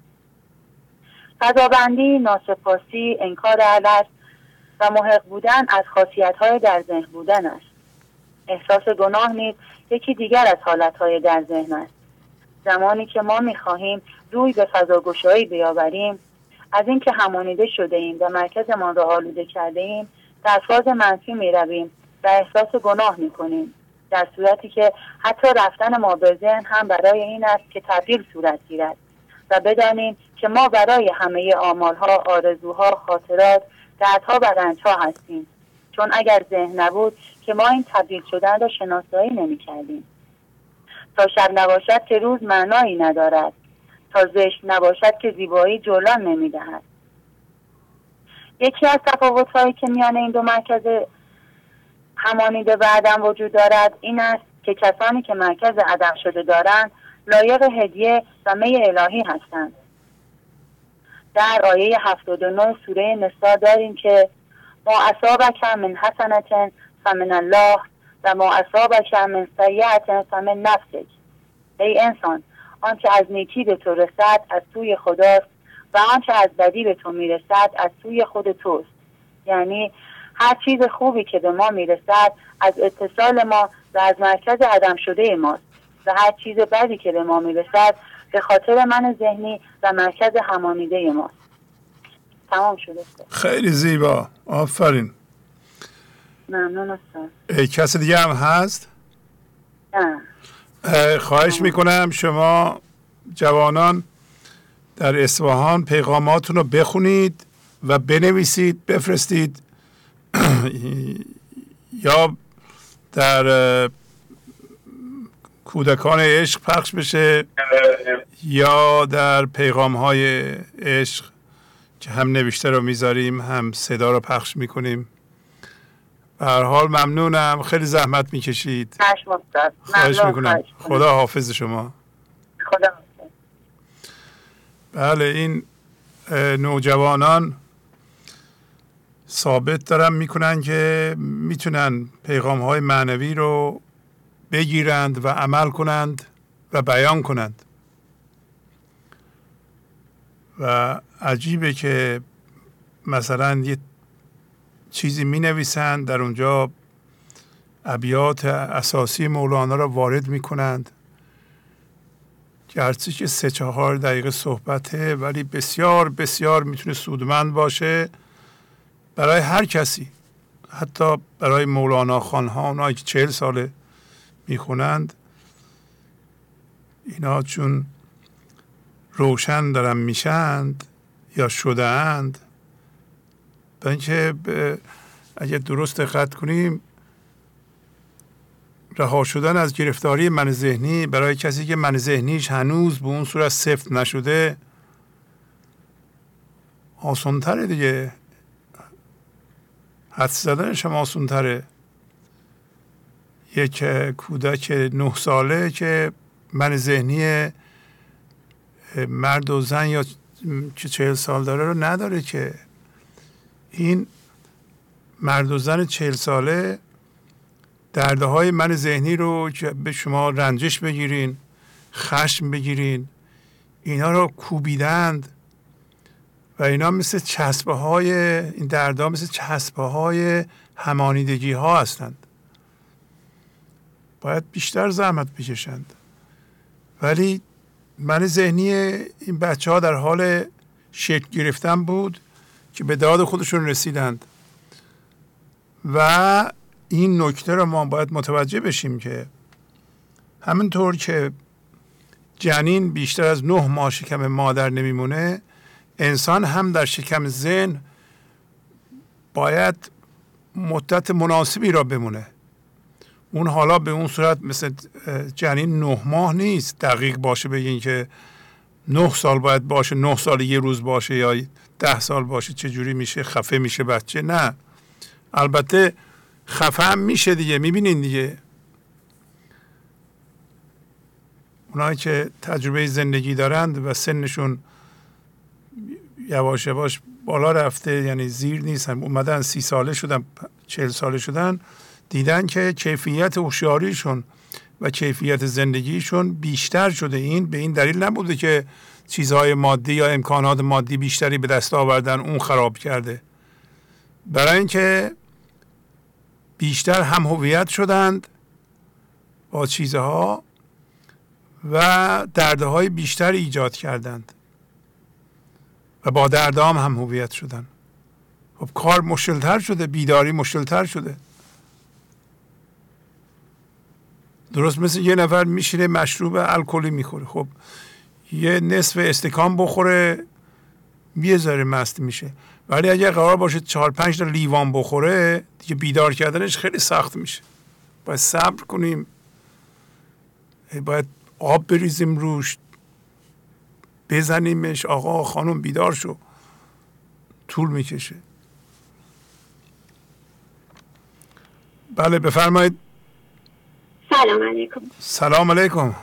فضابندی ناسپاسی انکار عدل و محق بودن از خاصیت های در ذهن بودن است. احساس گناه نیز یکی دیگر از حالت های در ذهن است. زمانی که ما می‌خواهیم روی به فضاگشایی بیاوریم از اینکه همانیده شده ایم و مرکزمان را آلوده کرده ایم در فاز منفی می رویم و احساس گناه می کنیم در صورتی که حتی رفتن ما به ذهن هم برای این است که تبدیل صورت گیرد و بدانیم که ما برای همه آمالها آرزوها خاطرات دردها و رنجها هستیم. چون اگر ذهن نبود که ما این تبدیل شدن را شناسایی نمی کردیم تا شب نباشد که روز معنایی ندارد. تا زشت نباشد که زیبایی جولان نمی دهد یکی از تفاوت هایی که میان این دو مرکز همانیده و عدم وجود دارد. این است که کسانی که مرکز عدم شده دارند لایق هدیه و می الهی هستند. در آیه 79 سوره نسا داریم که ما اصابک من حسنت فمن الله و ما اصابک من سیعت فمن نفسک. ای انسان آنچه از نیکی به تو رسد از سوی خداست و آنچه از بدی به تو می‌رسد از سوی خود توست. یعنی هر چیز خوبی که به ما می‌رسد از اتصال ما و از مرکز عدم شده ماست. و هر چیز بدی که به ما می‌رسد به خاطر من ذهنی و مرکز همانیده ماست. تمام شده. خیلی زیبا. آفرین. ممنون کسی دیگه هم هست؟ نه. خواهش می‌کنم شما جوانان در اصفهان پیغاماتون رو بخونید و بنویسید بفرستید. <coughs> یا در کودکان عشق پخش بشه یا در پیغام های عشق که هم نوشته رو می‌ذاریم هم صدا رو پخش می‌کنیم. به هر حال ممنونم. خیلی زحمت می‌کشید. خواهش می‌کنم. خدا حافظ شما. خدا بله این نوجوانان ثابت دارن می‌کنن که می‌تونن پیغام های معنوی رو بگیرند و عمل کنند و بیان کنند. و عجیبه که مثلا یه چیزی می نویسند در اونجا ابیات اساسی مولانا را وارد می کنند گرچه که سه چهار دقیقه صحبته ولی بسیار بسیار می‌تونه سودمند باشه. برای هر کسی. حتی برای مولانا خانها اونایی که چهل ساله می‌خونند اینا چون روشن دارن میشند یا شده اند به اینکه اگه درست دقت کنیم رها شدن از گرفتاری من ذهنی برای کسی که من ذهنیش هنوز به اون صورت سفت نشده آسانتره دیگه. حد زدنش هم آسانتره یک کودک نه ساله که من ذهنی مرد و زن یا که چهل سال داره رو نداره که. این مرد و زن چهل ساله درده های من ذهنی رو که به شما رنجش بگیرین خشم بگیرین اینا رو کوبیدند. اینا مثل چسبه های این دردها مثل چسبه های همانیدگی ها هستند. باید بیشتر زحمت بکشند. ولی من ذهنی این بچه ها در حال شکل گرفتن بود که به داد خودشون رسیدند. و این نکته رو ما باید متوجه بشیم که همینطور که جنین بیشتر از نه ماه شکم مادر نمیمونه انسان هم در شکم زن باید مدت مناسبی را بمونه. اون حالا به اون صورت مثل جنین نه ماه نیست دقیق باشه بگین که نه سال باید باشه نه سال یه روز باشه یا ده سال باشه چه جوری میشه خفه میشه بچه؟ نه. البته خفه هم میشه دیگه می‌بینین دیگه. اونایی که تجربه زندگی دارند و سنشون یواش یواش بالا رفته یعنی زیر نیستن اومدن سی ساله شدن چهل ساله شدن. دیدن که کیفیت هوشیاریشون و کیفیت زندگیشون بیشتر شده. این به این دلیل نبوده که چیزهای مادی یا امکانات مادی بیشتری به دست آوردن اون خراب کرده. برای اینکه بیشتر هم هویت شدند با چیزها و درده های بیشتر ایجاد کردند. و با دردام هم هویت شدن. خب کار مشکلتر شده بیداری مشکلتر شده. درست مثل یه نفر میشینه مشروب الکلی می‌خوره. خب یه نصف استکان بخوره یه ذره مست میشه. ولی اگر قرار باشه چهار پنج تا لیوان بخوره دیگه بیدار کردنش خیلی سخت میشه. باید صبر کنیم. باید آب بریزیم روش. بزنیمش. آقا خانم بیدار شو. طول می‌کشه. بله بفرمایید. سلام علیکم. سلام علیکم.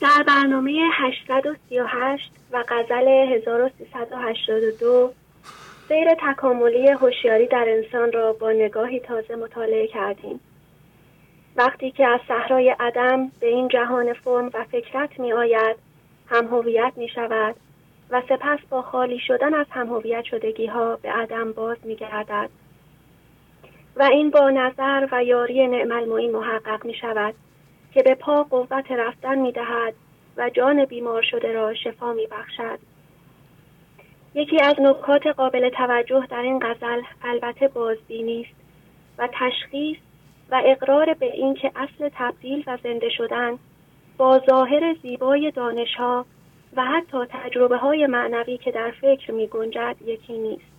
در برنامه 838 و غزل 1382 سیر تکاملی هوشیاری در انسان را با نگاهی تازه مطالعه کردیم. وقتی که از صحرای عدم به این جهان فرم و فکرت می آید هم هویت می شود و سپس با خالی شدن از هم هویت شدگی ها به عدم باز می گردد و این با نظر و یاری نعم المعین محقق می شود که به پا قوت رفتن می دهد و جان بیمار شده را شفا می بخشد. یکی از نکات قابل توجه در این غزل البته بازبینی است و تشخیص و اقرار به اینکه اصل تبدیل و زنده شدن با ظاهر زیبای دانشها و حتی تجربه های معنوی که در فکر می گنجد یکی نیست.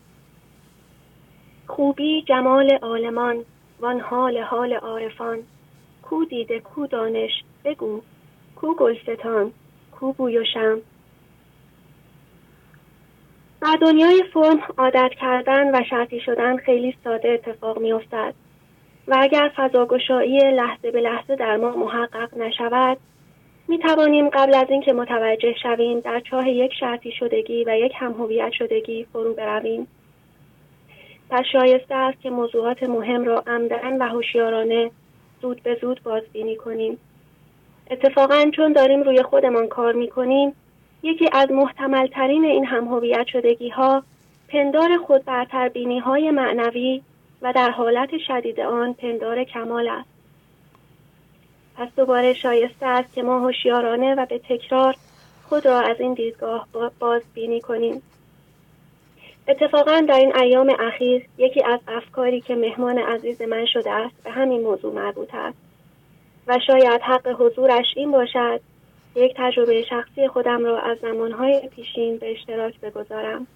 خوبی جمال عالمان وان حال حال عارفان کو دیده کو دانش بگو کو گلستان کو بوی و شم در دنیای فرم عادت کردن و شرطی شدن خیلی ساده اتفاق می افتد و اگر فضاگشایی لحظه به لحظه در ما محقق نشود می توانیم قبل از اینکه متوجه شویم در چاه یک شرطی شدگی و یک هم هویت شدگی فرو برویم. پس شایسته است که موضوعات مهم را عمدن و هوشیارانه زود به زود بازبینی کنیم. اتفاقا چون داریم روی خودمان کار می کنیم یکی از محتمل ترین این هم هویت شدگی ها پندار خود برتر بینی های معنوی و در حالت شدید آن پندار کمال است. پس دوباره شایسته است که ما هوشیارانه و به تکرار خود را از این دیدگاه بازبینی کنیم. اتفاقا در این ایام اخیر یکی از افکاری که مهمان عزیز من شده است به همین موضوع مربوط است و شاید حق حضورش این باشد یک تجربه شخصی خودم را از زمانهای پیشین به اشتراک بگذارم.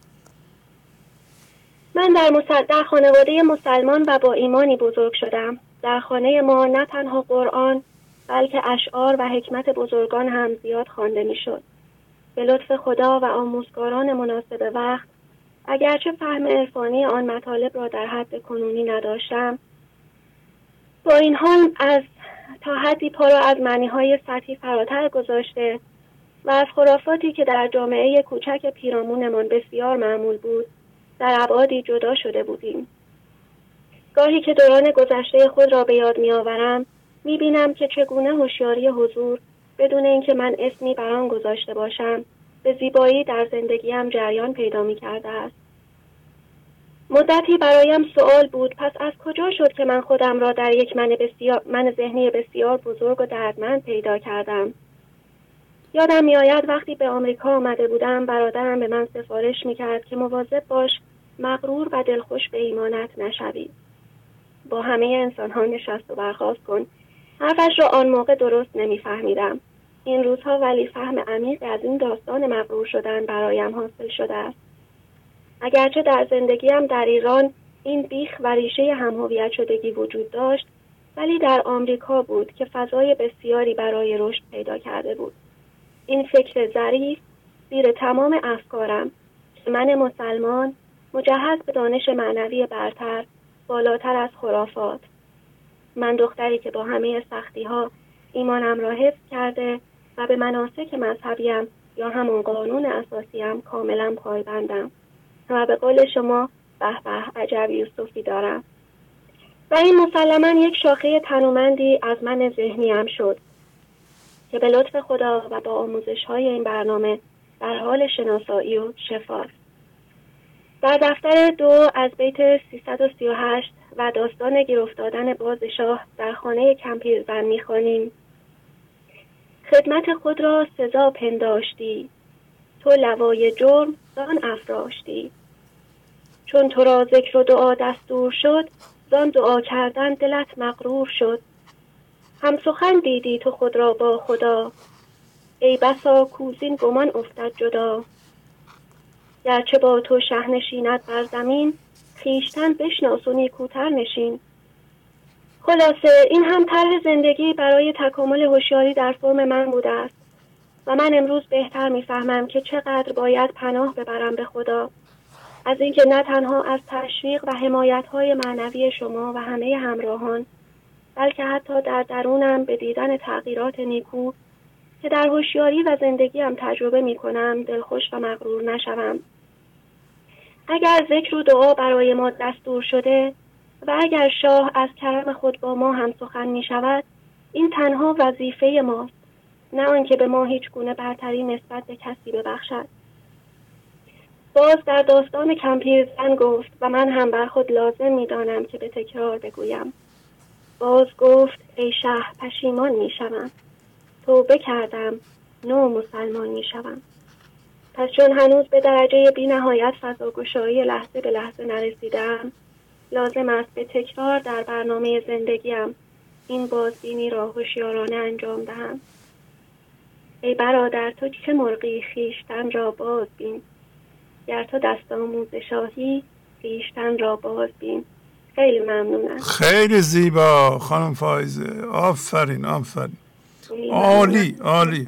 من در, در خانواده مسلمان و با ایمانی بزرگ شدم. در خانه ما نه تنها قرآن بلکه اشعار و حکمت بزرگان هم زیاد خوانده می‌شد. به لطف خدا و آموزگاران مناسب وقت اگرچه فهم عرفانی آن مطالب را در حد کنونی نداشتم با این حال از تا حدی پا را از معنی های سطحی فراتر گذاشته و از خرافاتی که در جامعه کوچک پیرامونمان بسیار معمول بود در ابعادی جدا شده بودیم. گاهی که دوران گذشته خود را به یاد میآورم می‌بینم که چگونه هوشیاری حضور بدون اینکه من اسمی بر آن گذاشته باشم به زیبایی در زندگیم جریان پیدا می کرده است. مدتی برایم سوال بود پس از کجا شد که من خودم را در یک من, بسیار من ذهنی بسیار بزرگ و دردمند پیدا کردم؟ یادم میآید وقتی به آمریکا آمده بودم برادرم به من سفارش می‌کرد که مواظب باش مغرور و دلخوش به ایمانت نشوی. با همه انسان ها نشست و برخواست کن. حرفش را آن موقع درست نمیفهمیدم. این روزها ولی فهم عمیق از این داستان مغرور شدن برایم حاصل شده است. اگرچه در زندگیم در ایران این بیخ و ریشه همهویت شدگی وجود داشت ولی در آمریکا بود که فضای بسیاری برای رشد پیدا کرده بود. این فکر ظریف زیر تمام افکارم که من مسلمان مجهز به دانش معنوی برتر بالاتر از خرافات. من دختری که با همه سختی ها ایمانم را حفظ کرده و به مناسک مذهبیم یا همون قانون اساسیم کاملا پایبندم و به قول شما به به عجب یوسفی دارم. و این مسلما یک شاخه تنومندی از من ذهنیم شد که به لطف خدا و با آموزش های این برنامه در حال شناسایی و شفاست در دفتر دو از بیت 338 و داستان گیر افتادن باز شاه در خانه کمپیرزن می‌خوانیم. خدمت خود را سزا پنداشتی. تو لوای جرم زان افراشتی. چون تو را ذکر و دعا دستور شد زان دعا کردن دلت مغرور شد. هم سخن دیدی تو خود را با خدا. ای بسا کوزین گمان افتد جدا. گرچه با تو شه نشیند بر زمین خیشتن بشناس و نیکوتر نشین. خلاصه این هم طرح زندگی برای تکامل هوشیاری در فرم من بوده است و من امروز بهتر می‌فهمم که چقدر باید پناه ببرم به خدا. از اینکه نه تنها از تشویق و حمایت های معنوی شما و همه همراهان بلکه حتی در درونم به دیدن تغییرات نیکو که در هوشیاری و زندگیم تجربه می کنم دلخوش و مغرور نشوم. اگر ذکر و دعا برای ما دستور شده و اگر شاه از کرم خود با ما هم سخن می شود این تنها وظیفه ماست نه آنکه به ما هیچ گونه برتری نسبت به کسی ببخشد. باز در داستان کمپیر زن گفت و من هم بر خود لازم می دانم که به تکرار بگویم. باز گفت ای شه پشیمان می شوم. توبه کردم نو مسلمان می شوم. پس چون هنوز به درجه بی نهایت فضاگشایی لحظه به لحظه نرسیدم لازم است به تکرار در برنامه زندگیم این بازبینی را هوشیارانه انجام دهم. ای برادر تو چه مرغی خیشتن را باز بین گر تو دست آموز شاهی خیشتن را باز بین خیلی ممنونم خیلی زیبا خانم فایزه آفرین آفرین. عالی عالی.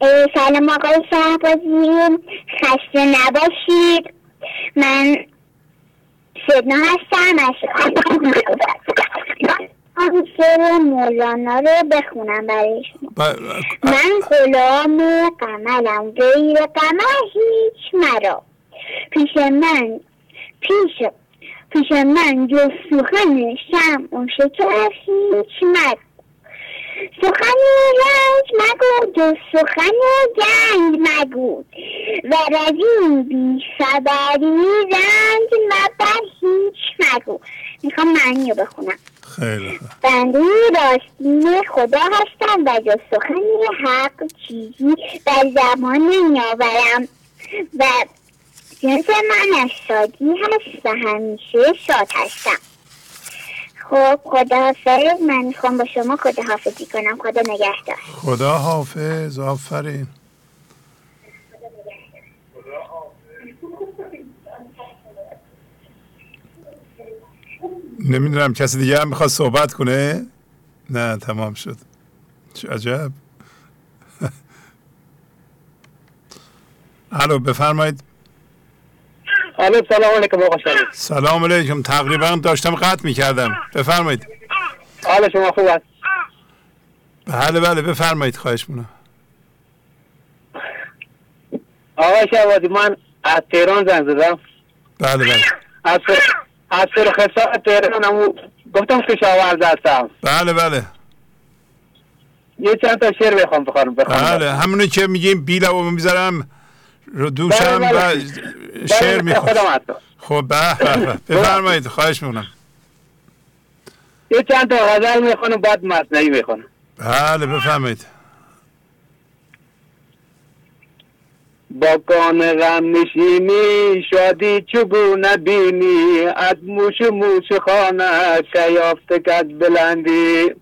سلام آقای شهبازی خسته نباشید. من سدنا هستم. از شعر مولانا رو بخونم برای شما من غلام قمرم غیر قمر هیچ مرا. پیش من پیش پیش من جز سخن شم و شکر هیچ مد سخن رنج مگو جز سخن گنج مگو. و از این بی خبری رنج مبر هیچ مگو. می‌خوام معنی رو بخونم. خیلی بنده راستین خدا هستم و جز سخنی حق چیزی در زمان نمیآورم و جنس من از شادی هست و همیشه شاد هستم. خب خدا حافظ. من می‌خوام با شما خدا حافظی کنم. خدا نگهدار. خدا حافظ. آفرین. نمی‌دونم کسی دیگه هم می‌خواد صحبت کنه؟ نه تمام شد. چه عجب. <laughs> الو بفرمایید. الو سلام علیکم آقا شریف. سلام علیکم. تقریبا داشتم قطع می‌کردم. بفرمایید. حال شما خوب است؟ بله بله. بفرمایید خواهش مونم آقا شوادی من از تهران زنگ زدم. بله بله. از از سرخصا تهران گفتم کشاورز هستم. بله بله. یه چند تا شعر بخوام بخوام. بخوام بله همونی که میگیم بیلو می‌ذارم. رو دوشم بله، و بله. شعر بله، هستم خب به. بفرمایید خواهش می‌کنم. یه چند تا غزل می‌خونم بعد مصنعی می‌خونم. بله بفرمایید. با کان غم نشینی شادی چگونه بینی؟ از موش موش خانه که یافته کد بلندی.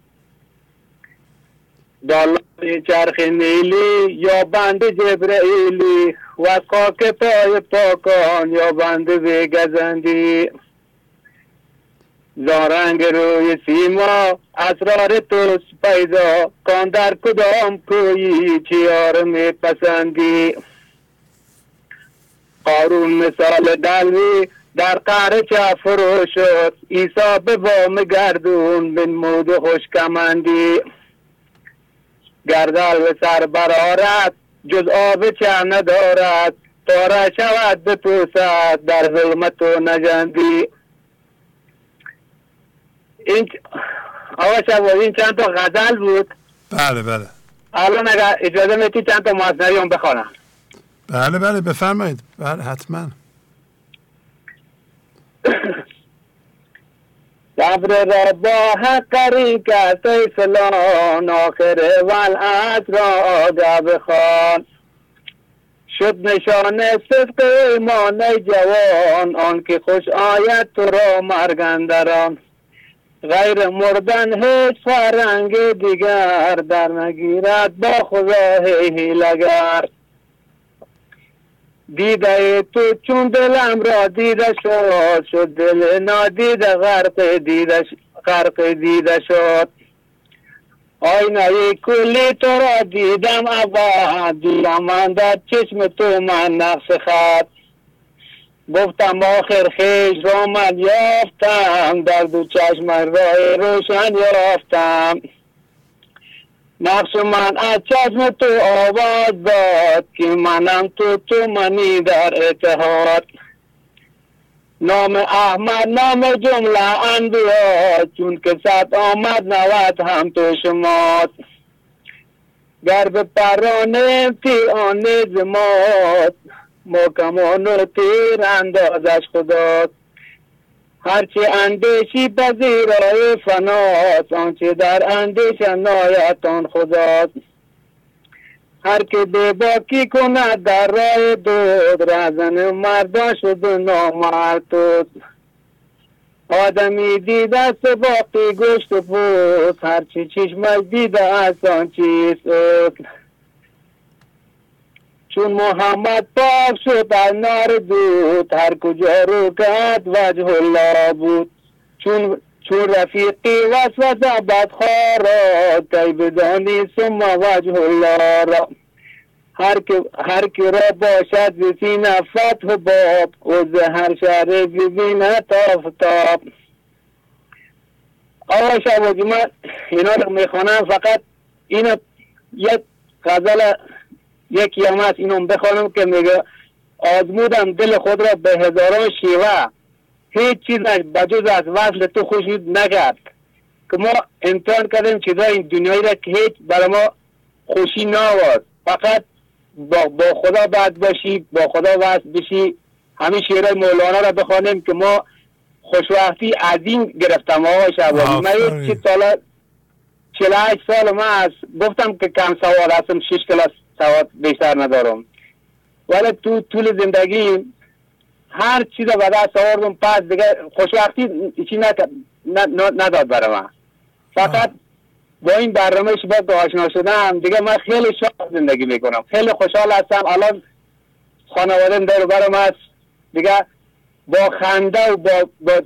بالای چرخ نیلی یا بند جبرئیلی و از خاک پای پاکان یا بند گزندی زارنگ روی سیما اسرار توست پیدا کان در کدام کویی چیار می پسندی قارون مثال دلوی در قهر چه شد ایسا به بام گردون بن مود خوش کمندی. گردال به سر برارد جز آب چه ندارد. تارا شود به در ظلمت و نجندی. این آقا شبا این چند تا غزل بود؟ بله بله. الان اگر اجازه میتی چند تا مصنوی هم بخوانم بله بله بفرمایید. بله حتما. <coughs> صبر را با حقری کرده فلان آخر والعت را آگه بخوان شد نشان صدق ایمان جوان آن که خوش آید تو را مرگندران غیر مردن هیچ فرنگ دیگر در نگیرد با خدا هیلگر. دیده تو چون دلم را دیده شد شد دل نادیده غرق دیده غرق دیده شد. آینه کلی تو را دیدم ابا دیدم من در چشم تو من نقش خط. گفتم آخر خیش را من یافتم در دو چشم روشن یافتم. نقش من از چشم تو آواز داد که منم تو تو منی در اتحاد. نام احمد نام جمله انبیا چون که صد آمد نوت هم تو شماست گر به پرانه تی آن زماد محکمان و تیر اندازش خداست هرچه اندیشی پذیرای فناست آنچه در اندیش نایت آن خداست. هر که به باکی کند در راه دود رزن مردا شد نامرد توست آدمی دیده است باقی گشت و پوست هرچی چشمش دیده است آن چیست؟ چون محمد پاک شد از نار دود هر کجا رو کرد وجه الله بود. چون چون رفیقی وسوسه بدخواه را کی بدانی ثم وجه الله را. هر که هر که را باشد ز سینه فتح باب و هر شهر ببینه تافتاب آقا شبازی من اینا رو می‌خوانم فقط این یک غزل یکی هم هست اینو بخوانم که میگه آزمودم دل خود را به هزاران شیوه. هیچ چیزش بجز از وصل تو خوشید نکرد. که ما امتحان کردیم چیزای این دنیایی را که هیچ برای ما خوشی نآورد فقط با, با خدا بعد باشی با خدا وصل بشی. همین شعرهای مولانا را بخوانیم که ما خوشوقتی از این گرفتم آقای شعبانی. من یک سال 48 سال من است گفتم که کم سواد هستم 6 کلاس سواد بیشتر ندارم. ولی تو طول زندگی هر چیز به دست آوردم پس دیگه خوشوقتی چی نداد برای من. فقط با این برنامه شما آشنا شدم دیگه من خیلی شاد زندگی می‌کنم. خیلی خوشحال هستم. الان خانواده در برام هست دیگه با خنده و با, با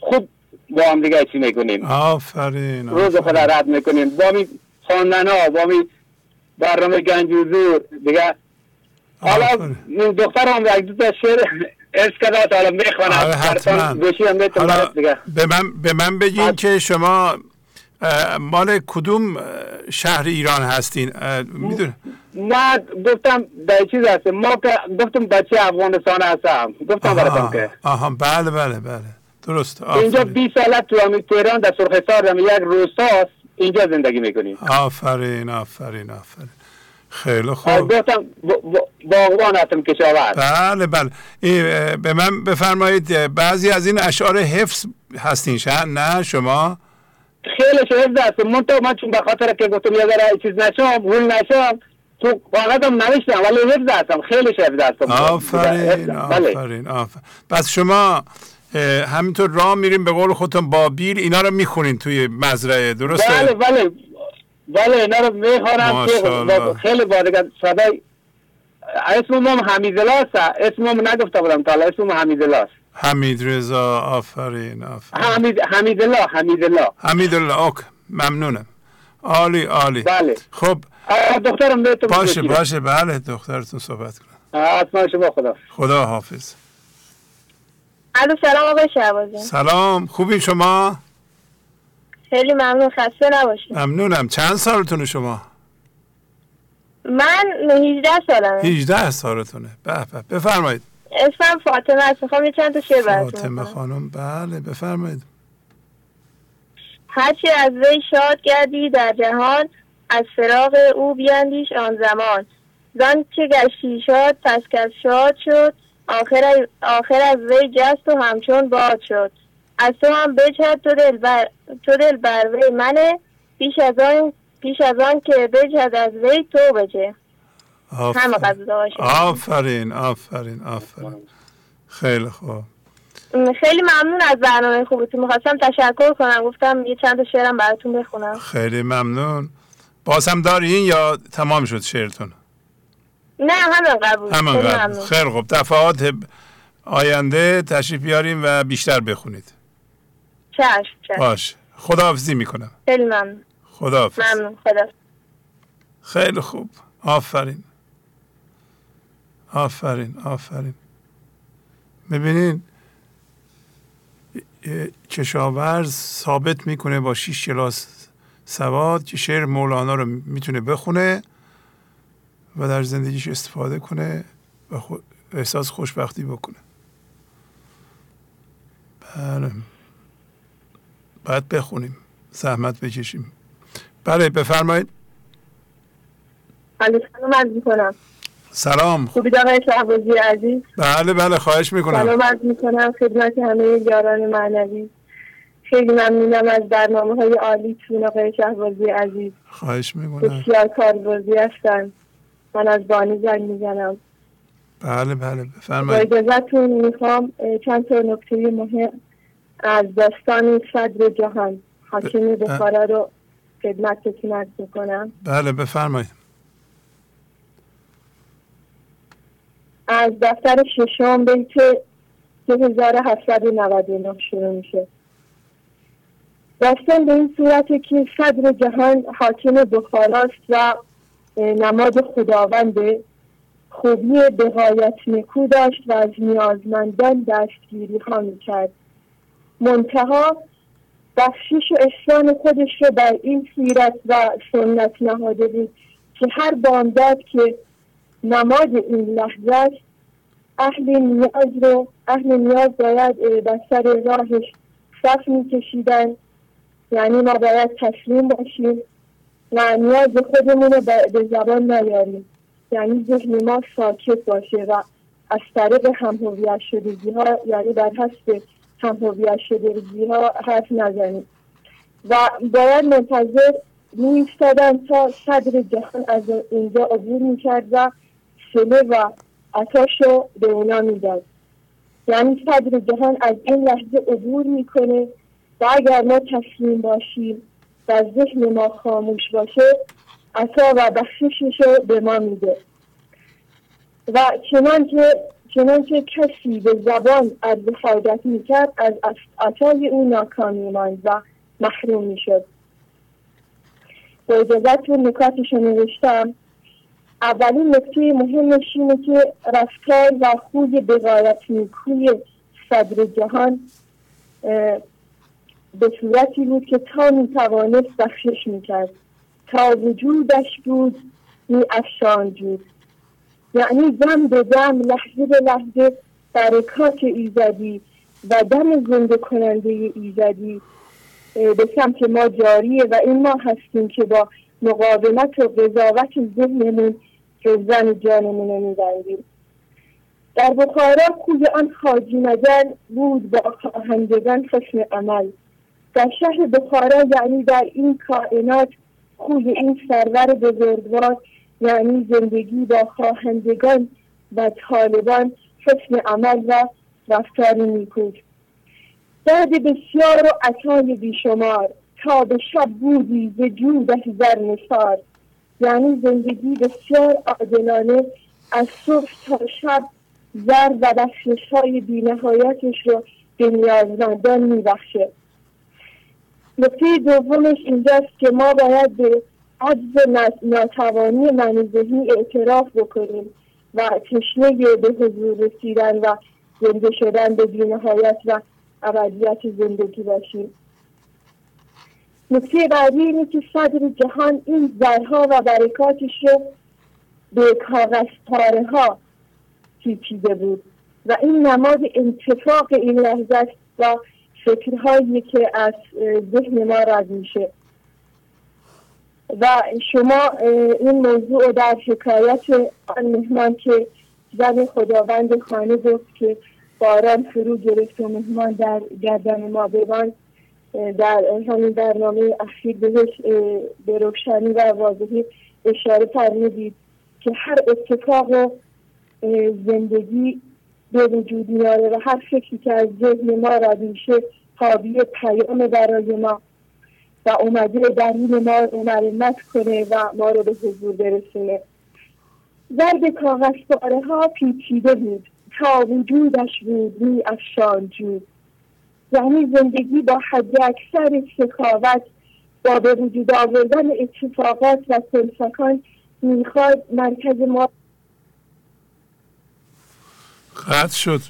خود با هم دیگه چی می‌کنیم؟ آفرین روز خود رد می‌کنیم. با می خواندن ها با می برنامه گنج زور دیگه حالا دختر هم یک دو تا شعر ارز کرده حالا می‌خوانم. آره حتما. به من, به من بگین که شما مال کدوم شهر ایران هستین؟ میدون ما گفتم در چیز هست ما گفتم بچه افغانستان هستم. گفتم براتون که. آها. بله بله بله. درست. اینجا 20 سال تو همین تهران در سرخستار یک روستاست اینجا زندگی می‌کنیم. آفرین آفرین آفرین. خیلی خوب. گفتم باغبان هستم کشاورز. بله بله. به من بفرمایید بعضی از این اشعار حفظ هستین شهر نه شما؟ خیلی حفظ هستم من تو من چون به خاطر که گفتم یه ذره چیز نشم گول نشم تو واقعا نوشتم ولی حفظ هستم. خیلی حفظ هستم. آفرین آفرین آفرین. پس شما همینطور راه میریم به قول خودتون با بیل اینا رو می‌خونین توی مزرعه درسته؟ بله بله. بله اینا رو می‌خورم خیلی بارگاه صدای اسم هم حمید الله اسم هم نگفته بودم تا اسم حمید الله حمید رضا آفرین آفرین. حمید حمید الله حمید الله حمید الله اوک ممنونم. عالی عالی. بله. خب دخترم بهتون باشه باشه. بله دخترتون صحبت کنم. حتما شما خدا خدا حافظ الو سلام آقای شعبازی سلام خوبی شما؟ خیلی ممنون خسته نباشید. ممنونم. چند سالتونه شما؟ من 18 سالمه. 18 سالتونه. به به بفرمایید. اسمم فاطمه است. می‌خوام چند تا شعر براتون فاطمه خانم بله بفرمایید. هرچی از وی شاد گردی در جهان از فراغ او بیاندیش آن زمان. زن که گشتی شاد پس کس شاد شد آخر, آخر از وی جست و همچون باد شد. از تو هم بجهد تو دل بر, تو دل بر وی منه. پیش از آن پیش از آن که بجهد از وی تو بجه. همه آفرین آفرین آفرین. خیلی خوب. خیلی ممنون از برنامه خوبتون. می‌خواستم تشکر کنم. گفتم یه چند شعرم براتون بخونم. خیلی ممنون. باز هم دارین یا تمام شد شعرتون؟ نه همه قبول. همه قبول. خیلی خوب دفعات آینده تشریف بیاریم و بیشتر بخونید. چشم چشم. باش. خداحافظی می‌کنم. خیلی ممنون. خداحافظ. ممنون خدا خیلی خوب. آفرین. آفرین آفرین. ببینین کشاورز ثابت می‌کنه با شیش کلاس سواد که شعر مولانا رو می‌تونه بخونه. و در زندگیش استفاده کنه و احساس خوشبختی بکنه. بله. باید بخونیم. زحمت بکشیم. بله بفرمایید. سلام می‌کنم. سلام. خوبی آقای شهبازی عزیز؟ بله بله خواهش می‌کنم. سلام عرض می‌کنم خدمت همه یاران معنوی. خیلی ممنونم از برنامه های عالی چون آقای شهبازی عزیز. خواهش می‌کنم. بسیار کاربردی هستن. من از بانی زنگ می‌زنم. بله بله بفرمایید. با اجازتون می‌خوام چند تا نکته مهم از داستان صدر جهان حاکم بخارا رو خدمتتون عرض می‌کنم. بله بفرمایید. از دفتر ششم بیت 2799 شروع میشه. داستان به این صورته که صدر جهان حاکم بخاراست و نماد خداوند خوبی بهایت نکو داشت و از نیازمندان دستگیری ها می‌کرد. منتها بخشش و اسلام خودش رو بر این سیرت و سنت نهاده بود که هر بامداد که نماد این لحظه است اهل نیاز رو اهل نیاز باید بر سر راهش صف میکشیدن. یعنی ما باید تسلیم باشیم. و نیاز خودمون رو به زبان نیاریم. یعنی ذهن ما ساکت باشه و از طریق هم هویت شدگی ها یعنی بر حسب هم هویت شده ها حرف نزنیم. و باید منتظر می تا صدر جهان از اینجا عبور می‌کرد و سله و عطاش رو به اونا می‌داد. یعنی صدر جهان از این لحظه عبور می‌کنه و اگر ما تسلیم باشیم و ذهن ما خاموش باشه عطا و بخششش رو به ما میده. و چنان که چنان که کسی به زبان از حاجت می‌کرد از عطای او ناکامی ماند و محروم می‌شد. با اجازتون نکاتش رو نوشتم. اولین نکته مهمش اینه که رفتار و خوی بغایت نیکوی صدر جهان به صورتی بود که تا می‌توانست بخشش می‌کرد. تا وجودش بود می افشان بود. یعنی دم به دم لحظه به لحظه برکات ایزدی و دم زنده کننده ایزدی به سمت ما جاریه و این ما هستیم که با مقاومت و قضاوت ذهنمون زن جانمون رو میبندیم. در بخارا کوی آن خاجی نگر بود با خواهندگان حسن عمل. در شهر بخارا یعنی در این کائنات خوی این سرور بزرگوار یعنی زندگی با خواهندگان و طالبان حسن عمل و رفتار نیکود درد بسیار و عطای بیشمار تا به شب بودی ز جودش زر نثار. یعنی زندگی بسیار عادلانه از صبح تا شب زر و بخشش های بینهایتش رو به نیازمندان میبخشه. نکته دومش اینجاست که ما باید به عجز ناتوانی من ذهنی اعتراف بکنیم و تشنه به حضور رسیدن و زنده شدن به بینهایت و ابدیت زندگی باشیم. نکته بعدی اینه که صدر جهان این زرها و برکاتش رو به کاغذ پاره ها پیچیده بود و این نماد انتفاق این لحظه و فکرهایی که از ذهن ما رد میشه. و شما این موضوع در حکایت آن مهمان که زن خداوند خانه گفت که باران فرو گرفت و مهمان در گردن ما ببان در همین برنامه اخیر بهش به روشنی و واضحی اشاره فرمودید که هر اتفاق زندگی به وجود میاره و هر فکری که از ذهن ما را میشه حاوی پیام برای ما و اومده درون ما رو مرمت کنه و ما رو به حضور برسونه. ضرب کاغذ ها پیچیده بود. تا وجودش بود می افشان جود یعنی زندگی با حد اکثر سخاوت با به وجود آوردن اتفاقات و سلسکان می‌خواد مرکز ما قطع شد.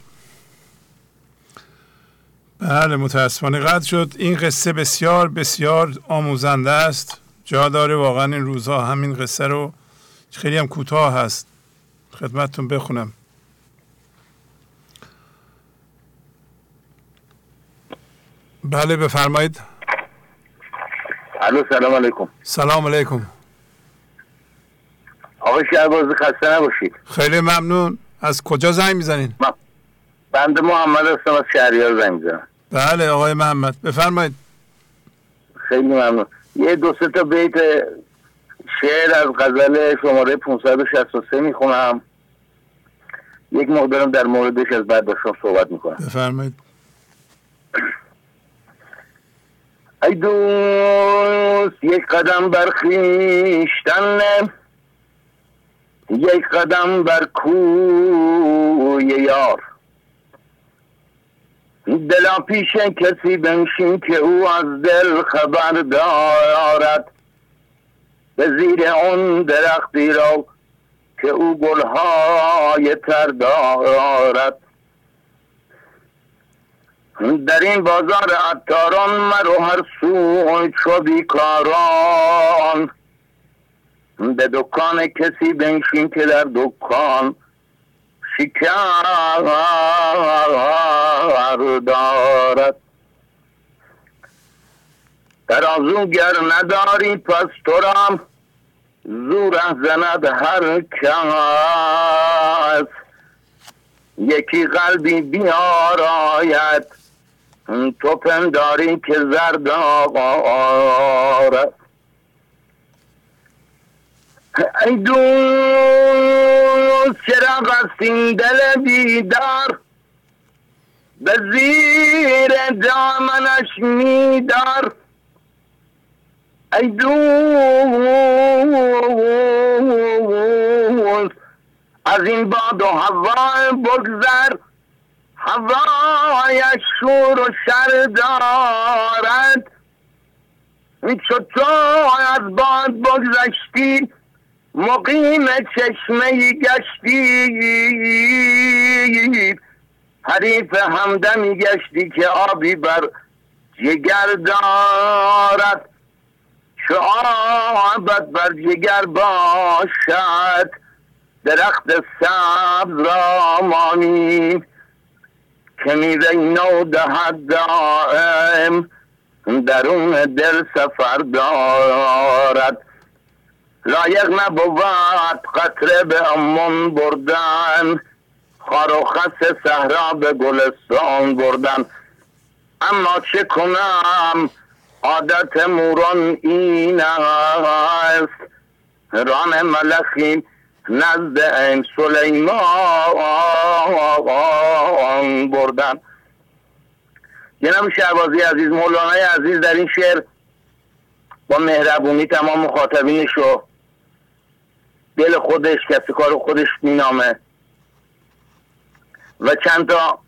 بله متاسفانه قطع شد. این قصه بسیار بسیار آموزنده است. جا داره واقعا این روزها همین قصه رو خیلی هم کوتاه هست. خدمتتون بخونم. بله بفرمایید. الو سلام علیکم. سلام علیکم. آقای شهباز خسته نباشید. خیلی ممنون. از کجا زنگ می‌زنین؟ بنده محمد هستم از شهریار زنگ می‌زنم. بله آقای محمد. بفرمایید. خیلی ممنون. یه دو سه تا بیت شعر از غزل شماره 563 می‌خونم. یک مقدارم در موردش از بعد با صحبت می‌کنم. بفرمایید. ای دوست یک قدم بر خیشتن. یک قدم بر کوی یار. دلا پیش کسی بنشین که او از دل خبر دارد. به زیر اون درختی را که او گلهای تر دارد. در این بازار عطاران مرو هر سو چو بیکاران. به دکان کسی بنشین که در دکان شکر دارد. در گر نداری پس تو را زور زند هر کس. یکی قلبی بیاراید تو پنداری که زرد آقا ای دوست چرا قصین دل بیدار؟ به زیر دامنش میدار. ای دوست از این باد و هوا بگذر. هوایش شور و شر دارد. تو از باد بگذشتی. مقیم چشمه گشتی. حریف همدمی گشتی که آبی بر جگر دارد. چو آبت بر جگر باشد درخت سبز را مانی که میوه نو دهد دائم درون دل سفر دارد. لایق نبود قطره به امون بردن. خار و خس صحرا به گلستان بردن. اما چه کنم؟ عادت موران این است. ران ملخی نزد این سلیمان بردن. جناب شعبازی عزیز مولانای عزیز در این شعر با مهربونی تمام مخاطبینش رو دل خودش کسی کار خودش مینامه. و چند تا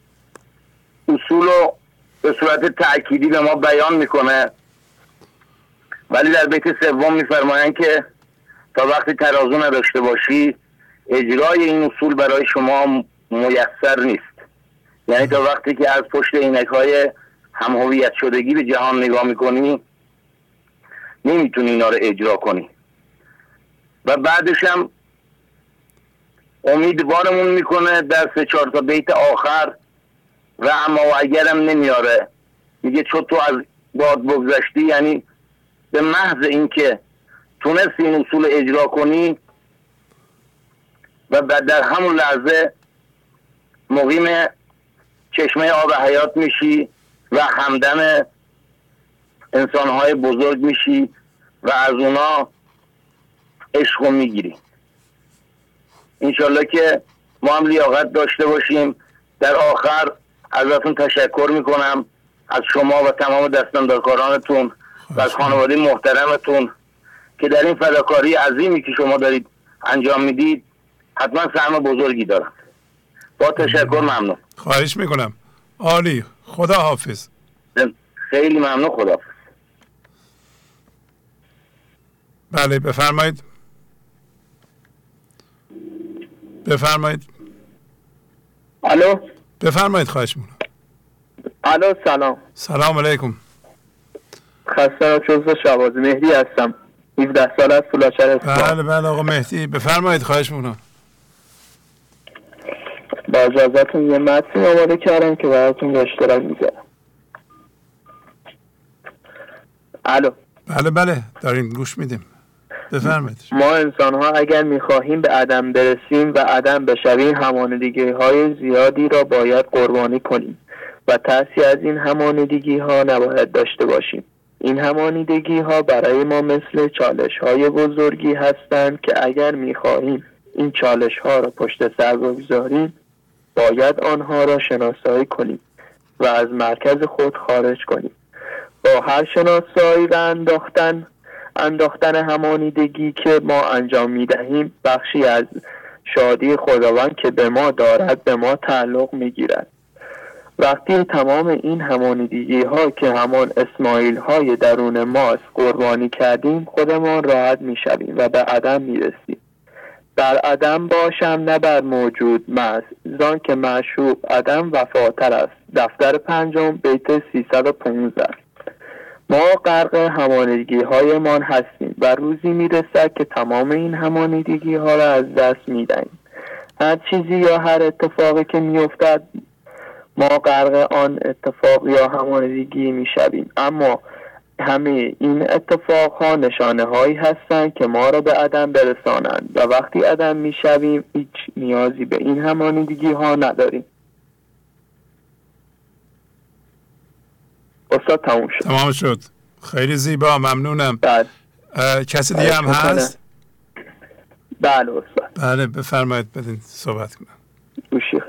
اصول رو به صورت تأکیدی به ما بیان می‌کنه. ولی در بیت سوم میفرمایند که تا وقتی ترازو نداشته باشی اجرای این اصول برای شما میسر نیست. یعنی تا وقتی که از پشت اینک های هم شدگی به جهان نگاه می‌کنی نمی‌تونی اینا رو اجرا کنی. و بعدش هم امیدوارمون می‌کنه در سه چهار تا بیت آخر و اما و اگرم نمیاره. میگه چون تو از باد بگذشتی یعنی به محض اینکه تونستی این اصول اجرا کنی و در همون لحظه مقیم چشمه آب حیات میشی و همدم انسانهای بزرگ میشی و از اونا عشق می‌گیری انشالله که ما هم لیاقت داشته باشیم. در آخر ازتون تشکر می‌کنم از شما و تمام دستاندارکارانتون و از خانواده محترمتون که در این فداکاری عظیمی که شما دارید انجام می‌دید حتما سهم بزرگی دارم با تشکر ممنون. خواهش می‌کنم. عالی. خدا حافظ خیلی ممنون. خدا حافظ بله بفرمایید. بفرمایید. الو؟ بفرمایید خواهش می‌کنم. الو سلام. سلام علیکم. خسته جزو شبازی مهدی هستم. 17 سال از فولاشر بله بله آقا مهدی. بفرمایید خواهش می‌کنم. با اجازتون یه متنی آماده کردم که براتون به اشتراک می‌ذارم. الو. بله بله. داریم گوش میدیم. ما انسان ها اگر می‌خواهیم به عدم برسیم و عدم بشویم همانندگی های زیادی را باید قربانی کنیم و ترسی از این همانندگی ها نباید داشته باشیم. این همانیدگی ها برای ما مثل چالش های بزرگی هستند که اگر می‌خواهیم این چالش ها را پشت سر بگذاریم باید آنها را شناسایی کنیم و از مرکز خود خارج کنیم. با هر شناسایی و انداختن انداختن همانیدگی که ما انجام می دهیم بخشی از شادی خداوند که به ما دارد به ما تعلق می گیرد وقتی تمام این همانیدگی ها که همان اسماعیل های درون ماست قربانی کردیم خودمان راحت می شویم و به عدم می رسیم در عدم باشم نه بر موجود مست. زان که معشوق عدم وفاتر است. دفتر پنجم بیت 315 ما غرق همانیدگی هایمان هستیم و روزی می‌رسد که تمام این همانیدگی ها را از دست می‌دهیم. هر چیزی یا هر اتفاقی که میافتد ما غرق آن اتفاق یا همانیدگی می‌شویم. اما همه این اتفاق ها نشانه هایی هستند که ما را به عدم برسانند و وقتی عدم می‌شویم هیچ نیازی به این همانیدگی ها نداریم. استاد تموم شد. تمام شد. خیلی زیبا ممنونم. بله. کسی دیگه هم. هست؟ بله استاد. بله بفرمایید بدین صحبت کنم. گوشی.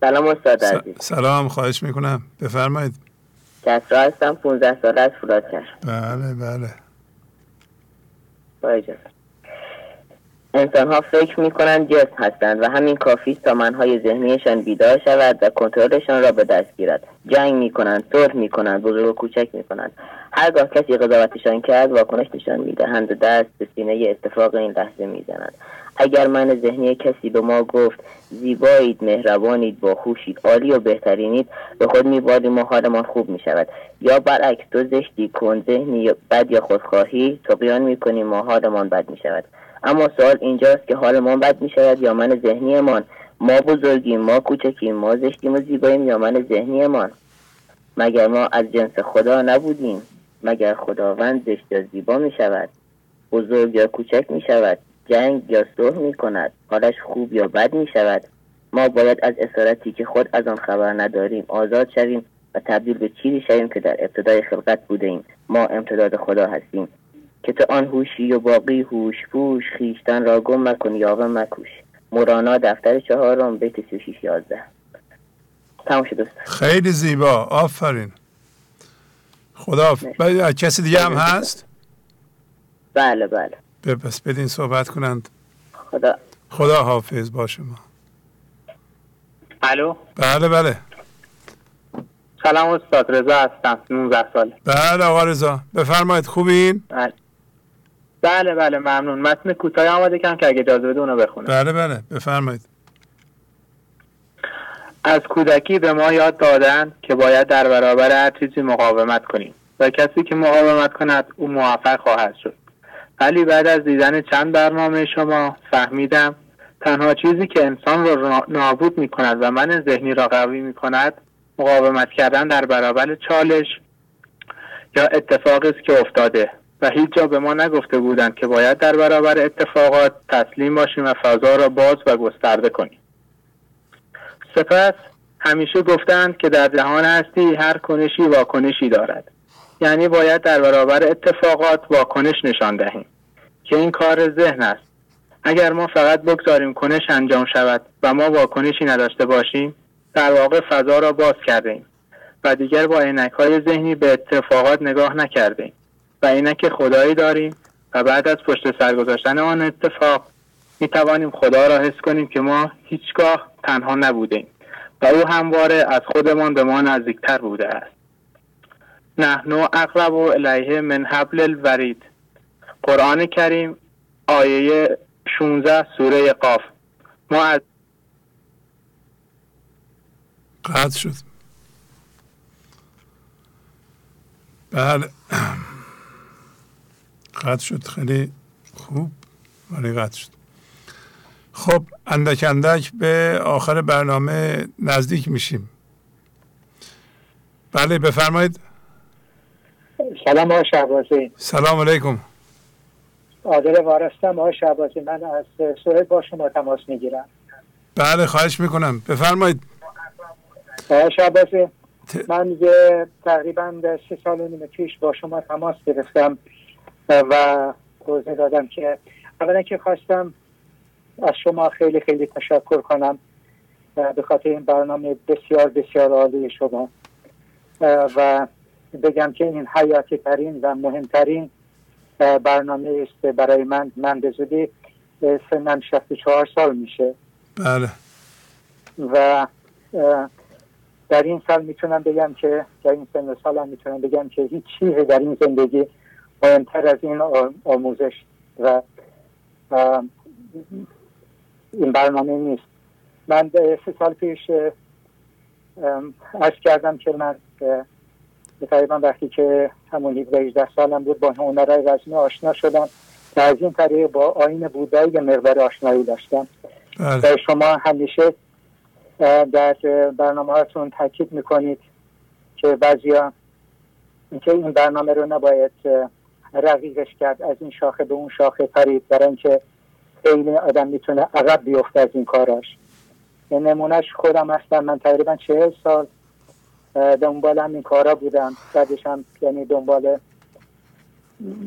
سلام استاد عزیز. سلام خواهش می‌کنم. بفرمایید. کسرا هستم 15 ساله از فولادکر بله بله. با اجازه. انسان ها فکر می کنند جسم هستند و همین کافی تا منهای ذهنیشان بیدار شود و کنترلشان را به دست گیرد. جنگ می کنند صلح می کنند بزرگ و کوچک می کنند هرگاه کسی قضاوتشان کرد واکنش نشان می دهند و دست به سینه اتفاق این لحظه می زنند اگر من ذهنی کسی به ما گفت زیبایید مهربانید باهوشید عالی و بهترینید به خود میباریم و حالمان خوب می شود یا برعکس تو زشتی کن ذهنی بد یا خودخواهی تقیان می کنیم و حالمان بد می شود اما سوال اینجاست که حالمان بد می شود یا من ذهنیمان؟ ما بزرگیم ما کوچکیم ما زشتیم و زیباییم یا من ذهنیمان؟ مگر ما از جنس خدا نبودیم؟ مگر خداوند زشت یا زیبا می شود بزرگ یا کوچک می شود جنگ یا صلح می کند حالش خوب یا بد می شود ما باید از اسارتی که خود از آن خبر نداریم آزاد شویم و تبدیل به چیزی شویم که در ابتدای خلقت بوده ایم ما امتداد خدا هستیم. که تو آن هوشی و باقی هوش پوش خیشتن را گم مکن یاوه مکوش. مورانا دفتر چهارم بیت 36 11 تمام شد. خیلی زیبا. آفرین. خدا بله، کسی دیگه هم هست؟ بله بله. ب- پس بدین صحبت کنند. خدا. خدا حافظ با شما. الو؟ بله بله. سلام استاد رضا هستم 19 ساله. بله آقا رضا. بفرمایید خوبین؟ بله. بله بله ممنون. متن کوتاهی آماده کردم که اگه اجازه بده اونو بخونم. بله بله بفرمایید. از کودکی به ما یاد دادن که باید در برابر هر چیزی مقاومت کنیم و کسی که مقاومت کند او موفق خواهد شد. ولی بعد از دیدن چند برنامه شما فهمیدم تنها چیزی که انسان را را نابود می کند و من ذهنی را قوی می کند مقاومت کردن در برابر چالش یا اتفاقی است که افتاده. و هیچ جا به ما نگفته بودند که باید در برابر اتفاقات تسلیم باشیم و فضا را باز و گسترده کنیم. سپس همیشه گفتند که در جهان هستی هر کنشی واکنشی دارد. یعنی باید در برابر اتفاقات واکنش نشان دهیم که این کار ذهن است. اگر ما فقط بگذاریم کنش انجام شود و ما واکنشی نداشته باشیم در واقع فضا را باز کرده ایم و دیگر با عینک های ذهنی به اتفاقات نگاه نکرده ایم و عینک خدایی داریم و بعد از پشت سر گذاشتن آن اتفاق می توانیم خدا را حس کنیم که ما هیچگاه تنها نبودیم و او همواره از خودمان به ما نزدیکتر بوده است. نحن اقرب الیه من حبل الورید. قرآن کریم آیه 16 سوره قاف. ما از قطع شد. بله. <clears throat> قطع شد. خیلی خوب. ولی قطع شد. خب اندک اندک به آخر برنامه نزدیک میشیم. بله بفرمایید. سلام آقای شهبازی. سلام علیکم. عادل وارستم آقای شهبازی. من از سوئد با شما تماس می‌گیرم. بله خواهش می‌کنم. بفرمایید. آقای شهبازی من یه تقریبا سه سال و نیم پیش با شما تماس گرفتم. و توضیح دادم که اولا که خواستم از شما خیلی خیلی تشکر کنم به خاطر این برنامه بسیار بسیار عالی شما. و بگم که این حیاتی ترین و مهمترین برنامه است برای من. من به زودی سنم 64 سال میشه. بله. و در این سال می‌تونم بگم که در این سن سالم می‌تونم بگم که هیچ چیزی در این زندگی مهمتر از این آموزش و این برنامه نیست. من سه سال پیش عرض کردم که من تقریبا وقتی که همون 18 سالم بود با هنرهای رزمی آشنا شدم و از این طریق با آین بودایی یه مقدار آشنایی داشتم. و شما همیشه در برنامه هاتون تاکید می‌کنید که بعضیا اینکه این برنامه رو نباید رقیقش کرد از این شاخه به اون شاخه پرید برای اینکه خیلی آدم می‌تونه عقب بیفته از این کاراش. نمونهش خودم هستم. من تقریبا چهل سال دنبال همین کارا بودم. بعدش هم یعنی دنبال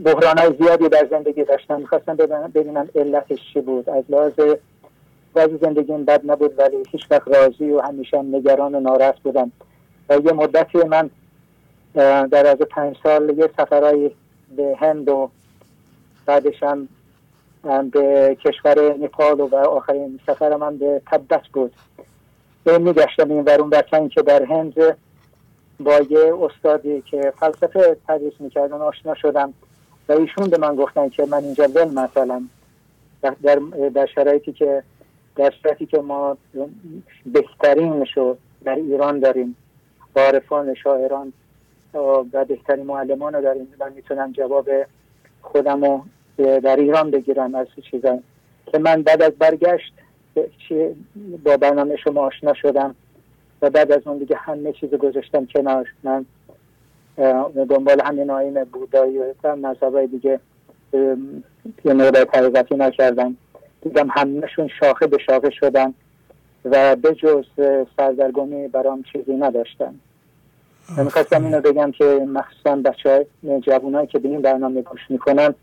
بحران های زیادی در زندگی داشتم. می‌خواستم ببینم علتش چی بود. از لحاظ بعضی زندگیم بد نبود ولی هیچ وقت راضی و همیشه نگران و ناراحت بودم. و یه مدتی من در از پنج سال یه سفرهای به هند و بعدش هم به کشور نپال و آخرین سفر من به تبت بود. به میگشتم این ورون برسن که در هند با یه استادی که فلسفه تدریس می‌کردن آشنا شدم و ایشون به من گفتن که من اینجا ول مثلا. در, در شرایطی که در شرایطی که ما بهترین شو در ایران داریم. عارفان شاعران. و بهترین معلمان رو داریم من می‌تونم جواب خودم رو در ایران بگیرم از چیزا. که من بعد از برگشت با برنامه شما آشنا شدم و بعد از اون دیگه همه چیز گذاشتم کنار. من دنبال همین آین بودایی و مذهبای دیگه یه مقدار طریقتی نکردم. دیدم همهشون شاخه به شاخه شدن و به جز سردرگمی برام چیزی نداشتن. می‌خواستم اینو بگم که مخصوصا بچه های جوان که به این برنامه گوش می‌کنن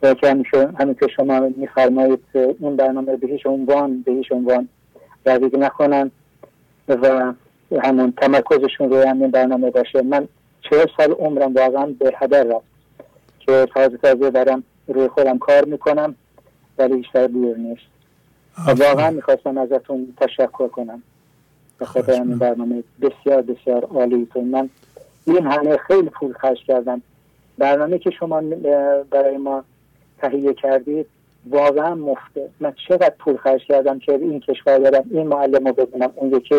که همیشه همین که شما میفرمایید این برنامه به هیچ عنوان به هیچ عنوان رویگ نکنن و همون تمرکزشون روی همین برنامه باشه. من چه سال عمرم واقعا به هدر رفت که تازه تازه دارم روی خودم کار می‌کنم ولی بیشتر دور نیست. واقعا می‌خواستم ازتون تشکر کنم. به خاطر همین برنامه بسیار بسیار عالیتون من این همه خیلی پول خرج کردم. برنامه که شما برای ما تهیه کردید واقعا مفته. من چقدر پول خرج کردم که این کشور دارم این معلم رو ببینم اون یکی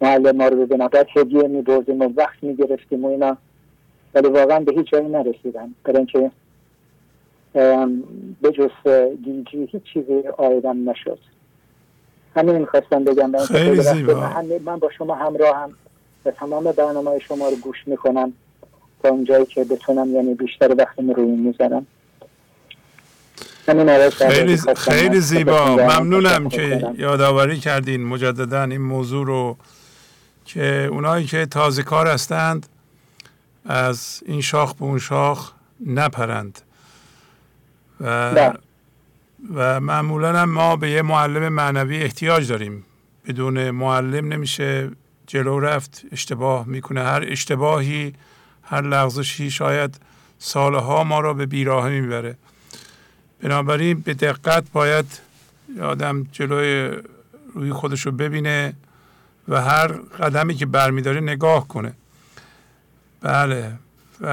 معلم ما رو ببینم. بعد هدیه می بردیم و وقت می گرفتیم و اینا. ولی واقعا به هیچ جایی نرسیدم. برای اینکه به جز گیجی هیچ چیزی آیدم نشد. همین می‌خواستم بگم. خیلی زیبا. من با شما همراه هم و تمام برنامه شما رو گوش می‌کنم تا اونجایی که بتونم یعنی بیشتر وقتم روی می‌ذارم خیلی, خیلی زیبا. ممنونم که یادآوری کردین. مجددا این موضوع رو که اونایی که تازه کار هستند از این شاخ به اون شاخ نپرند. و بله. و معمولا ما به یه معلم معنوی احتیاج داریم. بدون معلم نمیشه جلو رفت اشتباه می‌کنه. هر اشتباهی هر لغزشی شاید سالها ما را به بیراهه می‌بره. بنابراین به دقت باید آدم جلوی روی خودش رو ببینه و هر قدمی که برمیداره نگاه کنه. بله. و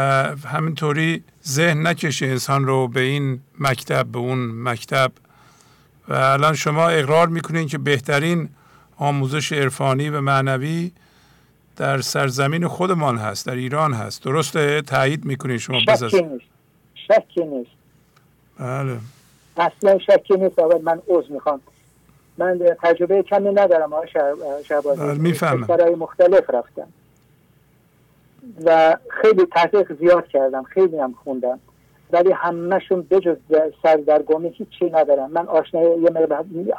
همینطوری ذهن نکشه انسان رو به این مکتب به اون مکتب. و الان شما اقرار می‌کنین که بهترین آموزش عرفانی و معنوی در سرزمین خودمان هست در ایران هست. درسته؟ تایید می‌کنین شما بس از شکی نیست. بله. اصلا شکی نیست. اول من عوض می‌خوام. من تجربه کمی ندارم آقای بله می‌فهمم. برای مختلف رفتم و خیلی تحقیق زیاد کردم خیلی هم خوندم. ولی همهشون بجز سردرگمی هیچی ندارم من آشنا یه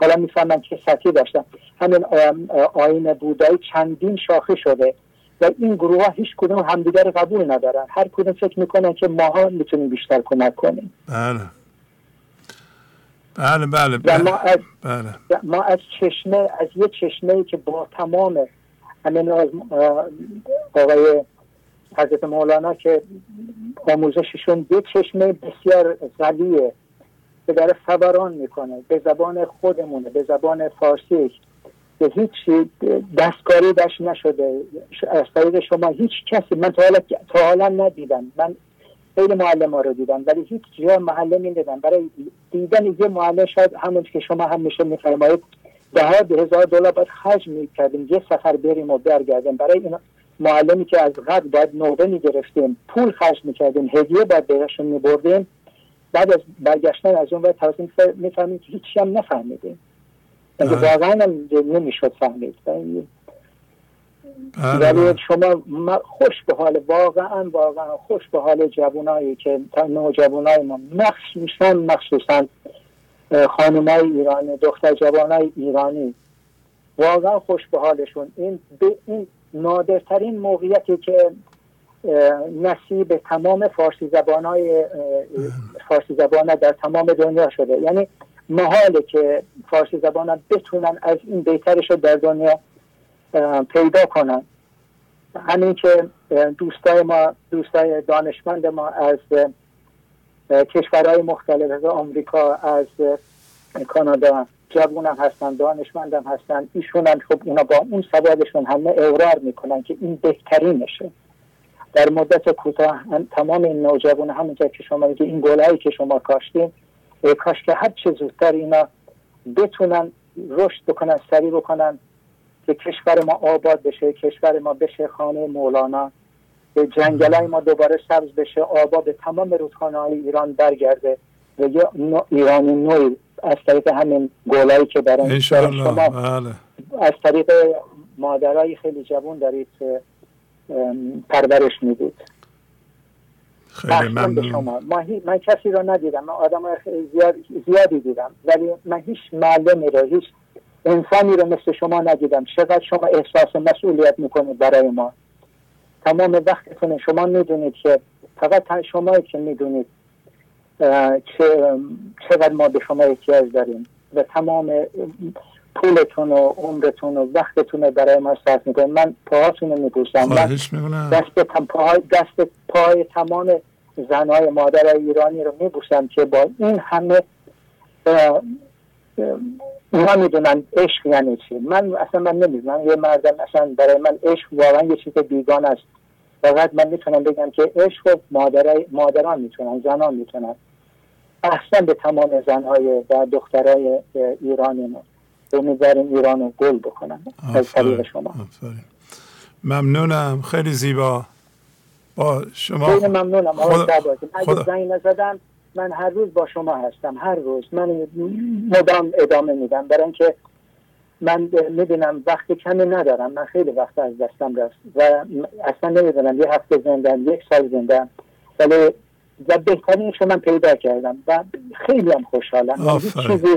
حالا می‌فهمم که سطحی داشتم. همین آین بودایی چندین شاخه شده و این گروه ها هیچ کدوم همدیگر قبول ندارن. هر کدوم فکر می‌کنن که ماها می‌تونیم بیشتر کمک کنیم. بله. بله بله بله, ما, از بله. ما از چشمه از یه چشمه ای که با تمام همین از آقای حضرت مولانا که آموزششون به چشمه بسیار غلیه که داره فبران می‌کنه. به زبان خودمونه به زبان فارسی. که هیچ دستکاری داشت نشده. از طریق شما هیچ کسی من تا حالا, تا حالا ندیدم. من خیلی معلم ها رو دیدم ولی هیچ جا معلم ندیدم برای دیدن یه معلم شاید همون که شما همیشه میفرمایید ده به هزار دلار باید خرج می‌کردیم یه سفر بریم و برگردیم. برای این معلمی که از قبل باید نوبه می‌گرفتیم پول خرج می‌کردیم هدیه باید بهشون میبردیم. بعد از برگشتن از اون باید می‌فهمیم که هیچی هم نفهمیدیم. واقعا نمی‌شد فهمید. ولی شما خوش به حال واقعا واقعا خوش به حال جوانایی که نوجوانای ما مخصوصا مخصوصا خانمای ایرانی دختر جوانای ایرانی واقعا خوش به حالشون. این, این نادرترین موقعیتی که نصیب تمام فارسی زبان های فارسی زبان در تمام دنیا شده. یعنی محاله که فارسی زبان بتونن از این بهترش رو در دنیا پیدا کنن. همین که دوستای ما دوستای دانشمند ما از کشورهای مختلف از آمریکا از کانادا جوون هم هستن دانشمند هم هستن ایشون هم خب اینا با اون سوادشون همه اقرار می‌کنن که این بهترینشه. در مدت کوتاه تمام این نوجوان همونجا که شما میگه این گلهایی که شما کاشتین کاش که هر چه زودتر اینا بتونن رشد بکنن سریع بکنن که کشور ما آباد بشه کشور ما بشه خانه مولانا به جنگلای ما دوباره سبز بشه آباد به تمام رودخانه های ایران برگرده و یه ایرانی نوعی از طریق همین گلایی که برای شما بله. از طریق مادرای خیلی جوان دارید پرورش می‌دید. خیلی ممنون. شما. من کسی رو ندیدم. من آدم زیاد... زیادی دیدم. ولی من هیچ معلمی رو هیچ انسانی رو مثل شما ندیدم. چقدر شما احساس مسئولیت می‌کنید برای ما. تمام وقتتون شما می‌دونید که فقط شما که می‌دونید چقدر ما به شما احتیاج داریم و تمام پولتون و عمرتون و وقتتون رو برای ما صرف می‌کنید. من پاهاتون رو میبوسم دست پای, دست پای تمام زنهای مادر ایرانی رو میبوسم که با این همه اونا می‌دونن عشق یعنی چی. من اصلا من نمی‌دونم. یه مردم اصلا برای من عشق واقعا یه چیز بیگان است. فقط من می‌تونم بگم که عشق مادرای مادران می‌تونن زنان می‌تونن. احسن به تمام زنهای و دخترای ایرانی ما. امیدواریم ایران رو گل بکنن. از طریق شما. ممنونم. خیلی زیبا. با شما خیلی ممنونم. خدا... اگه زنگ نزدم من هر روز با شما هستم. هر روز. من مدام ادامه میدم. برای اینکه من می‌بینم وقت کمی ندارم. من خیلی وقت از دستم رست و اصلا نمی‌دونم. یه هفته زندم یک سال زندم. ولی و بهترینش من پیدا کردم و خیلی هم خوشحالم. چیزی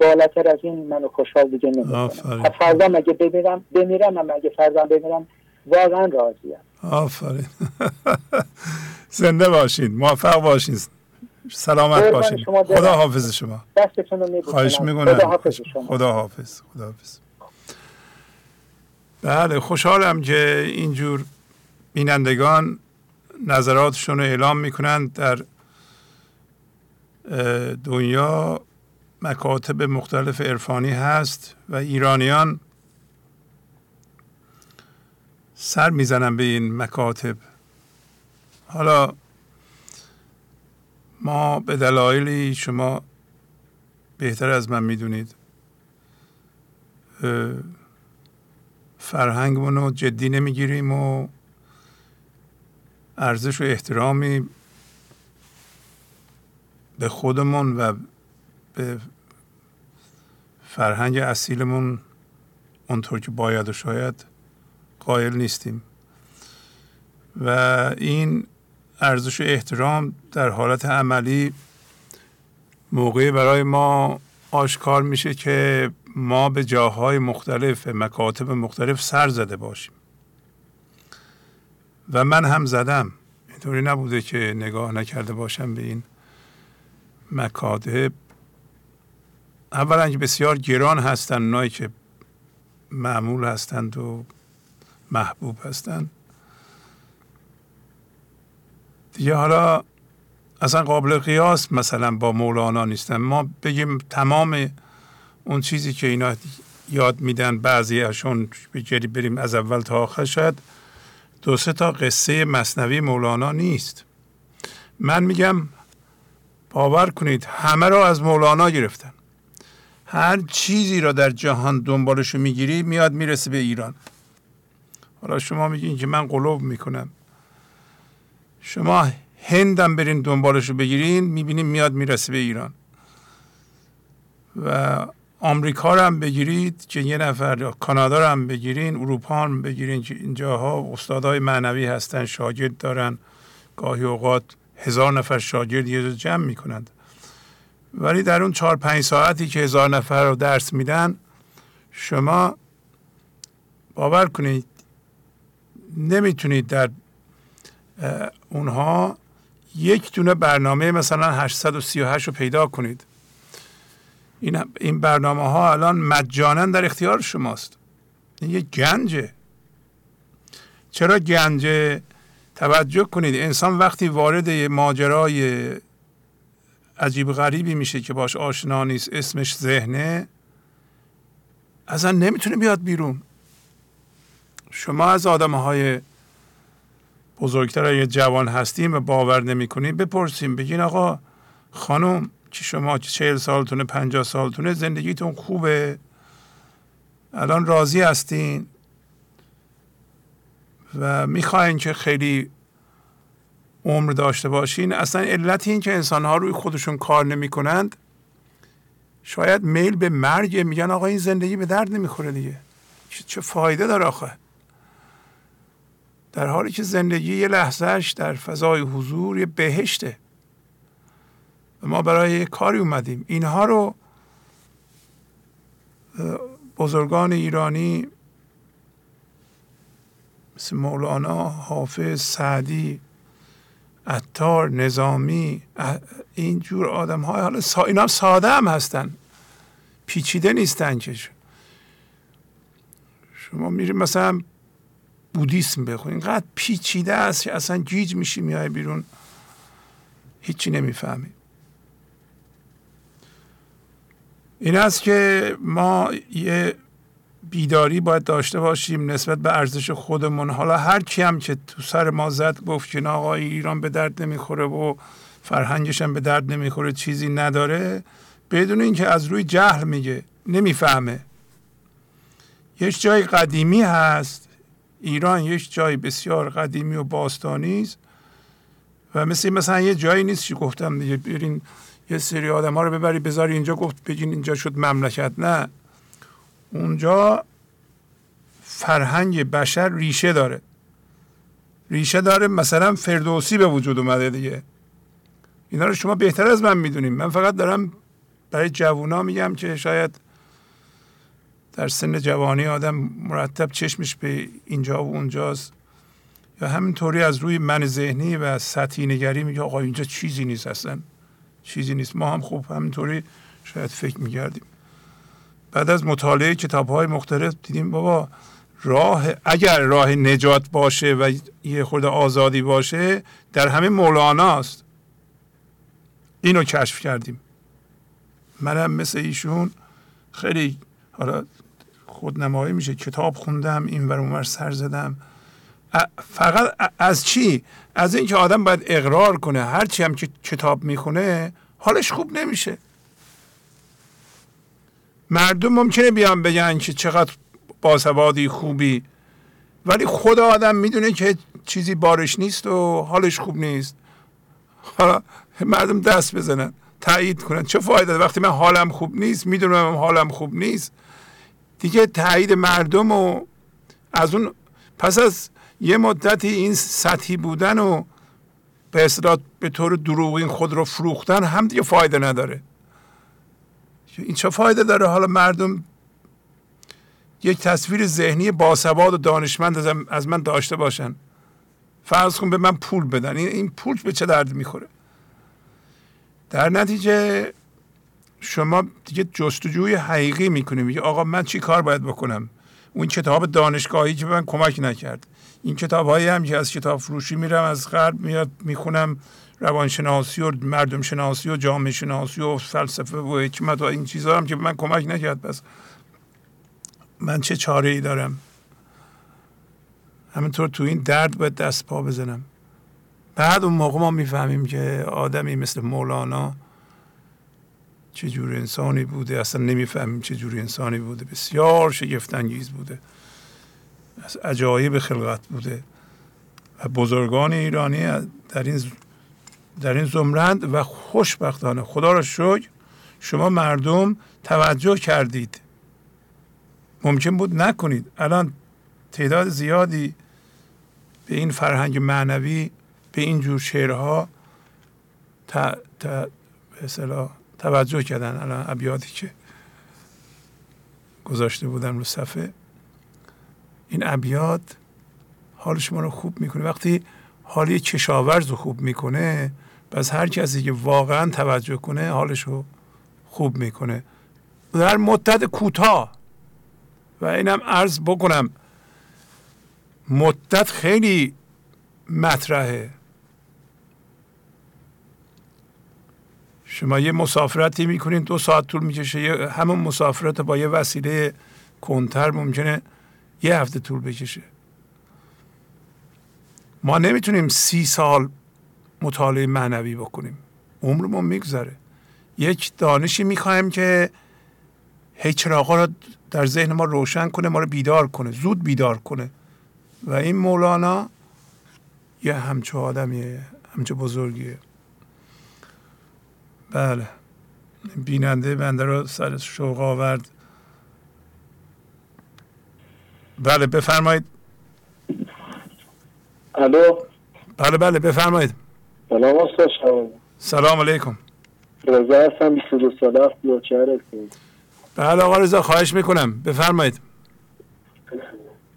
بالاتر از این منو خوشحال دیگه نمی‌کنم فردا مگه بمیرم بمیرم هم اگه فردا بمیرم واقعا راضیم. آفرین. <laughs> زنده باشین. موفق باشین. سلامت باشین. خدا حافظ شما. دستتون رو خواهش می‌کنم. خدا حافظ شما. خدا حافظ. خدا حافظ. بله خوشحالم که اینجور بینندگان نظراتشون رو اعلام می‌کنند در دنیا مکاتب مختلف عرفانی هست و ایرانیان سر می‌زنن به این مکاتب. حالا ما به دلایلی شما بهتر از من می‌دونید. فرهنگمون رو جدی نمی‌گیریم و ارزش و احترامی به خودمون و به فرهنگ اصیلمون اونطور که باید و شاید قائل نیستیم. و این ارزش و احترام در حالت عملی موقعی برای ما آشکار میشه که ما به جاهای مختلف مکاتب مختلف سر زده باشیم. و من هم زدم. اینطوری نبوده که نگاه نکرده باشم به این مکاتب. اولا که بسیار گران هستند اونایی که معمول هستند و محبوب هستند دیگه حالا اصلا قابل قیاس مثلا با مولانا نیستن. ما بگیم تمام اون چیزی که اینا یاد میدن بعضی اشون بریم از اول تا آخر شاید دو سه تا قصه مصنوی مولانا نیست. من میگم باور کنید همه را از مولانا گرفتن. هر چیزی را در جهان دنبالشو می‌گیری میاد می‌رسه به ایران. حالا شما میگین که من قلوب می‌کنم. شما هندم برین دنبالشو بگیرین می‌بینیم میاد می‌رسه به ایران. و آمریکا رو هم بگیرید که یه نفر کانادا رو هم بگیرین اروپا هم بگیرین که اینجاها استادای معنوی هستن شاگرد دارن. گاهی اوقات هزار نفر شاگرد یه جمع می‌کنند. ولی در اون چهار پنج ساعتی که هزار نفر رو درس میدن شما باور کنید نمی‌تونید در اونها یک دونه برنامه مثلا 838 رو پیدا کنید. این این برنامه ها الان مجانا در اختیار شماست. این یک گنجه. چرا گنجه؟ توجه کنید انسان وقتی وارد ماجرای عجیب غریبی میشه که باش آشنا نیست اسمش ذهنه اصلا نمی‌تونه بیاد بیرون. شما از آدم های بزرگتر اگه جوان هستیم و باور نمی کنیم بپرسیم بگین آقا خانم که شما چهل سالتونه پنجاه سالتونه زندگیتون خوبه. الان راضی هستین و می‌خواین که خیلی عمر داشته باشین. اصلا علت این که انسان ها روی خودشون کار نمی کنند شاید میل به مرگ میگن آقا این زندگی به درد نمی‌خوره دیگه. چه فایده داره آخه؟ در حالی که زندگی یه لحظهش در فضای حضور یه بهشته. ما برای کاری اومدیم. اینها رو بزرگان ایرانی مثل مولانا حافظ سعدی عطار نظامی اینجور آدم های حالا سا اینا ساده هم هستن. پیچیده نیستن که شما میریم مثلا بودیسم بخونید. اینقدر پیچیده است که اصلا گیج میشی میای بیرون. هیچی نمی‌فهمی. این است که ما یه بیداری باید داشته باشیم نسبت به ارزش خودمون. حالا هر کی هم که تو سر ما زد گفت که آقا ایران به درد نمی‌خوره و فرهنگش هم به درد نمی‌خوره چیزی نداره. بدون اینکه از روی جهل میگه نمی‌فهمه. یه جای قدیمی هست. ایران یک جای بسیار قدیمی و باستانی است. و مثل مثلا یه جایی نیست که گفتم دیگه برین یه سری آدم ها رو ببری بذاری اینجا گفت بگین اینجا شد مملکت نه. اونجا فرهنگ بشر ریشه داره. ریشه داره مثلا فردوسی به وجود اومده دیگه. اینا رو شما بهتر از من می‌دونیم من فقط دارم برای جوونا میگم که شاید در سن جوانی آدم مرتب چشمش به اینجا و اونجاست. یا همینطوری از روی من ذهنی و سطحی نگری میگه آقا اینجا چیزی نیست اصلا. چیزی نیست. ما هم خوب همینطوری شاید فکر میگردیم بعد از مطالعه کتاب های مختلف دیدیم بابا راه اگر راه نجات باشه و یه خورده آزادی باشه در همه مولاناست. اینو کشف کردیم. منم مثل ایشون خیلی حالا خودنمایی میشه کتاب خوندم این ور اونور سر زدم. فقط از چی؟ از اینکه آدم باید اقرار کنه هرچی هم که کتاب می‌خونه حالش خوب نمیشه. مردم ممکنه بیان بگن که چقدر باسوادی خوبی ولی خود آدم می‌دونه که چیزی بارش نیست و حالش خوب نیست. حالا مردم دست بزنن تایید کنن. چه فایده؟ وقتی من حالم خوب نیست می‌دونم حالم خوب نیست. دیگه تایید مردم و از اون پس از یه مدتی این سطحی بودن و به اصطلاح به طور دروغین خود رو فروختن هم دیگه فایده نداره. این چه فایده داره؟ حالا مردم یک تصویر ذهنی باسواد و دانشمند از من داشته باشن. فرض کن به من پول بدن. این پول به چه درد می‌خوره؟ در نتیجه شما دیگه جستجوی حقیقی می‌کنیم میگه آقا من چی کار باید بکنم؟ اون کتاب دانشگاهی که من کمک نکرد. این کتاب هایی هم که از کتاب فروشی میرم از غرب میاد می‌خونم. روانشناسی و مردم شناسی و جامعه شناسی و فلسفه و حکمت و این چیزها هم که من کمک نکرد. بس من چه چاره ای دارم؟ همینطور تو این درد باید دست پا بزنم. بعد اون موقع ما می‌فهمیم که آدمی مثل مولانا چه جور انسانی بوده اصلا نمی‌فهمیم چه جور انسانی بوده. بسیار شگفت انگیز بوده. از عجایب خلقت بوده. و بزرگان ایرانی در این در این زمرند و خوشبختانه خدا را شکر شما مردم توجه کردید. ممکن بود نکنید. الان تعداد زیادی به این فرهنگ معنوی به این جور شعرها تا به توجه کردن. الان ابیاتی که گذاشته بودن رو صفحه. این ابیات حال شما رو خوب می‌کنه. وقتی حالی کشاورز رو خوب می‌کنه پس هر کسی که واقعا توجه کنه حالش رو خوب می‌کنه. در مدت کوتاه و اینم عرض بکنم مدت خیلی مطرحه. شما یه مسافرتی می‌کنین دو ساعت طول می‌کشه همون مسافرت با یه وسیله کنتر ممکنه یه هفته طول بکشه. ما نمی‌تونیم سی سال مطالعه معنوی بکنیم. عمرمون میگذره. یک دانشی می‌خوایم که هی چراغا رو در ذهن ما روشن کنه ما رو بیدار کنه زود بیدار کنه. و این مولانا یه همچه آدمیه همچه بزرگیه. بله. بیننده بنده رو سر شوق آورد. بله بفرمایید. الو؟ بله بله بفرمایید. سلام استاد سلام. علیکم. رضا هستم 22 ساله است بله آقا رضا خواهش می‌کنم. بفرمایید.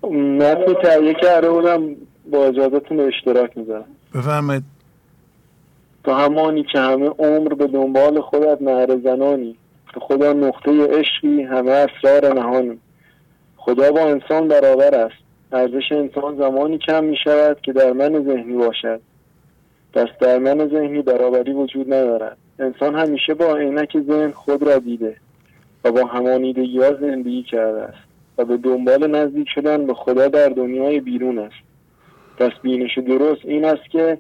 متن تهیه کرده بودم با اجازتون اشتراک می‌ذارم. بفرمایید. تو همانی که همه عمر به دنبال خودت نهر زنانی. که خدا نقطه عشقی همه اسرار نهانی. خدا با انسان برابر است. ارزش انسان زمانی کم می شود که در من ذهنی باشد. پس در من ذهنی برابری وجود ندارد. انسان همیشه با عینک ذهن خود را دیده و با همانیدگی ها زندگی کرده است و به دنبال نزدیک شدن به خدا در دنیای بیرون است. پس بینش درست این است که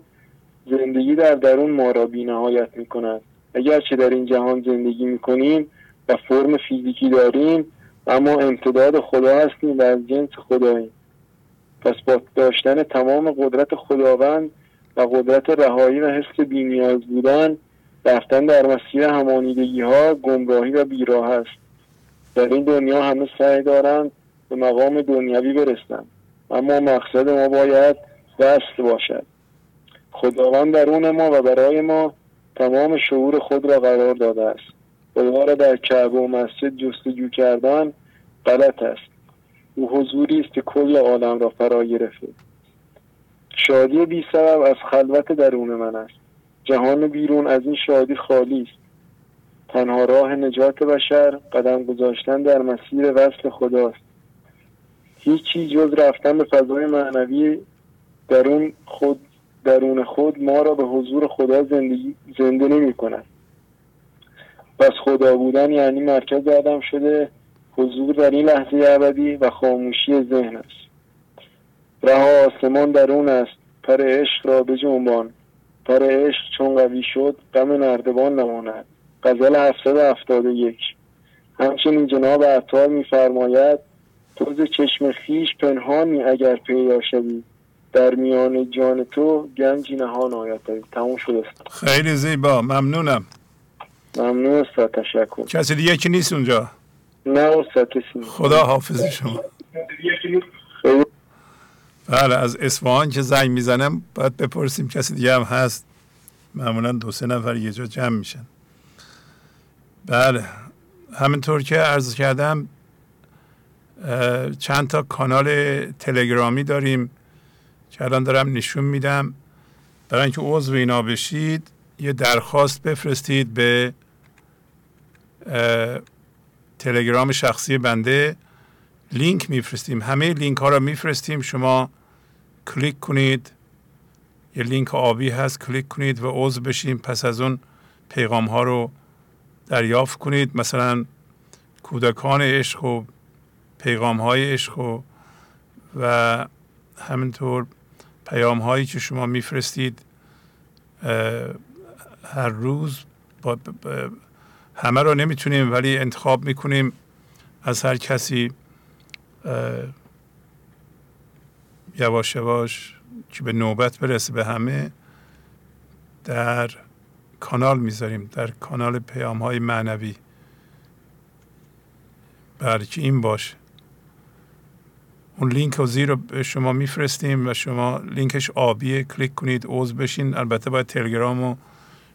زندگی در درون ما را بینهایت می کند اگرچه در این جهان زندگی می کنیم و فرم فیزیکی داریم اما امتداد خدا هستیم و از جنس خداییم. پس با داشتن تمام قدرت خداوند و قدرت رهایی و حس بینیاز بودن رفتن در مسیر همانیدگی ها گمراهی و بیراه است. در این دنیا همه سعی دارند به مقام دنیوی برسند. اما مقصد ما باید وصل باشد. خداوند درون ما و برای ما تمام شعور خود را قرار داده است. خدا را در کعبه و مسجد جستجو کردن غلط است. او حضوری است که کل عالم را فرا گرفته. شادی بی سبب از خلوت درون من است. جهان بیرون از این شادی خالی است. تنها راه نجات بشر قدم گذاشتن در مسیر وصل خداست. هیچی جز رفتن به فضای معنوی درون خود درون خود ما را به حضور خدا زندگی زنده نمی کند. پس خدا بودن یعنی مرکز آدم شده حضور در این لحظه ابدی و خاموشی ذهن است. رها آسمان درون است. پر عشق را به جنبان پر عشق چون قوی شد غم نردبان نماند. غزل 771 همچنین جناب عطار میفرماید تو چشم خیش پنهانی اگر پیدا شوی. در میان جان تو گنجی نهان آید. تموم شد خیلی زیبا ممنونم. ممنون استاد تشکر. کسی دیگه که نیست اونجا؟ نه استاد کسی خدا حافظ شما. بله از اصفهان که زنگ می‌زنم باید بپرسیم کسی دیگه هم هست. معمولا دو سه نفر یه جا جمع میشن. بله همینطور که عرض کردم چند تا کانال تلگرامی داریم که الان دارم نشون میدم. برای اینکه عضو اینا بشید یه درخواست بفرستید به تلگرام شخصی بنده لینک میفرستیم. همه لینک ها رو میفرستیم. شما کلیک کنید. یه لینک آبی هست. کلیک کنید و عضو بشیم پس از اون پیغام ها رو دریافت کنید. مثلا کودکان عشق و پیغام های عشق و و همینطور پیام هایی که شما میفرستید هر روز با همه رو نمی‌تونیم ولی انتخاب می‌کنیم از هر کسی یواش یواش که به نوبت برسه به همه در کانال می‌ذاریم در کانال پیام های معنوی. برای این باشه. اون لینک و زیر رو به شما میفرستیم و شما لینکش آبیه کلیک کنید عضو بشین. البته باید تلگرام رو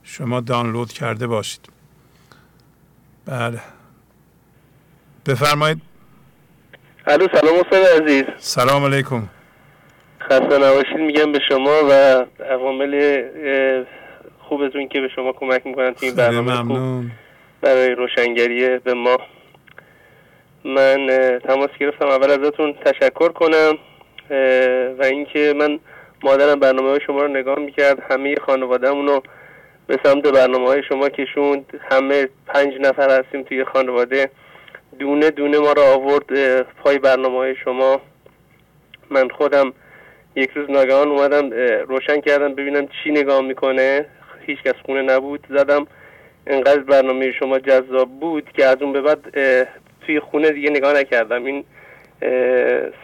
شما دانلود کرده باشید. بله. بفرمایید. الو سلام استاد عزیز. سلام علیکم. خسته نباشید میگم به شما و عوامل خوبتون که به شما کمک می‌کنن توی این برنامه خوب برای روشنگری به ما. من تماس گرفتم. اول ازتون تشکر کنم و اینکه من مادرم برنامه شما رو نگاه می‌کرد. همه خانوادهمون رو به سمت برنامه های شما کشوند. همه پنج نفر هستیم توی خانواده. دونه دونه ما رو آورد پای برنامه های شما. من خودم یک روز ناگهان اومدم روشن کردم ببینم چی نگاه می‌کنه. هیچ کس خونه نبود. زدم. انقدر برنامه شما جذاب بود که از اون به بعد توی خونه دیگه نگاه نکردم. این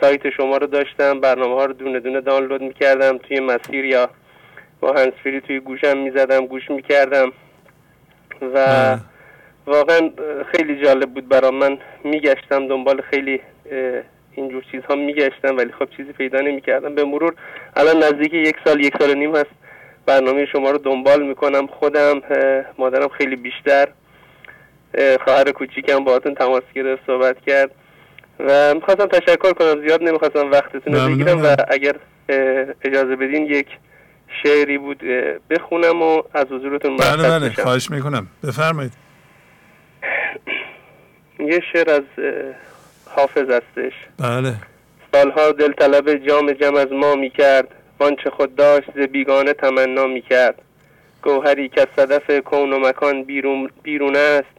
سایت شما رو داشتم. برنامه ها رو دونه دونه دانلود می‌کردم توی مسیر یا با هنسفری توی گوشم می‌زدم گوش می‌کردم و واقعا خیلی جالب بود برام. من میگشتم دنبال خیلی اینجور چیزها میگشتم ولی خب چیزی پیدا نمی‌کردم. به مرور الان نزدیک یک سال یک سال نیم هست برنامه شما رو دنبال می‌کنم. خودم مادرم خیلی بیشتر خواهر کوچیکم باهاتون تماس گرفت صحبت کرد و می‌خواستم تشکر کنم. زیاد نمی‌خواستم وقتتون رو بگیرم و اگر اجازه بدین یک شعری بود بخونم و از حضورتون بله بله خواهش می‌کنم. بفرمایید. <clears throat> یه شعر از حافظ هستش. بله. سالها دلطلب جام جم از ما می‌کرد وانچه خود داشت ز بیگانه تمنا می‌کرد. گوهری که صدف کون و مکان بیرون, بیرون است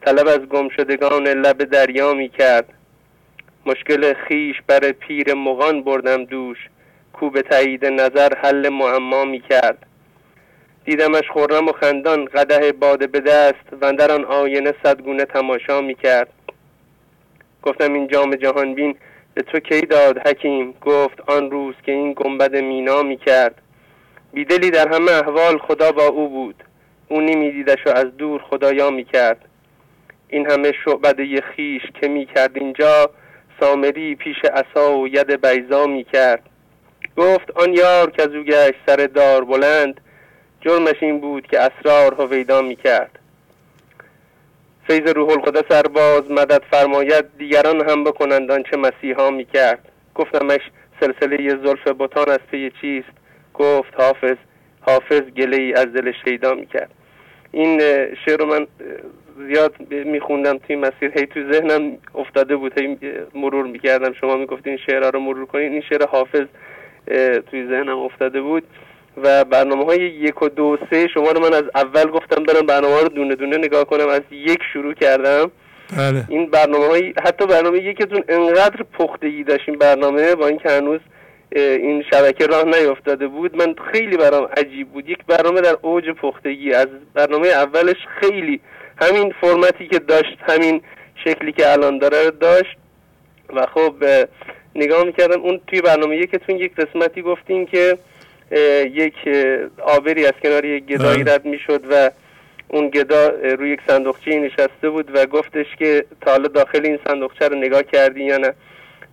طلب از گمشدگان لب دریا می‌کرد. مشکل خیش بر پیر مغان بردم دوش کو به تایید نظر حل معما می کرد. دیدمش خورم و خندان قده باده به دست و در آن آینه صدگونه تماشا می کرد. گفتم این جام جهان بین به تو کی داد حکیم؟ گفت آن روز که این گنبد مینا می کرد. بیدلی در همه احوال خدا با او بود. او نمیدیدش و از دور خدایا می کرد. این همه شعبده خیش که می کرد اینجا سامری پیش عصا و ید بیزا می کرد. گفت آن یار که از او گشت سر دار بلند جرمش این بود که اسرار هویدا می کرد فیض روح القدس سرباز مدد فرماید دیگران هم بکنند آنچه مسیحا می کرد گفتمش سلسله زلف بتان از پی چیست؟ گفت حافظ حافظ گله ای از دل شیدا می کرد این شعر رو من زیاد میخوندم توی مسیر. هی تو ذهنم افتاده بود هی مرور می‌کردم. شما می‌گفتین شعرها رو مرور کنین. این شعر حافظ توی ذهنم افتاده بود و برنامه های یک و دو سه شما رو من از اول گفتم برم برنامه رو دونه دونه نگاه کنم از یک شروع کردم بله. این برنامه های حتی برنامه یکتون انقدر پختگی داشت این برنامه با اینکه هنوز این شبکه راه نیفتاده بود من خیلی برام عجیب بود یک برنامه در اوج پختگی از برنامه اولش خیلی همین فرمتی که داشت همین شکلی که الان داره داشت و خب نگاه می‌کردم اون توی برنامه یکتون یک قسمتی گفتین که یک آبری از کنار یک گدایی رد می‌شد و اون گدا روی یک صندوقچه نشسته بود و گفتش که تا حالا داخل این صندوقچه رو نگاه کردی یا نه.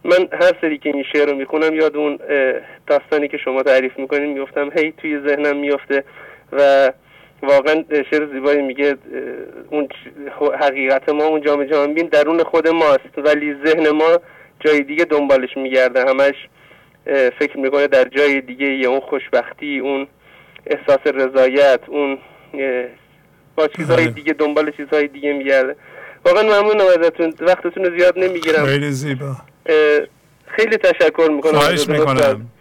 من هر سری که این شعر رو می‌خونم یاد اون داستانی که شما تعریف می‌کنین میفتم هی توی ذهنم میفته و واقعا شعر زیبایی میگه اون حقیقت ما اون جامعه جهان بین درون خود ماست ولی ذهن ما جای دیگه دنبالش میگرده همش فکر می‌کنه در جای دیگه یه اون خوشبختی اون احساس رضایت اون با چیزهای دیگه دنبال چیزهای دیگه میگرده. واقعا ممنونم ازتون وقتتون رو زیاد نمی‌گیرم. خیلی زیبا. خیلی تشکر می‌کنم. خواهش می‌کنم.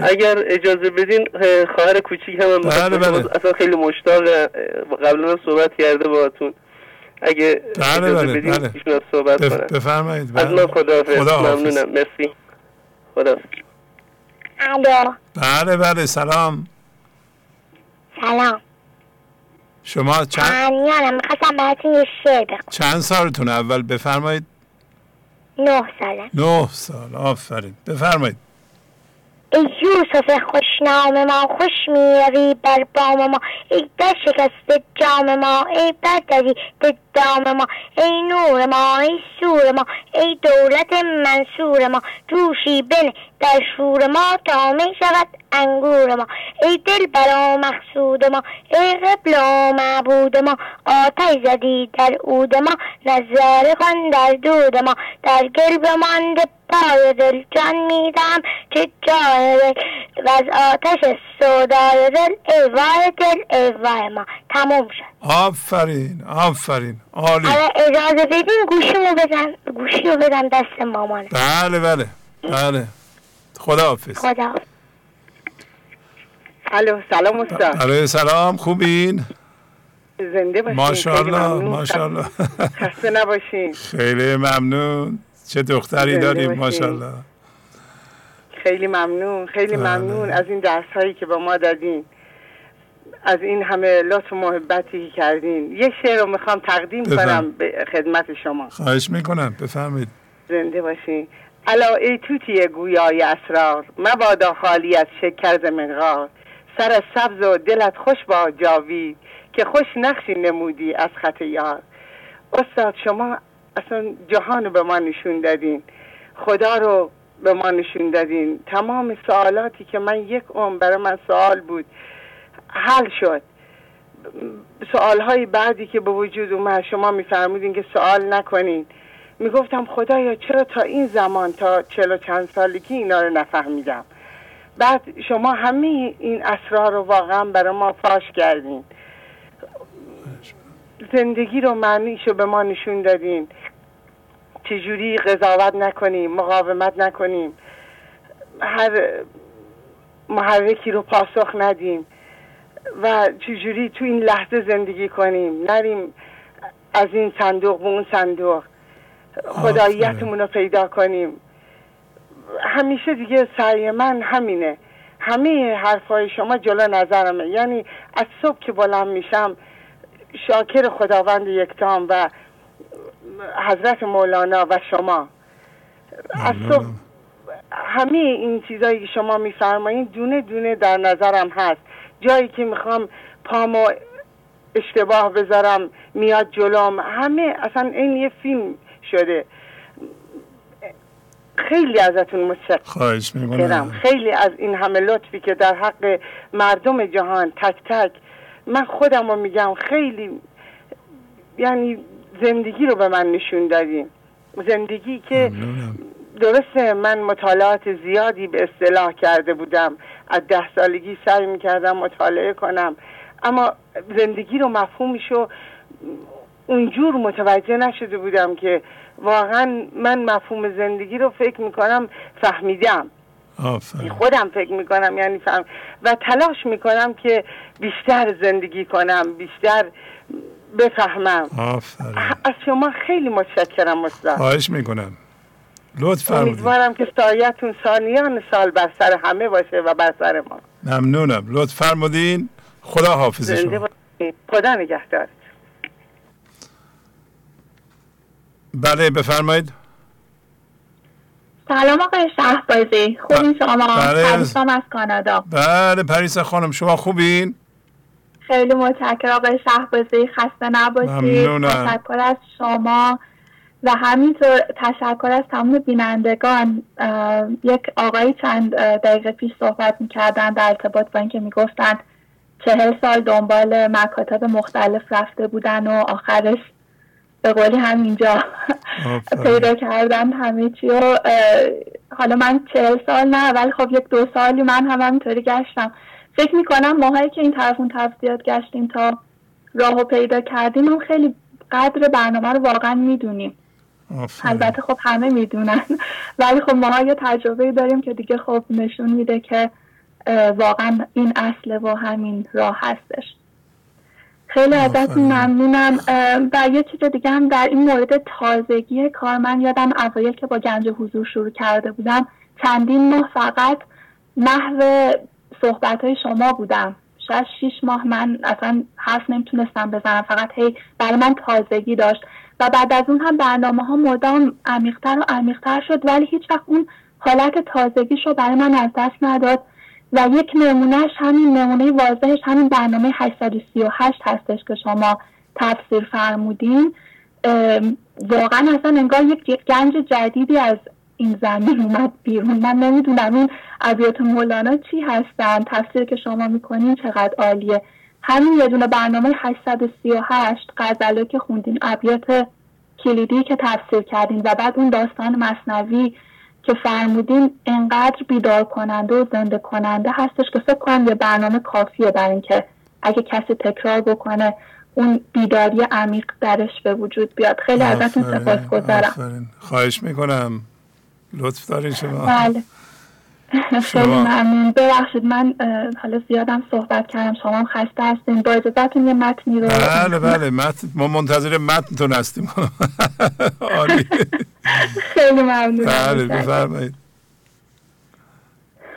اگر اجازه بدین خواهر کوچیک هم, بله بله. اصلا خیلی مشتاق قبلا صحبت کرده باهاتون. اگه بله بله بله. ایشون صحبت بف... بفرمایید از بله. من خداحافظ خدا حافظ. ممنونم. مرسی. خدا. الو. بله بله سلام. سلام. شما چند امیانم می‌خواستم براتون یه شعر بخونم. چند سالتون اول بفرمایید. نه سالم نه سال. آفرین. بفرمایید. ای یوسف خوشنام ما خوش می‌روی بر بام ما. ای در شکست جام ما ای بردری دام ما. ای نور ما ای سور ما. ای دولت منصور ما. جوشی بن در شور ما تا می شود انگور ما. ای دل برا مقصود ما ای قبل و معبود ما. آتش زدی در عود ما نظاره کن در دود ما. در گل بمانده پای دل جان میدم که جای دل و از آتش سودای دل ای وای دل ای وای ما. تموم شد. آفرین آفرین. عالی. حالا اجازه بدین گوشیمو بدم گوشی رو بدم دست مامانه بله بله بله. خدا حافظ خدا الو سلام استاد. علیه سلام خوبین؟ زنده باشین ماشاءالله. ماشاءالله. خسته نباشین. خیلی ممنون. چه دختری داریم. ماشاءالله. خیلی ممنون خیلی بله. ممنون از این درس هایی که به ما دادین. از این همه لطف و محبتی که کردین. یه شعر رو می‌خوام تقدیم بفرم. کنم به خدمت شما. خواهش می‌کنم بفهمید زنده باشین. الا ای توتی گویای اسرار مبادا خالی از شکر ز منقار. سر سبز و دلت خوش با جاوید که خوش نقشی نمودی از خط یار. استاد شما اصلا جهان رو به ما نشون دادین. خدا رو به ما نشون دادین. تمام سوالاتی که من یک عمر برای من سوال بود حل شد. سوال های بعدی که به وجود اومد شما میفرمودین که سوال نکنین. می‌گفتم خدایا چرا تا این زمان تا چل و چند سالگی اینا رو نفهمیدم؟ بعد شما همه این اسرار رو واقعا برای ما فاش کردین. زندگی رو معنیش رو به ما نشون دادین. چجوری قضاوت نکنیم مقاومت نکنیم. هر محرکی رو پاسخ ندیم. و چجوری تو این لحظه زندگی کنیم؟ نریم از این صندوق به اون صندوق. خداییتمون رو پیدا کنیم. همیشه دیگه سعی من همینه. همه حرفای شما جلو نظرمه. یعنی از صبح که بلند میشم شاکر خداوند یکتام و حضرت مولانا و شما. از صبح همه این چیزایی که شما میفرمایین دونه دونه در نظرم هست. جایی که می‌خوام پامو اشتباه بذارم میاد جلوم. همه اصلا این یه فیلم شده. خیلی ازتون متشکرم. خواهش می‌کنم. خیلی از این همه لطفی که در حق مردم جهان تک تک. من خودم رو میگم خیلی یعنی زندگی رو به من نشون دادیم زندگی که درسته من مطالعات زیادی به اصطلاح کرده بودم. از ده سالگی سعی می‌کردم مطالعه کنم. اما زندگی رو مفهومش رو اونجور متوجه نشده بودم که واقعا من مفهوم زندگی رو فکر می‌کنم فهمیدم. آفرین. خودم فکر می‌کنم یعنی فهم و تلاش می‌کنم که بیشتر زندگی کنم بیشتر بفهمم. آفرین. از شما خیلی متشکرم استاد. خواهش می‌کنم. لطف امیدوارم که سایتون ثانیان سال بر سر همه باشه و بر سر ما. ممنونم. لطف فرمودین. خدا حافظ شما. خدا نگهدار. بله بفرمایید. سلام آقای شهبازی. خوبین شما؟ بله. پریسام از کانادا. بله پریسا خانم شما خوبین؟ خیلی متشکرم آقای شهبازی. خسته نباشید. تشکر از شما. و همینطور تشکر از تمام بینندگان. یک آقایی چند دقیقه پیش صحبت می‌کردن در ارتباط با اینکه می‌گفتن چهل سال دنبال مکاتب مختلف رفته بودن و آخرش به قولی همینجا پیدا کردن همه چی و حالا من چهل سال نه ولی خب یک دو سالی من هم همینطوری گشتم. فکر می‌کنم ماهایی که این طرف اون طرف زیاد گشتیم تا راهو پیدا کردیم هم خیلی قدر برنامه رو واقعا می‌دونیم. البته خب همه می‌دونن. <laughs> ولی خب ما یه تجربه داریم که دیگه خب نشون میده که واقعا این اصل و همین راه هستش. خیلی ازتون ممنونم. و یه چیز دیگه هم در این مورد تازگی کار من یادم اوایل که با گنج حضور شروع کرده بودم چندین ماه فقط محو صحبت های شما بودم. شاید شیش ماه من اصلا حرف نمی‌تونستم بزنم فقط هی برای من تازگی داشت. و بعد از اون هم برنامه ها مدام عمیقتر و عمیقتر شد ولی هیچ وقت اون حالت تازگیش رو برای من از دست نداد. و یک نمونهش همین نمونه واضحش همین برنامه 838 هستش که شما تفسیر فرمودین. واقعا اصلا انگار یک گنج جدیدی از این زمین اومد بیرون. من نمی‌دونم این ابیات مولانا چی هستن. تفسیر که شما می‌کنین چقدر عالیه. همین یه دونه برنامه 838 غزله که خوندین ابیات کلیدی که تفسیر کردین و بعد اون داستان مصنوی که فرمودین انقدر بیدار کننده و زنده کننده هستش که فکر کنم یه برنامه کافیه برای اینکه اگه کسی تکرار بکنه اون بیداری عمیق درش به وجود بیاد. خیلی ازتون سپاس گذارم خواهش می‌کنم. لطف دارین شما. بله. خیلی ممنون. ببخشید من حالا زیادم صحبت کردم. شما هم خسته هستین. با اجازتون یه متنی رو بله بله. متن ما منتظر متنتون هستیم. <laughs> خیلی ممنون. بله بفرمایید.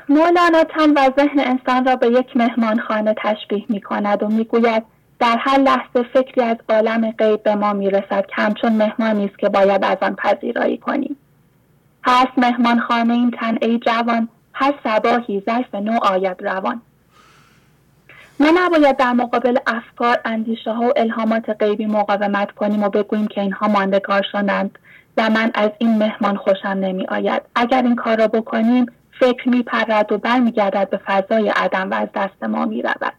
مولانا تن و ذهن انسان را به یک مهمانخانه تشبیه می کند و می‌گوید در هر لحظه فکری از عالم غیب به ما می‌رسد که همچون مهمانی است که باید از آن پذیرایی کنیم. هست مهمانخانه این تن ای جوان. هر سباهی ظرف نو آید روان. ما نباید در مقابل افکار اندیشه ها و الهامات غیبی مقاومت کنیم و بگوییم که اینها ماندگار شدند و من از این مهمان خوشم نمی آید اگر این کار را بکنیم فکر می پرد و برمیگردد به فضای عدم و از دست ما می رود.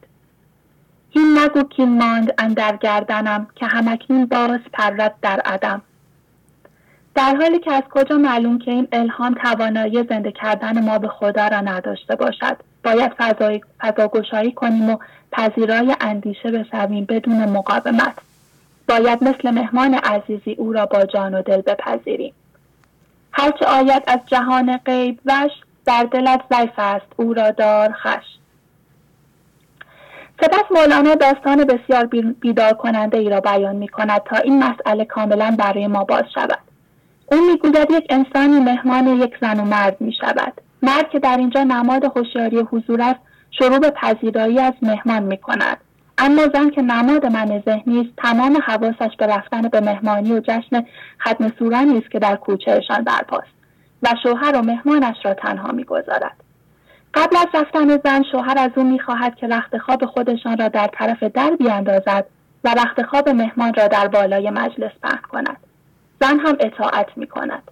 این نگو که ماند اندر گردنم که همکنون باز پرد در عدم. در حالی که از کجا معلوم که این الهام توانایی زنده کردن ما به خدا را نداشته باشد باید فضاگشایی کنیم و پذیرای اندیشه بشویم بدون مقاومت. باید مثل مهمان عزیزی او را با جان و دل بپذیریم. هرچه آید از جهان غیب وش در دلت ضعف است او را دار خش. سپس مولانا داستان بسیار بیدار کننده ای را بیان می کند تا این مسئله کاملا برای ما باز شود. او می‌گوید یک انسانی مهمان یک زن و مرد می شود مرد که در اینجا نماد هوشیاری حضور است شروع به پذیرایی از مهمان می کند اما زن که نماد من ذهنی است تمام حواسش به رفتن به مهمانی و جشن ختم سورانی است که در کوچهشان برپاست و شوهر و مهمانش را تنها می‌گذارد. قبل از رفتن زن شوهر از او می‌خواهد که رخت خواب خودشان را در طرف در بیاندازد و رخت خواب مهمان را در بالای مجلس پهن کند. زن هم اطاعت می کند.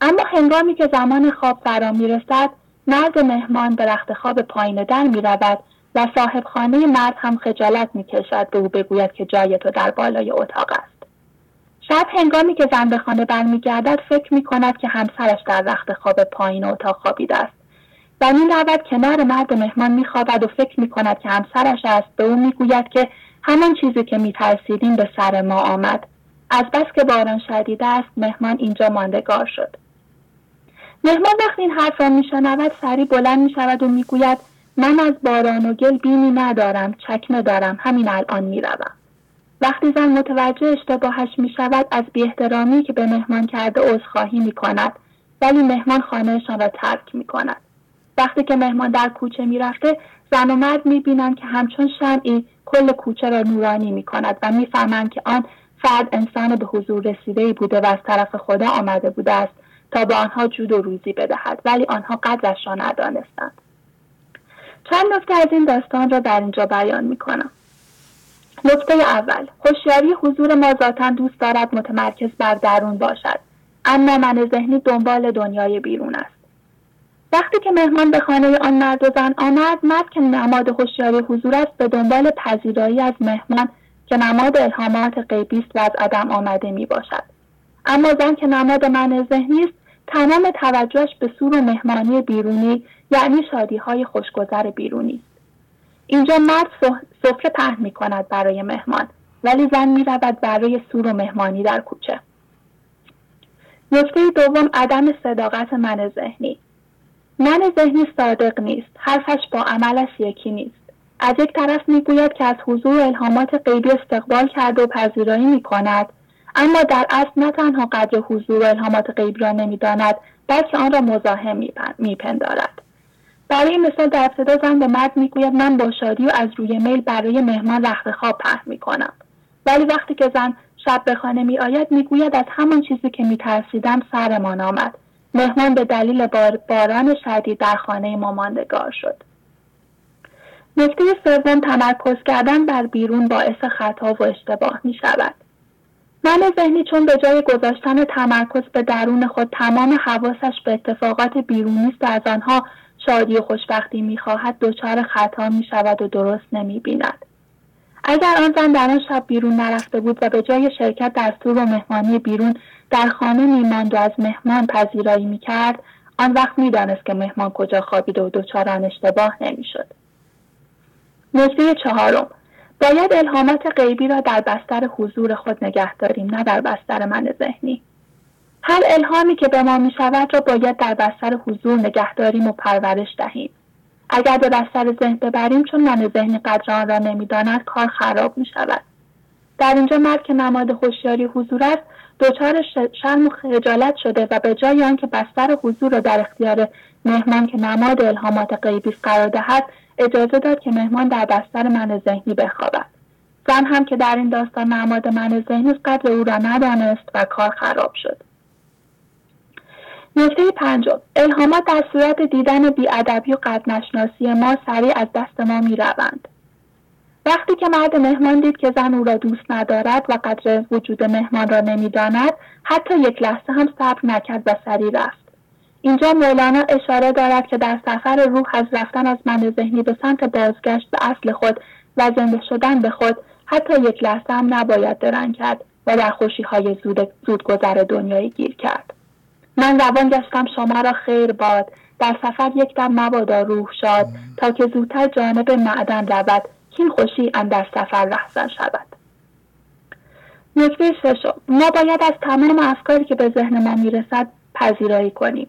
اما هنگامی که زمان خواب فرا می رسد مرد مهمان به رخت خواب پایین در می رود و صاحب خانه مرد هم خجالت می کشد به او بگوید که جای تو در بالای اتاق است. شب هنگامی که زن به خانه برمیگردد فکر می کند که همسرش در رخت خواب پایین اتاق خوابیده است و می رود کنار مرد مهمان می خوابد و فکر می کند که همسرش است به او می گوید که همان چیزی که می ترسیدیم به سر ما آمد از بس که باران شدید است مهمان اینجا ماندگار شد. مهمان وقتی این حرف را میشنود سری بلند می شود و می‌گوید من از باران و گل بینی ندارم چکمه دارم همین الان می‌روم. وقتی زن متوجه اشتباهش می شود از بیاحترامی که به مهمان کرده عذرخواهی می کند ولی مهمان خانهشان را ترک می کند وقتی که مهمان در کوچه می رفته زن و مرد می بینند که همچون شمعی کل کوچه را نورانی می کند و می‌فهمند که آن فرد انسان به حضور رسیده بوده و از طرف خدا آمده بوده است تا به آنها جود و روزی بدهد ولی آنها قدرش را ندانستند. چند نکته از این داستان را در اینجا بیان می کنم نکته اول هوشیاری حضور ما ذاتا دوست دارد متمرکز بر درون باشد اما من ذهنی دنبال دنیای بیرون است. وقتی که مهمان به خانه آن مرد و زن آمد مرد که نماد هوشیاری حضور است به دنبال پذیرایی از مهمان که نماد الهامات غیبی است و از عدم آمده می باشد اما زن که نماد من ذهنی است تمام توجهش به سور و مهمانی بیرونی یعنی شادی های خوشگذر بیرونی است. اینجا مرد سفره پهن می کند برای مهمان ولی زن می رود برای سور و مهمانی در کوچه. نکته دوم عدم صداقت من ذهنی. من ذهنی صادق نیست حرفش با عملش یکی نیست. از یک طرف می‌گوید که از حضور الهامات غیبی استقبال کرده و پذیرایی می کند اما در اصل نه تنها قدر حضور و الهامات غیبی را نمی‌داند بلکه آن را مزاحم میپندارد. برای مثال در ابتدا زن به مرد می‌گوید من با شادی و از روی میل برای مهمان رخت خواب پهن می‌کنم. ولی وقتی که زن شب به خانه می آید می‌گوید از همان چیزی که میترسیدم سرمان آمد. مهمان به دلیل باران شدید در خانه ما ماندگار شد. نکته سوم تمرکز کردن بر بیرون باعث خطا و اشتباه می شود. من ذهنی چون به جای گذاشتن تمرکز به درون خود تمام حواسش به اتفاقات بیرونی است از آنها شادی و خوشبختی می‌خواهد دچار خطا می شود و درست نمی بیند. اگر آن زن در آن شب بیرون نرفته بود و به جای شرکت در سور و مهمانی بیرون در خانه میماند و از مهمان پذیرایی می‌کرد آن وقت می‌دانست که مهمان کجا خوابیده و دچار آن اشتباه نمی‌شد نکته چهارم. باید الهامات غیبی را در بستر حضور خود نگه داریم نه در بستر من ذهنی. هر الهامی که به ما می شود را باید در بستر حضور نگه داریم و پرورش دهیم. اگر به بستر ذهن ببریم چون من ذهنی قدر آن را نمی‌داند کار خراب می شود در اینجا مرد که نماد هوشیاری حضور است. دچار شرم و خجالت شده و به جای آنکه بستر حضور را در اختیار مهمان که نماد الهامات غیبی قرار دهد اجازه داد که مهمان در بستر من ذهنی بخوابد. زن هم که در این داستان نماد من ذهنی قدر او را ندانست و کار خراب شد. نکته پنجم الهامات در صورت دیدن بیادبی و قد نشناسی ما سریع از دست ما می روند. وقتی که مرد مهمان دید که زن او را دوست ندارد و قدر وجود مهمان را نمی‌داند حتی یک لحظه هم صبر نکرد و سریع رفت. اینجا مولانا اشاره دارد که در سفر روح از رفتن از من ذهنی به سمت بازگشت به اصل خود و زنده شدن به خود حتی یک لحظه هم نباید درنگ کرد و در خوشی های زود, زود گذر دنیایی گیر کرد. من روان گشتم شما را خیر باد. در سفر یک دم مبادا روح شاد تا که زودتر جانب معدن رود. این خوشی در سفر رهزن شود. نکته ششم. ما باید از تمام افکاری که به ذهن ما می‌رسد پذیرایی کنیم.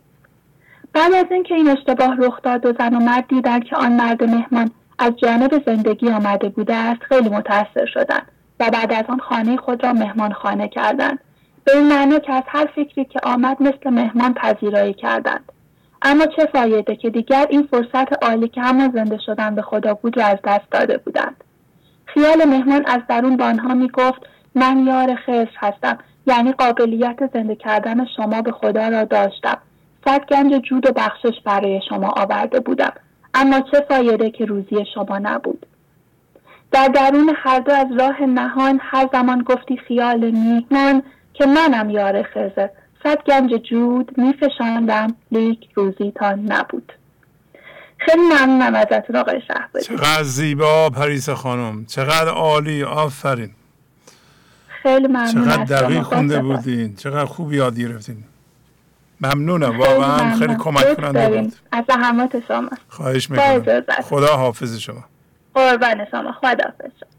بعد از اینکه این اشتباه رخ داد و زن و مرد دیدن که آن مرد مهمان از جانب زندگی آمده بوده است خیلی متاثر شدند و بعد از آن خانه خود را مهمان خانه کردند. به این معنا که از هر فکری که آمد مثل مهمان پذیرایی کردند. اما چه فایده که دیگر این فرصت عالی که همان زنده شدن به خدا بود را از دست داده بودند. خیال مهمان از درون به آنها می گفت من یار خیر هستم یعنی قابلیت زنده کردن شما به خدا را داشتم. صد گنج جود و بخشش برای شما آورده بودم. اما چه فایده که روزی شما نبود؟ در درون هر دو از راه نهان هر زمان گفتی خیال میهمان که منم یار خضر صد گنج جود میفشاندم لیک روزی تان نبود. خیلی ممنونم ازتون آقای شهبازی. چقدر زیبا پریس خانم. چقدر عالی. آفرین. خیلی ممنون چقدر دقیق خونده بودین. چقدر خوب یاد گرفتین. ممنونم. واقعا خیلی کمک کننده بود از زحمات شما. خواهش می‌کنم. خدا حافظ شما. قربان شما. خدا حافظ شما.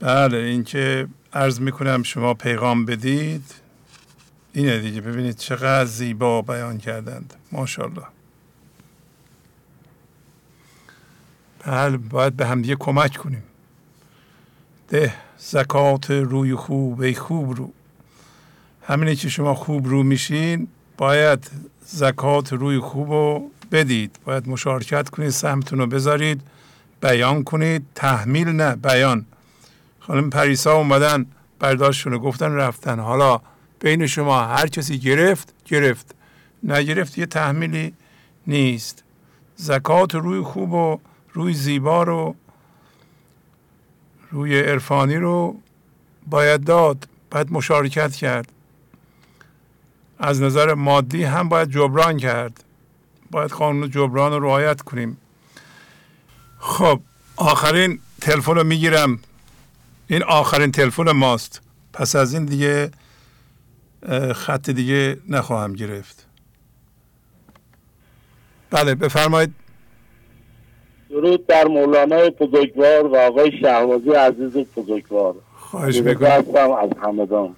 بله اینکه عرض می‌کنم شما پیغام بدید. اینه دیگه. ببینید چقدر زیبا بیان کردند. ماشاءالله. بله باید به همدیگه کمک کنیم. ده زکات روی خوب ای خوب رو. همینه که شما خوب رو میشین باید زکات روی خوب رو بدید. باید مشارکت کنید سهمتون رو بذارید بیان کنید. تحمیل نه بیان. خانم پریسا اومدن برداشتشون رو گفتن رفتن. حالا بین شما هر کسی گرفت گرفت. نگرفت یه تحمیلی نیست. زکات روی خوب و روی زیبا رو روی عرفانی رو باید داد باید مشارکت کرد. از نظر مادی هم باید جبران کرد. باید قانون جبران رو رعایت کنیم. خب آخرین تلفن رو می‌گیرم. این آخرین تلفن ماست. پس از این دیگه خط دیگه نخواهم گرفت. بله بفرمایید. درود در مولانا بزرگوار و آقای شهوازی عزیز بزرگوار. خواهش می‌کنم. از همدان.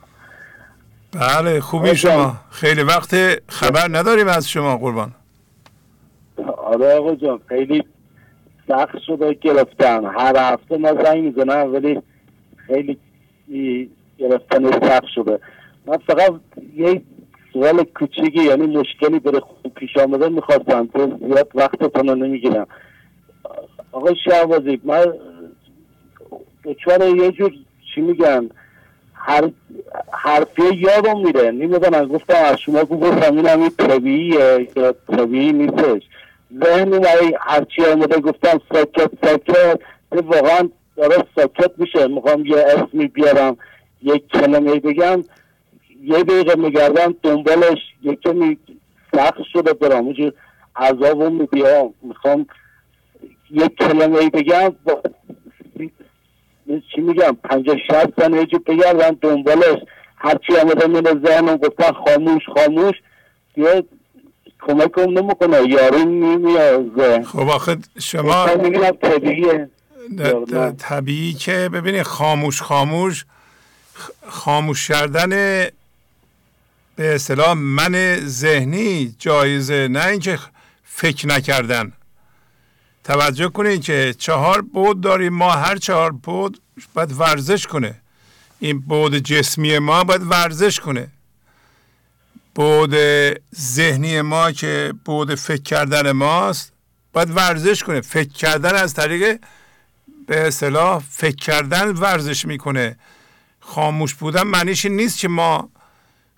بله خوبی شما. خیلی وقت خبر نداریم از شما قربان. آره آقا جان خیلی سخت شده گرفتن. هر هفته ما زنگ می‌زنم ولی خیلی گرفتن سخت شده. من فقط یه سوال کوچیکی یعنی مشکلی بره خوب پیش آمده می‌خواستم تو زیاد وقتتون رو نمی‌گیرم. آقای شهبازی من دچار یه جور چی میگن؟ هر حرفی یادم میره. نمی‌دونم گفتم از شما گفتم این هم طبیعیه یا طبیعی نیستش. ذهن برای هرچی آمده گفتم ساکت ساکت. واقعا داره ساکت میشه. می‌خوام یه اسمی بیارم یک کلمه بگم. یه دقیقه میگردم دنبالش یکی سخت شده برام اونجور عذابم میبیام می‌خوام یک کلمه بگم. چی میگم پنجاه شست سنه یه بگردم دنبالش هرچی آمده من ذهنم گفتن خاموش خاموش. دیگه کمک هم نمی‌کنه یارو نمیاد خب آخه شما طبیعیه. طبیعی که ببینید خاموش خاموش خاموش کردن به اصطلاح من ذهنی جایزه نه اینکه فکر نکردن. توجه کنید که چهار بود داریم ما هر چهار بود باید ورزش کنه. این بود جسمی ما باید ورزش کنه. بود ذهنی ما که بود فکر کردن ماست باید ورزش کنه. فکر کردن از طریق به اصطلاح فکر کردن ورزش می‌کنه. خاموش بودن معنیش نیست که ما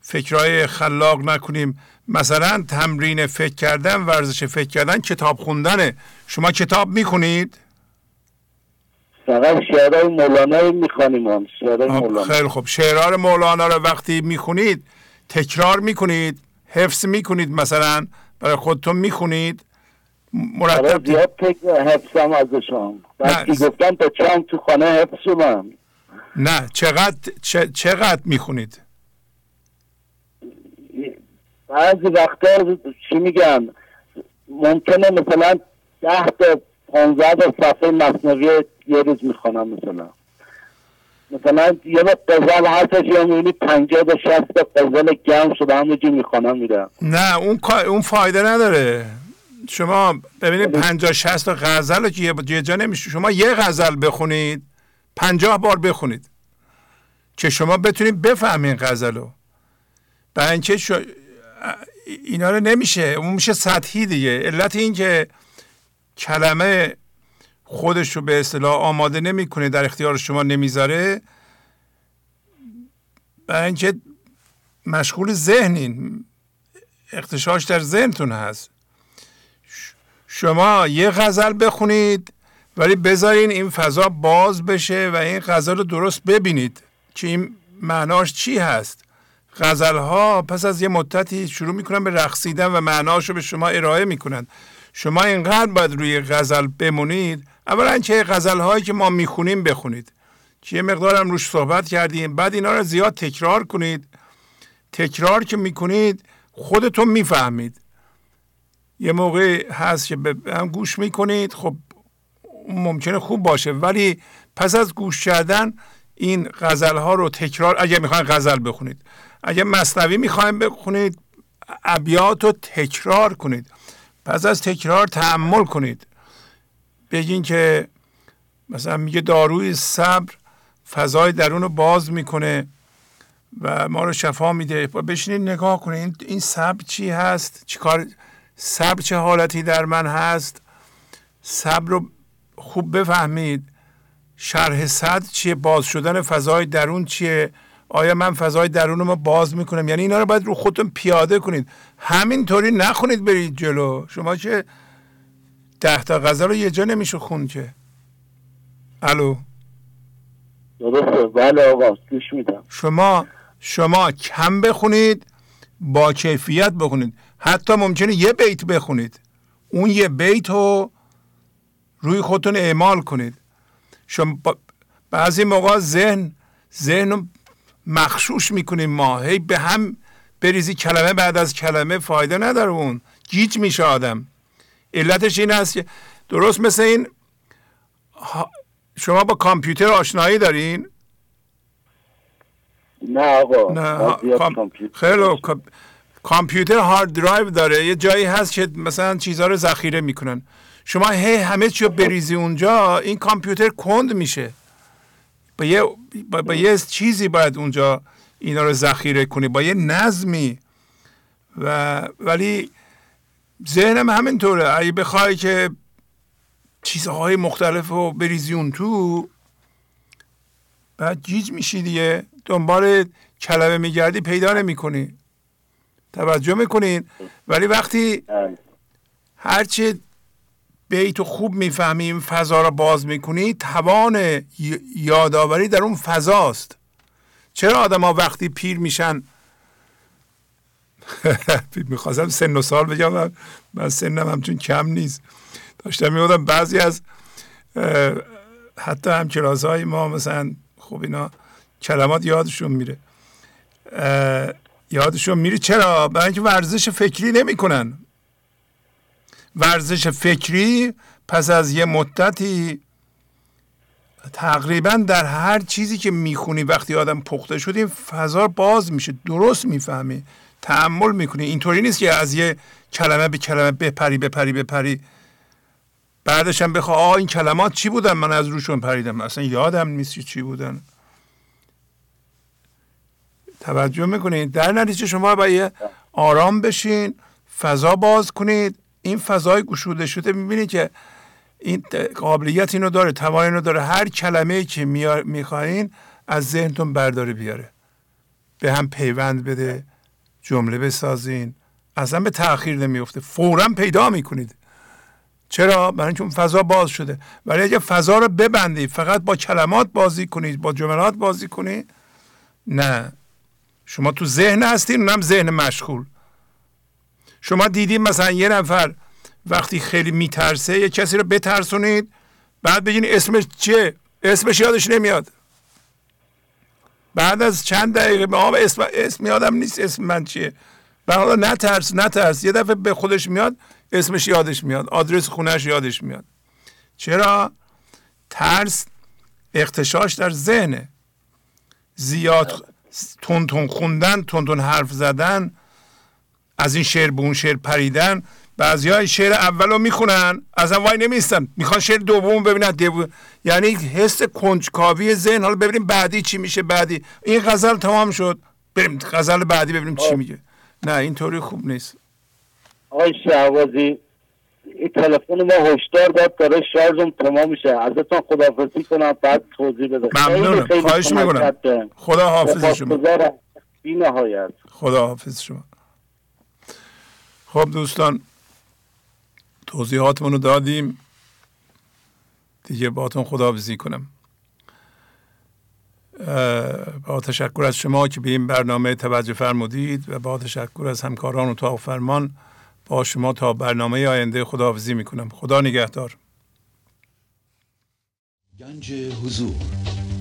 فکرهای خلاق نکنیم. مثلا تمرین فکر کردن ورزش فکر کردن کتاب خوندنه شما کتاب می‌خونید؟ فقط شعرهای مولانا می‌خوانیم خیلی خوب. شعرهای مولانا رو وقتی می‌خونید تکرار می‌کنید حفظ می‌کنید مثلا برای خودتون می‌خونید مرتب زیاد حفظم ازشان وقتی گفتم تا چند تو خانه حفظ شدم. نه چقدر چقدر می‌خونید؟ بعضی وقتا چی میگن؟ ممکنه مثلا ده تا پانزده صفحه مصنوی یه روز می‌خوانم مثلا. مثلا یه وقت قزل هستش یا می‌بینی پنجاه تا شست تا قزل گم شده همونجی می‌خوانم میرم. نه اون اون فایده نداره. شما ببینید پنجاه شست تا غزل که یه جا نمیشه. شما یه غزل بخونید پنجاه بار بخونید. که شما بتونید بفهمین غزل رو. برای اینکه شو... اینا رو نمیشه. اون میشه سطحی دیگه. علت این که کلمه خودش رو به اصطلاح آماده نمی‌کنه در اختیار شما نمی‌ذاره. برای اینکه مشغول ذهنین. اختشاش در ذهنتون هست. شما یه غزل بخونید ولی بذارین این فضا باز بشه و این غزل رو درست ببینید که این معناش چی هست. غزل ها پس از یه مدتی شروع می‌کنن به رقصیدن و معناش رو به شما ارائه می‌کنن. شما اینقدر باید روی غزل بمونید. اولا که غزل هایی که ما می‌خونیم بخونید. که یه مقدارم روش صحبت کردیم. بعد اینا رو زیاد تکرار کنید. تکرار که می‌کنید خودتون می‌فهمید. یه موقع هست که هم گوش می‌کنید. خب ممکنه خوب باشه. ولی پس از گوش کردن این غزل ها رو تکرار اگر می‌خواین غزل بخونید. اگر مصنوی می‌خواین بخونید ابیات رو تکرار کنید. پس از تکرار تحمل کنید. بگین که مثلا میگه داروی صبر فضای درون رو باز می‌کنه و ما رو شفا میده. بشینید نگاه کنید. این صبر چی هست؟ چیکار صبر چه حالتی در من هست؟ صبر رو خوب بفهمید. شرح صد چیه؟ باز شدن فضای درون چیه؟ آیا من فضای درون رو باز می‌کنم؟ یعنی اینا رو باید رو خودتون پیاده کنید. همینطوری نخونید برید جلو. شما که ده تا غزل رو یه جا نمیشه خون که. الو. درسته. بله آقا گوش میدم. شما شما کم بخونید با کیفیت بخونید. حتی ممکنه یه بیت بخونید. اون یه بیت رو روی خودتون اعمال کنید. شما بعضی موقع ذهن ذهن رو مخشوش می‌کنیم ما. هی به هم بریزی کلمه بعد از کلمه فایده نداره اون. گیج میشه آدم. علتش این هست که درست مثل این شما با کامپیوتر آشنایی دارین؟ نه آقا نه خیلی کامپیوتر hard drive داره. یه جایی هست که مثلا چیزها رو ذخیره می‌کنن. شما هی همه چی رو بریزی اونجا این کامپیوتر کند میشه. با یه, با, با یه چیزی باید اونجا اینا رو ذخیره کنی با یه نظمی. و ولی ذهنم همینطوره. اگه بخوای که چیزهای مختلف رو بریزی اون تو بعد گیج میشی دیگه. دنبال کلمه میگردی پیدا نمی‌کنی. توجه می‌کنین ولی وقتی هرچی بیت خوب می‌فهمیم فضا را باز می‌کنی توان یادآوری در اون فضاست. چرا آدم ها وقتی پیر میشن؟ <laughs> می‌خواستم سن و سال بگم من سنم همچون کم نیست. داشتم میبودم بعضی از حتی هم های ما مثلا خب اینا کلمات یادشون میره. یادشون میره. چرا؟ برای اینکه ورزش فکری نمی‌کنن. ورزش فکری پس از یه مدتی تقریبا در هر چیزی که می‌خونی وقتی آدم پخته شدی فضا باز میشه درست می‌فهمی تحمل می‌کنی. اینطوری نیست که از یه کلمه به کلمه بپری بپری بپری. بعدش هم بخوا آه این کلمات چی بودن؟ من از روشون پریدم. اصلا یادم نیست چی بودن. توجه می‌کنید در نتیجه شما باید آرام بشین فضا باز کنید. این فضای گشوده شده می‌بینید که این قابلیت اینو داره توان اینو داره. هر کلمه که می‌خواین از ذهنتون برداره بیاره. به هم پیوند بده جمله بسازین. اصلا به تاخیر نمیفته فورا پیدا می‌کنید. چرا؟ برای اینکه فضا باز شده. ولی اگه فضا رو ببندید فقط با کلمات بازی کنید با جملات بازی کنید نه. شما تو ذهن هستین اونم ذهن مشغول. شما دیدید مثلا یه نفر وقتی خیلی میترسه یه کسی رو بترسونید بعد بگین اسمش چیه؟ اسمش یادش نمیاد. بعد از چند دقیقه به اسم, اسم یادم نیست اسم من چیه. و حالا نترس نترس. یه دفعه به خودش میاد اسمش یادش میاد. آدرس خونش یادش میاد. چرا؟ ترس اختشاش در ذهنه. زیاد تون تون خوندن تون تون حرف زدن از این شعر به اون شعر پریدن. بعضی های شعر اول رو می‌خونن از وای نمیستن می‌خوان شعر دوم ببینن. یعنی حس کنجکاوی ذهن. حالا ببینیم بعدی چی میشه بعدی. این غزل تمام شد. بریم غزل بعدی ببینیم چی میگه. نه اینطوری خوب نیست. آقای شهوازی این تلفن ما هشدار داد داره شارژم تمام میشه. ازتون خداحافظی کنم بعد توضیح بده. ممنونم. خواهش می‌کنم. خدا حافظ شما. بی نهایت خدا حافظ شما. خب دوستان توضیحاتمون رو دادیم. دیگه باتون خداحافظی کنم. با تشکر از شما که به این برنامه توجه فرمودید و با تشکر از همکاران و تا فرمان با شما تا برنامه آینده خداحافظی می‌کنم. خدا نگهدار. گنج حضور